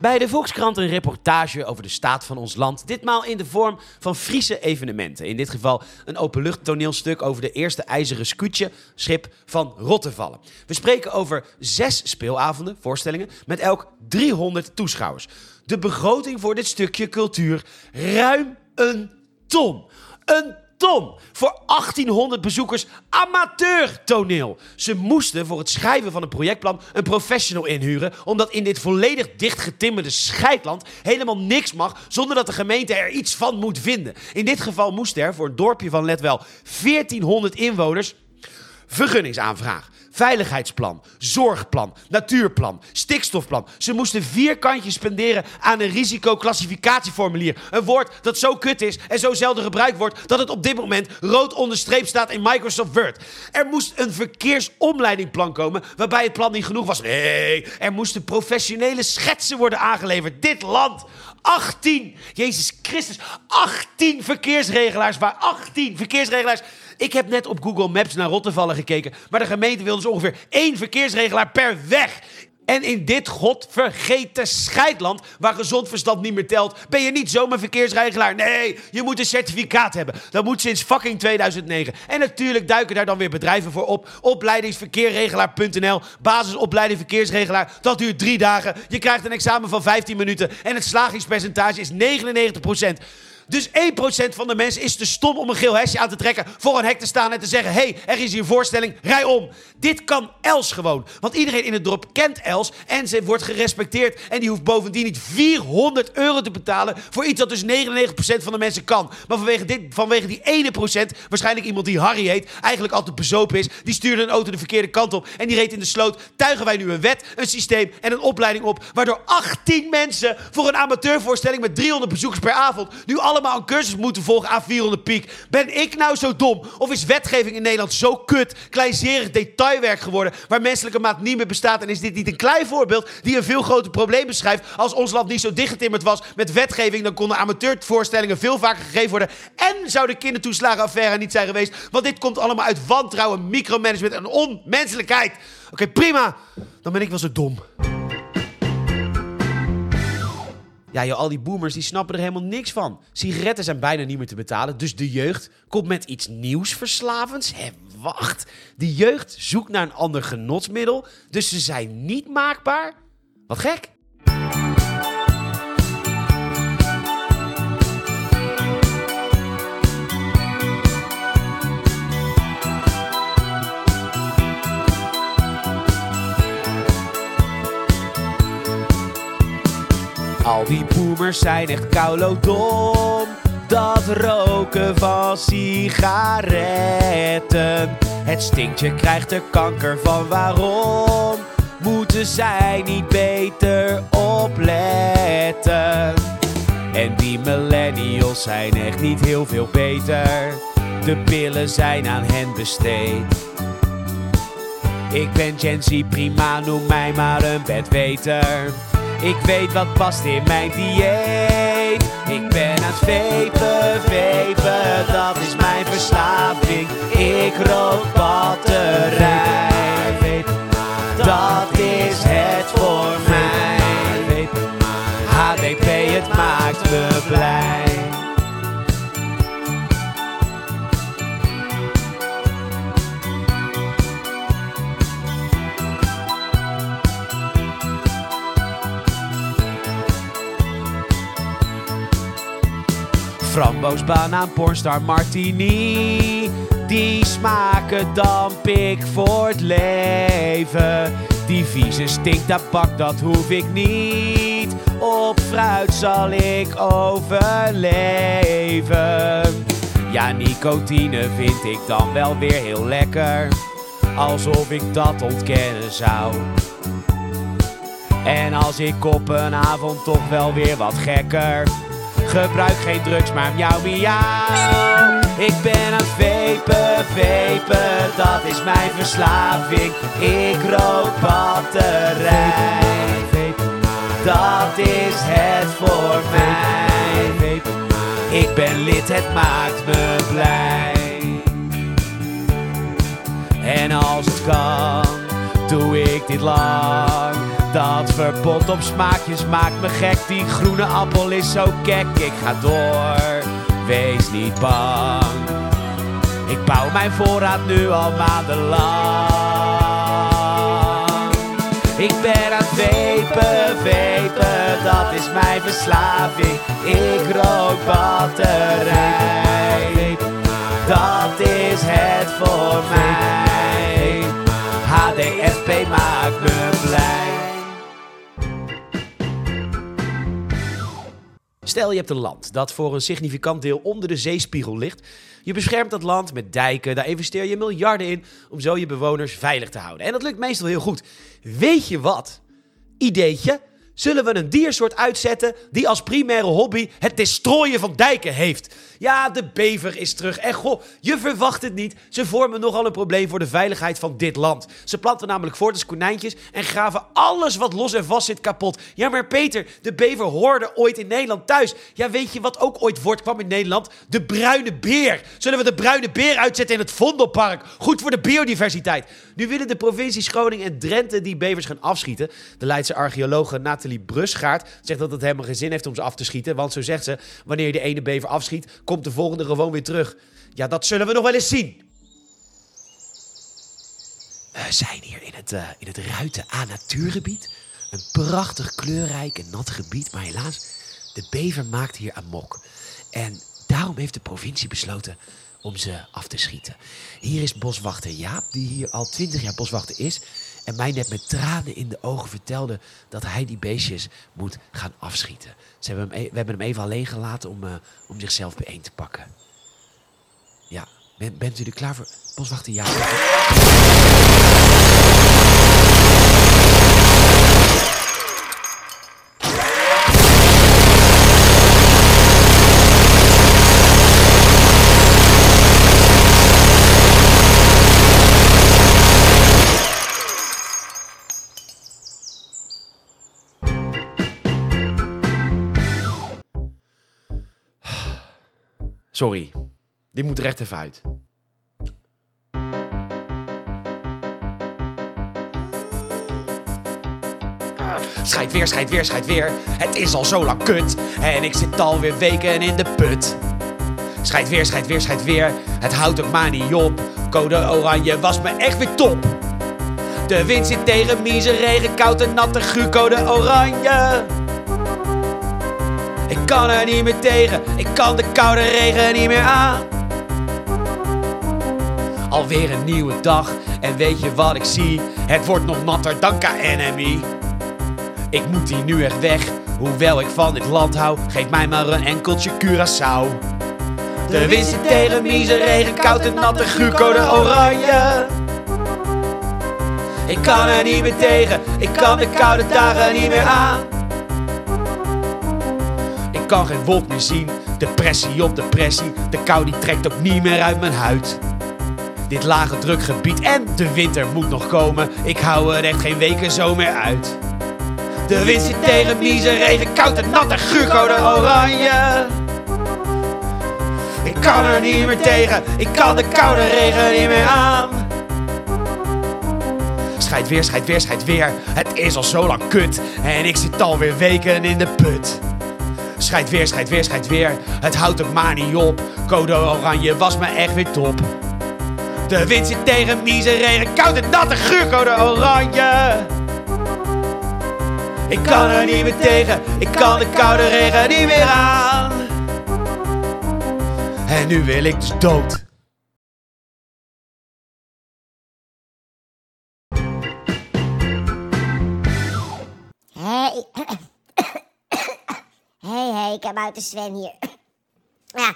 Bij de Volkskrant een reportage over de staat van ons land. Ditmaal in de vorm van Friese evenementen. In dit geval een openlucht toneelstuk over de eerste ijzeren scootje schip van Rottevallen. We spreken over zes speelavonden, voorstellingen, met elk 300 toeschouwers. De begroting voor dit stukje cultuur ruim een ton. Een ton voor 1800 bezoekers amateurtoneel. Ze moesten voor het schrijven van een projectplan een professional inhuren, omdat in dit volledig dichtgetimmerde scheidland helemaal niks mag zonder dat de gemeente er iets van moet vinden. In dit geval moest er voor een dorpje van let wel 1400 inwoners vergunningsaanvraag. Veiligheidsplan, zorgplan, natuurplan, stikstofplan. Ze moesten vier kantjes spenderen aan een risicoclassificatieformulier. Een woord dat zo kut is en zo zelden gebruikt wordt dat het op dit moment rood onderstreept staat in Microsoft Word. Er moest een verkeersomleidingplan komen waarbij het plan niet genoeg was. Nee, er moesten professionele schetsen worden aangeleverd. Dit land 18, Jezus Christus, 18 verkeersregelaars. Waar 18 verkeersregelaars. Ik heb net op Google Maps naar Rottevallen gekeken. Maar de gemeente wil dus ongeveer één verkeersregelaar per weg. En in dit godvergeten scheidland, waar gezond verstand niet meer telt, ben je niet zomaar verkeersregelaar. Nee, je moet een certificaat hebben. Dat moet sinds fucking 2009. En natuurlijk duiken daar dan weer bedrijven voor op. Opleidingsverkeerregelaar.nl, basisopleiding verkeersregelaar. Dat duurt drie dagen. Je krijgt een examen van 15 minuten. En het slagingspercentage is 99%. Dus 1% van de mensen is te stom om een geel hesje aan te trekken, voor een hek te staan en te zeggen: hé, hey, er is hier een voorstelling, rij om. Dit kan Els gewoon. Want iedereen in het dorp kent Els en ze wordt gerespecteerd. En die hoeft bovendien niet 400 euro te betalen voor iets dat dus 99% van de mensen kan. Maar vanwege, dit, vanwege die ene procent, waarschijnlijk iemand die Harry heet, eigenlijk altijd bezopen is, die stuurde een auto de verkeerde kant op en die reed in de sloot. Tuigen wij nu een wet, een systeem en een opleiding op, waardoor 18 mensen voor een amateurvoorstelling met 300 bezoekers per avond nu alle allemaal een cursus moeten volgen aan 400 piek. Ben ik nou zo dom? Of is wetgeving in Nederland zo kut, kleinzerig detailwerk geworden, waar menselijke maat niet meer bestaat? En is dit niet een klein voorbeeld die een veel groter probleem beschrijft? Als ons land niet zo dichtgetimmerd was met wetgeving, dan konden amateurvoorstellingen veel vaker gegeven worden. En zou de kindertoeslagenaffaire niet zijn geweest. Want dit komt allemaal uit wantrouwen, micromanagement en onmenselijkheid. Oké, prima. Dan ben ik wel zo dom. Ja, joh, al die boomers die snappen er helemaal niks van. Sigaretten zijn bijna niet meer te betalen, dus de jeugd komt met iets nieuws verslavends. Hé, wacht. De jeugd zoekt naar een ander genotsmiddel, dus ze zijn niet maakbaar? Wat gek. Al die boomers zijn echt dom. Dat roken van sigaretten. Het stinkt, je krijgt er kanker van. Waarom moeten zij niet beter opletten? En die millennials zijn echt niet heel veel beter. De pillen zijn aan hen besteed. Ik ben Gen prima, noem mij maar een bedweter. Ik weet wat past in mijn dieet. Ik ben aan het vepen, vepen, dat is mijn verslaving. Ik rook batterij. Dat is het voor mij. HDP, het maakt me blij. Framboos, banaan, pornstar, martini. Die smaken damp ik voor het leven. Die vieze stinktabak, dat hoef ik niet. Op fruit zal ik overleven. Ja, nicotine vind ik dan wel weer heel lekker. Alsof ik dat ontkennen zou. En als ik op een avond toch wel weer wat gekker Gebruik geen drugs, maar miauw miauw. Ik ben aan vepen, vepen, dat is mijn verslaving. Ik rook batterij. Dat is het voor mij. Ik ben lid, het maakt me blij. En als het kan, doe ik dit lang Dat verbod op smaakjes maakt me gek. Die groene appel is zo kek. Ik ga door, wees niet bang. Ik bouw mijn voorraad nu al maandenlang. Ik ben aan het vepen, vepen, dat is mijn verslaving. Ik rook batterij, dat is het voor mij. HDSP maakt me Stel je hebt een land dat voor een significant deel onder de zeespiegel ligt. Je beschermt dat land met dijken, daar investeer je miljarden in om zo je bewoners veilig te houden. En dat lukt meestal heel goed. Weet je wat? Ideetje. Zullen we een diersoort uitzetten die als primaire hobby het destrooien van dijken heeft? Ja, de bever is terug. En goh, je verwacht het niet. Ze vormen nogal een probleem voor de veiligheid van dit land. Ze planten namelijk voort als konijntjes en graven alles wat los en vast zit kapot. Ja, maar Peter, de bever hoorde ooit in Nederland thuis. Ja, weet je wat ook ooit voortkwam in Nederland? De bruine beer. Zullen we de bruine beer uitzetten in het Vondelpark? Goed voor de biodiversiteit. Nu willen de provincies Groningen en Drenthe die bevers gaan afschieten. De Leidse archeologe Nathalie Brusgaard zegt dat het helemaal geen zin heeft om ze af te schieten. Want zo zegt ze, wanneer je de ene bever afschiet, komt de volgende gewoon weer terug. Ja, dat zullen we nog wel eens zien. We zijn hier in het, eh, in het Ruiten A Natuurgebied. Een prachtig kleurrijk en nat gebied, maar helaas, de bever maakt hier amok. En daarom heeft de provincie besloten om ze af te schieten. Hier is boswachter Jaap, die hier al twintig jaar boswachter is. En mij net met tranen in de ogen vertelde dat hij die beestjes moet gaan afschieten. Ze hebben hem, e- we hebben hem even alleen gelaten om, eh, om zichzelf bijeen te pakken. Ja, ben- bent u er klaar voor? Boswachter Jaap. Sorry, dit moet er echt even uit. Schijt weer, schijt weer, schijt weer. Het is al zo lang kut. En ik zit alweer weken in de put. Schijt weer, schijt weer, schijt weer. Het houdt ook maar niet op. Code oranje was me echt weer top. De wind zit tegen mieze regen, koud en natte guur, code oranje. Ik kan er niet meer tegen, ik kan de koude regen niet meer aan. Alweer een nieuwe dag, en weet je wat ik zie? Het wordt nog natter dan KNMI. Ik moet hier nu echt weg, hoewel ik van dit land hou. Geef mij maar een enkeltje Curaçao. De wind zit tegen mieze regen, koud en natte guur, code oranje. Ik kan er niet meer tegen, ik kan de koude dagen niet meer aan. Kan geen wolk meer zien, depressie op depressie. De kou die trekt ook niet meer uit mijn huid. Dit lage drukgebied en de winter moet nog komen. Ik hou er echt geen weken zo meer uit. De wind zit tegen mieze regen, koud en natte guurcode oranje. Ik kan er niet meer tegen, ik kan de koude regen niet meer aan. Schijt weer, schijt weer, schijt weer. Het is al zo lang kut en ik zit alweer weken in de put. Schijt weer, schijt weer, schijt weer. Het houdt ook maar niet op. Code oranje was me echt weer top. De wind zit tegen mieze regen, koud en natte guurcode oranje. Ik kan er niet meer tegen, ik kan de koude regen niet meer aan. En nu wil ik dus dood. Hey. Hey, hey, ik heb uit de Sven hier. ja,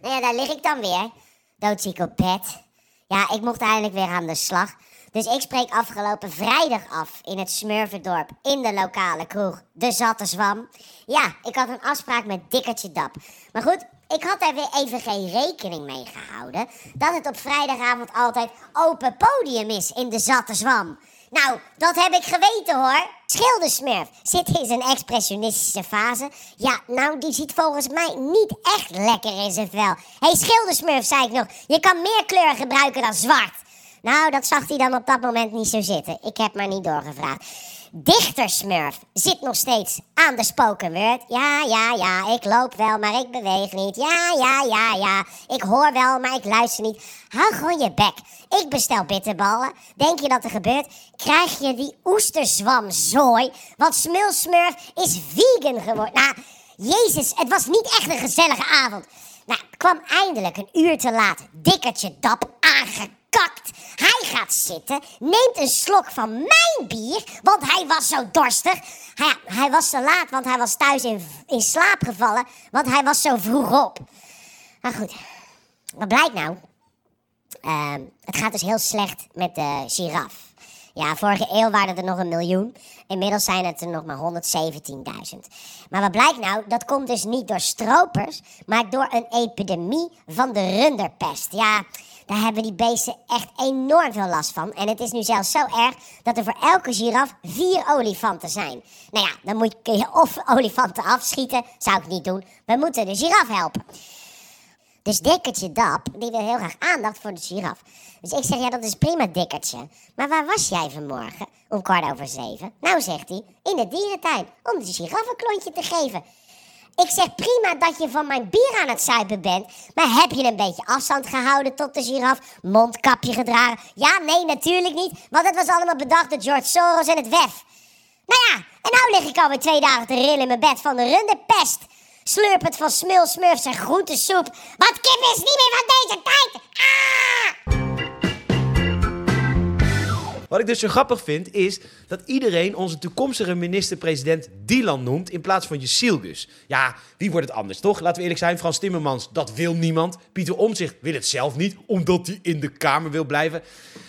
nou ja, daar lig ik dan weer. Doodziek op bed. Ja, ik mocht eindelijk weer aan de slag. Dus ik spreek afgelopen vrijdag af in het Smurfendorp in de lokale kroeg, De Zatte Zwam. Ja, ik had een afspraak met Dikkertje Dap. Maar goed, ik had er weer even geen rekening mee gehouden dat het op vrijdagavond altijd open podium is in De Zatte Zwam. Nou, dat heb ik geweten hoor. Schildersmurf zit in zijn expressionistische fase. Ja, nou, die ziet volgens mij niet echt lekker in zijn vel. Hé, hey, Schildersmurf, zei ik nog, je kan meer kleur gebruiken dan zwart. Nou, dat zag hij dan op dat moment niet zo zitten. Ik heb maar niet doorgevraagd. Dichtersmurf zit nog steeds aan de spoken word. Ja, ja, ja, ik loop wel, maar ik beweeg niet. Ja, ja, ja, ja, ik hoor wel, maar ik luister niet. Hou gewoon je bek. Ik bestel bitterballen. Denk je dat er gebeurt? Krijg je die oesterzwamzooi? Want Smulsmurf is vegan geworden. Nou, jezus, het was niet echt een gezellige avond. Nou, kwam eindelijk een uur te laat. Dikkertje dap aangekakt. Hij gaat zitten, neemt een slok van mijn bier, want hij was zo dorstig. Hij, hij was te laat, want hij was thuis in, in slaap gevallen, want hij was zo vroeg op. Maar goed, wat blijkt nou? Ehm, het gaat dus heel slecht met de giraf. Ja, vorige eeuw waren er nog een miljoen. Inmiddels zijn het er nog maar 117.000. Maar wat blijkt nou? Dat komt dus niet door stropers, maar door een epidemie van de runderpest. Ja, daar hebben die beesten echt enorm veel last van. En het is nu zelfs zo erg dat er voor elke giraf vier olifanten zijn. Nou ja, dan moet je of olifanten afschieten. Zou ik niet doen. We moeten de giraf helpen. Dus Dikkertje Dap, die wil heel graag aandacht voor de giraf. Dus ik zeg, ja, dat is prima, Dikkertje. Maar waar was jij vanmorgen? Om kwart over zeven. Nou, zegt hij, in de dierentuin, om de giraf een klontje te geven. Ik zeg prima dat je van mijn bier aan het zuipen bent. Maar heb je een beetje afstand gehouden tot de giraf? Mondkapje gedragen? Ja, nee, natuurlijk niet. Want het was allemaal bedacht door George Soros en het WEF. Nou ja, en nou lig ik alweer twee dagen te rillen in mijn bed van de runderpest. Slurpend van smul, smurfs en groentesoep. Want kip is niet meer van deze tijd. Ah! Wat ik dus zo grappig vind, is dat iedereen onze toekomstige minister-president Dylan noemt in plaats van Jezilgus. Ja, wie wordt het anders, toch? Laten we eerlijk zijn, Frans Timmermans, dat wil niemand. Pieter Omtzigt wil het zelf niet, omdat hij in de Kamer wil blijven.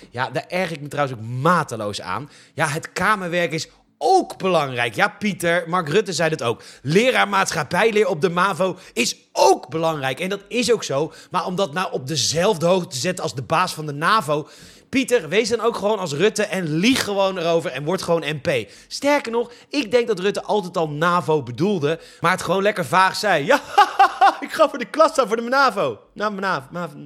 Ja, daar erg ik me trouwens ook mateloos aan. Ja, het Kamerwerk is ook belangrijk. Ja, Pieter, Mark Rutte zei het ook. Leraar maatschappijleer op de MAVO is ook belangrijk. En dat is ook zo. Maar om dat nou op dezelfde hoogte te zetten als de baas van de NAVO... Pieter, wees dan ook gewoon als Rutte en lieg gewoon erover en word gewoon MP. Sterker nog, ik denk dat Rutte altijd al NAVO bedoelde, maar het gewoon lekker vaag zei. Ja, ik ga voor de klas staan voor de NAVO. Nou, NAVO. NAVO.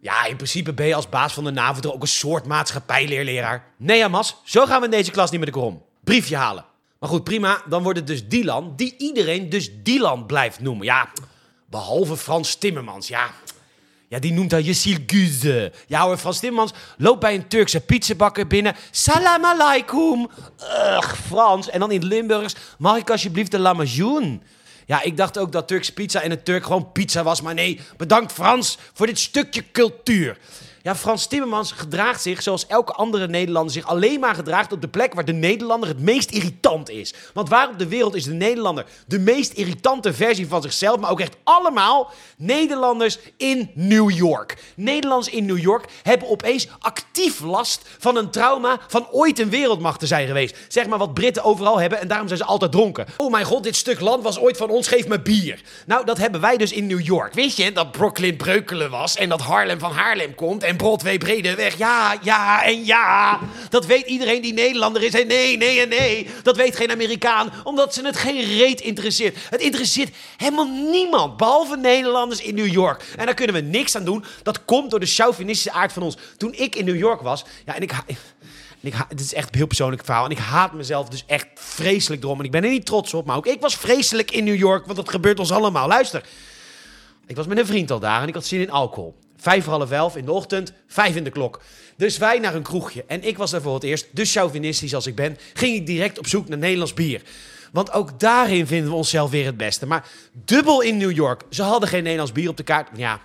Ja, in principe ben je als baas van de NAVO toch ook een soort maatschappijleerleraar. Nee, Amas, zo gaan we in deze klas niet met de krom. Briefje halen. Maar goed, prima. Dan wordt het dus Dylan, die iedereen dus Dylan blijft noemen. Ja, behalve Frans Timmermans. Ja, ja, die noemt hij Yesil Güze. Ja hoor, Frans Timmermans loopt bij een Turkse pizzabakker binnen. Salam alaikum. Ugh, Frans. En dan in Limburgs, mag ik alsjeblieft de lamajoen? Ja, ik dacht ook dat Turkse pizza in het Turk gewoon pizza was. Maar nee, bedankt Frans voor dit stukje cultuur. Ja, Frans Timmermans gedraagt zich zoals elke andere Nederlander zich alleen maar gedraagt op de plek waar de Nederlander het meest irritant is. Want waar op de wereld is de Nederlander de meest irritante versie van zichzelf, maar ook echt allemaal Nederlanders in New York. Nederlanders in New York hebben opeens actief last van een trauma van ooit een wereldmacht te zijn geweest. Zeg maar wat Britten overal hebben en daarom zijn ze altijd dronken. Oh mijn god, dit stuk land was ooit van ons, geef me bier. Nou, dat hebben wij dus in New York. Weet je dat Brooklyn Breukelen was en dat Harlem van Haarlem komt en Broadway Bredeweg. Ja, ja en ja. Dat weet iedereen die Nederlander is. En nee, nee en nee. Dat weet geen Amerikaan, omdat ze het geen reet interesseert. Het interesseert helemaal niemand, behalve Nederlanders in New York. En daar kunnen we niks aan doen. Dat komt door de chauvinistische aard van ons. Toen ik in New York was, ja, en ik... en ik dit is echt een heel persoonlijk verhaal. En ik haat mezelf dus echt vreselijk erom. En ik ben er niet trots op. Maar ook ik was vreselijk in New York. Want dat gebeurt ons allemaal. Luister. Ik was met een vriend al daar en ik had zin in alcohol. Vijf half elf in de ochtend, vijf in de klok. Dus wij naar een kroegje. En ik was daar voor het eerst, dus chauvinistisch als ik ben, ging ik direct op zoek naar Nederlands bier. Want ook daarin vinden we onszelf weer het beste. Maar dubbel in New York. Ze hadden geen Nederlands bier op de kaart. Ja,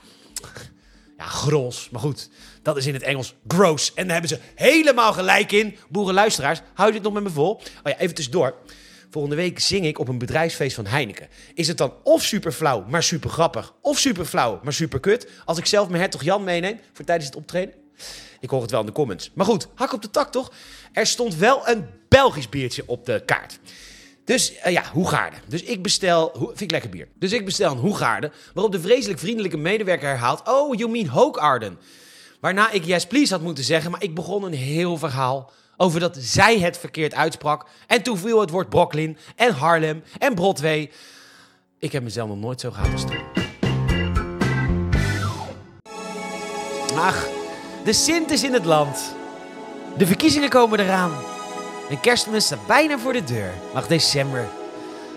ja, gros. Maar goed, dat is in het Engels gross. En daar hebben ze helemaal gelijk in. Boerenluisteraars, hou dit nog met me vol? Oh ja, even tussendoor. Volgende week zing ik op een bedrijfsfeest van Heineken. Is het dan of super flauw, maar super grappig, of super flauw, maar super kut, als ik zelf mijn hertog Jan meeneem voor tijdens het optreden? Ik hoor het wel in de comments. Maar goed, hak op de tak toch? Er stond wel een Belgisch biertje op de kaart. Dus eh, ja, Hoegaarden. Dus ik bestel... Hoe, vind ik lekker bier. Dus ik bestel een Hoegaarden, waarop de vreselijk vriendelijke medewerker herhaalt... Oh, you mean Hoogarden. Waarna ik yes please had moeten zeggen, maar ik begon een heel verhaal over dat zij het verkeerd uitsprak. En toen viel het woord Brooklyn en Harlem en Broadway. Ik heb mezelf nog nooit zo gehad als toen. Ach, de Sint is in het land. De verkiezingen komen eraan. En kerstmis staat bijna voor de deur. Wacht, december.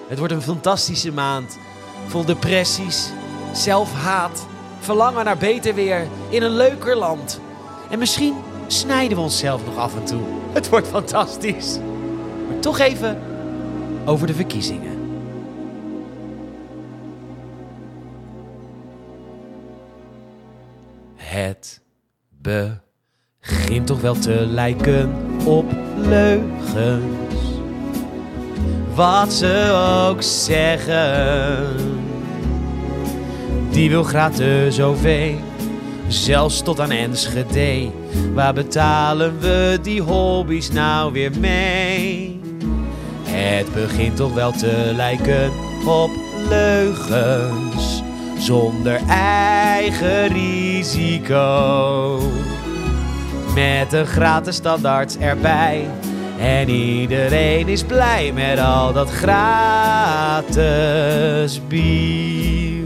Het wordt een fantastische maand. Vol depressies, zelfhaat, verlangen naar beter weer in een leuker land. En misschien snijden we onszelf nog af en toe. Het wordt fantastisch. Maar toch even over de verkiezingen. Het begint toch wel te lijken op leugens. Wat ze ook zeggen. Die wil gratis OV, zelfs tot aan Enschede. Waar betalen we die hobby's nou weer mee? Het begint toch wel te lijken op leugens zonder eigen risico. Met een gratis standaard erbij. En iedereen is blij met al dat gratis bier.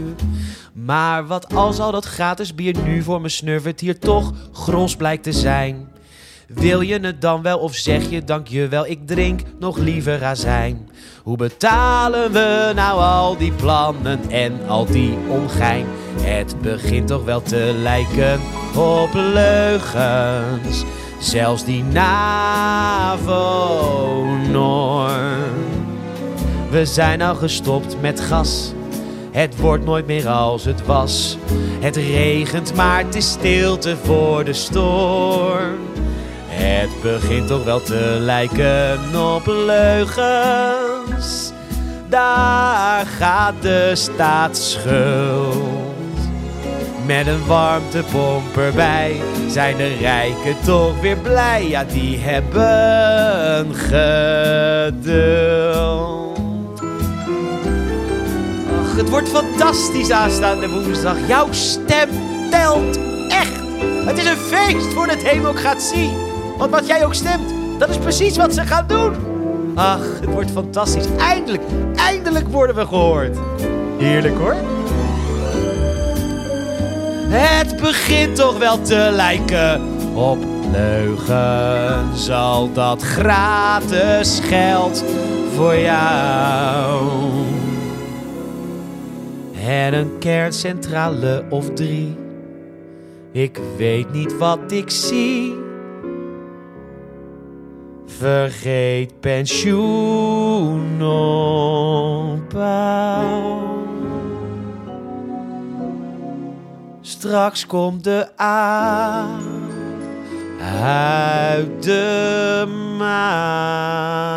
Maar wat als al dat gratis bier nu voor me snurvert hier toch gros blijkt te zijn? Wil je het dan wel of zeg je dank je wel, ik drink nog liever azijn? Hoe betalen we nou al die plannen en al die ongein? Het begint toch wel te lijken op leugens, zelfs die NAVO-norm. We zijn al gestopt met gas. Het wordt nooit meer als het was. Het regent, maar het is stilte voor de storm. Het begint toch wel te lijken op leugens. Daar gaat de staatsschuld. Met een warmtepomp erbij zijn de rijken toch weer blij. Ja, die hebben geduld. Het wordt fantastisch aanstaande woensdag. Jouw stem telt echt. Het is een feest voor de democratie. Want wat jij ook stemt, dat is precies wat ze gaan doen. Ach, het wordt fantastisch. Eindelijk, eindelijk worden we gehoord. Heerlijk hoor. Het begint toch wel te lijken op leugens. Al dat gratis geld voor jou. En een kerncentrale of drie. Ik weet niet wat ik zie. Vergeet pensioen opbouw. Straks komt de A uit de mouw.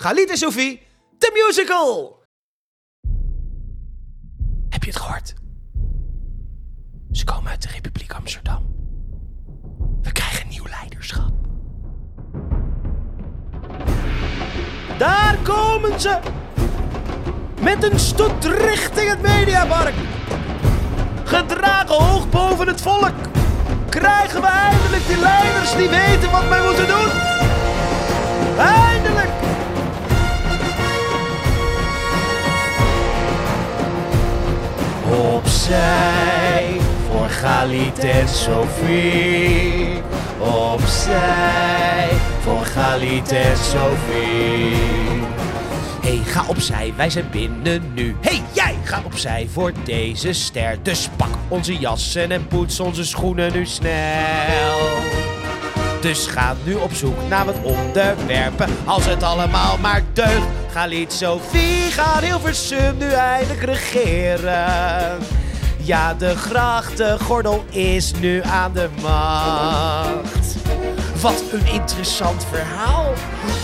Galit en Sophie, de musical! Heb je het gehoord? Ze komen uit de Republiek Amsterdam. We krijgen nieuw leiderschap. Daar komen ze! Met een stoet richting het Mediapark. Gedragen hoog boven het volk. Krijgen we eindelijk die leiders die weten wat wij moeten doen. Eindelijk! Opzij voor Galit en Sophie. Opzij voor Galit en Sophie. Hey, ga opzij, wij zijn binnen nu. Hey, jij, ga opzij voor deze ster. Dus pak onze jassen en poets onze schoenen nu snel. Dus ga nu op zoek naar wat onderwerpen. Als het allemaal maar deugt. Galit Sophie gaat Hilversum nu eindelijk regeren. Ja, de grachtengordel is nu aan de macht. Wat een interessant verhaal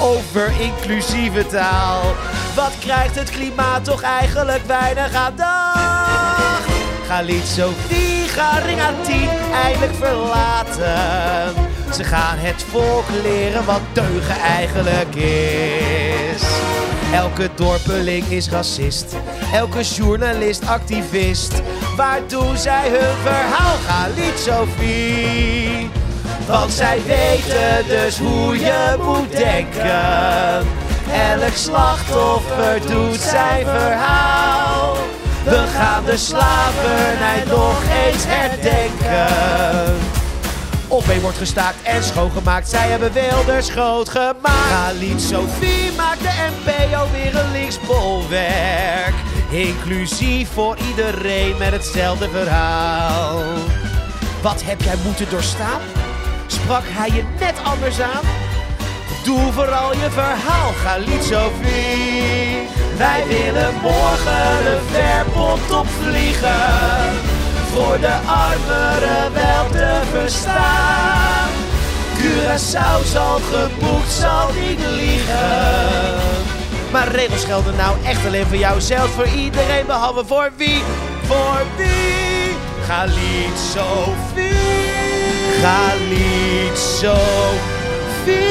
over inclusieve taal. Wat krijgt het klimaat toch eigenlijk weinig aandacht? Galit Sophie, ga ring aan 10 eindelijk verlaten. Ze gaan het volk leren wat deugen eigenlijk is. Elke dorpeling is racist. Elke journalist activist. Waar doen zij hun verhaal? Galit Sophie. Want zij weten dus hoe je moet denken. Elk slachtoffer doet zijn verhaal. We gaan de slavernij nog eens herdenken. Op een wordt gestaakt en schoongemaakt. Zij hebben Wilders groot gemaakt. Khalid Sophie maakt de NPO weer een linksbolwerk. Inclusief voor iedereen met hetzelfde verhaal. Wat heb jij moeten doorstaan? Sprak hij je net anders aan? Doe vooral je verhaal, Khalid Sophie. Wij willen morgen een verpot opvliegen. Voor de armeren wel te verstaan. Curaçao zal geboekt, zal niet liegen. Maar regels gelden nou echt alleen voor jou zelf, voor iedereen behalve voor wie? Voor wie? Khalid Sophie. Khalid Sophie.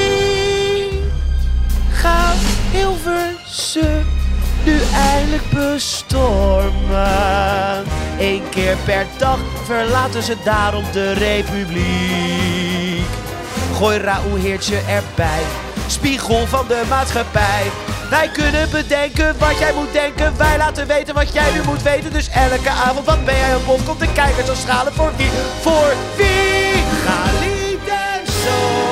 Ga Hilversum nu eindelijk bestormen één keer per dag verlaten ze daarom de republiek. Gooi Raoul Heertje erbij, spiegel van de maatschappij. Wij kunnen bedenken wat jij moet denken. Wij laten weten wat jij nu moet weten. Dus elke avond, wat ben jij op bol? Komt de kijkers als schalen voor wie? Voor wie? En zo.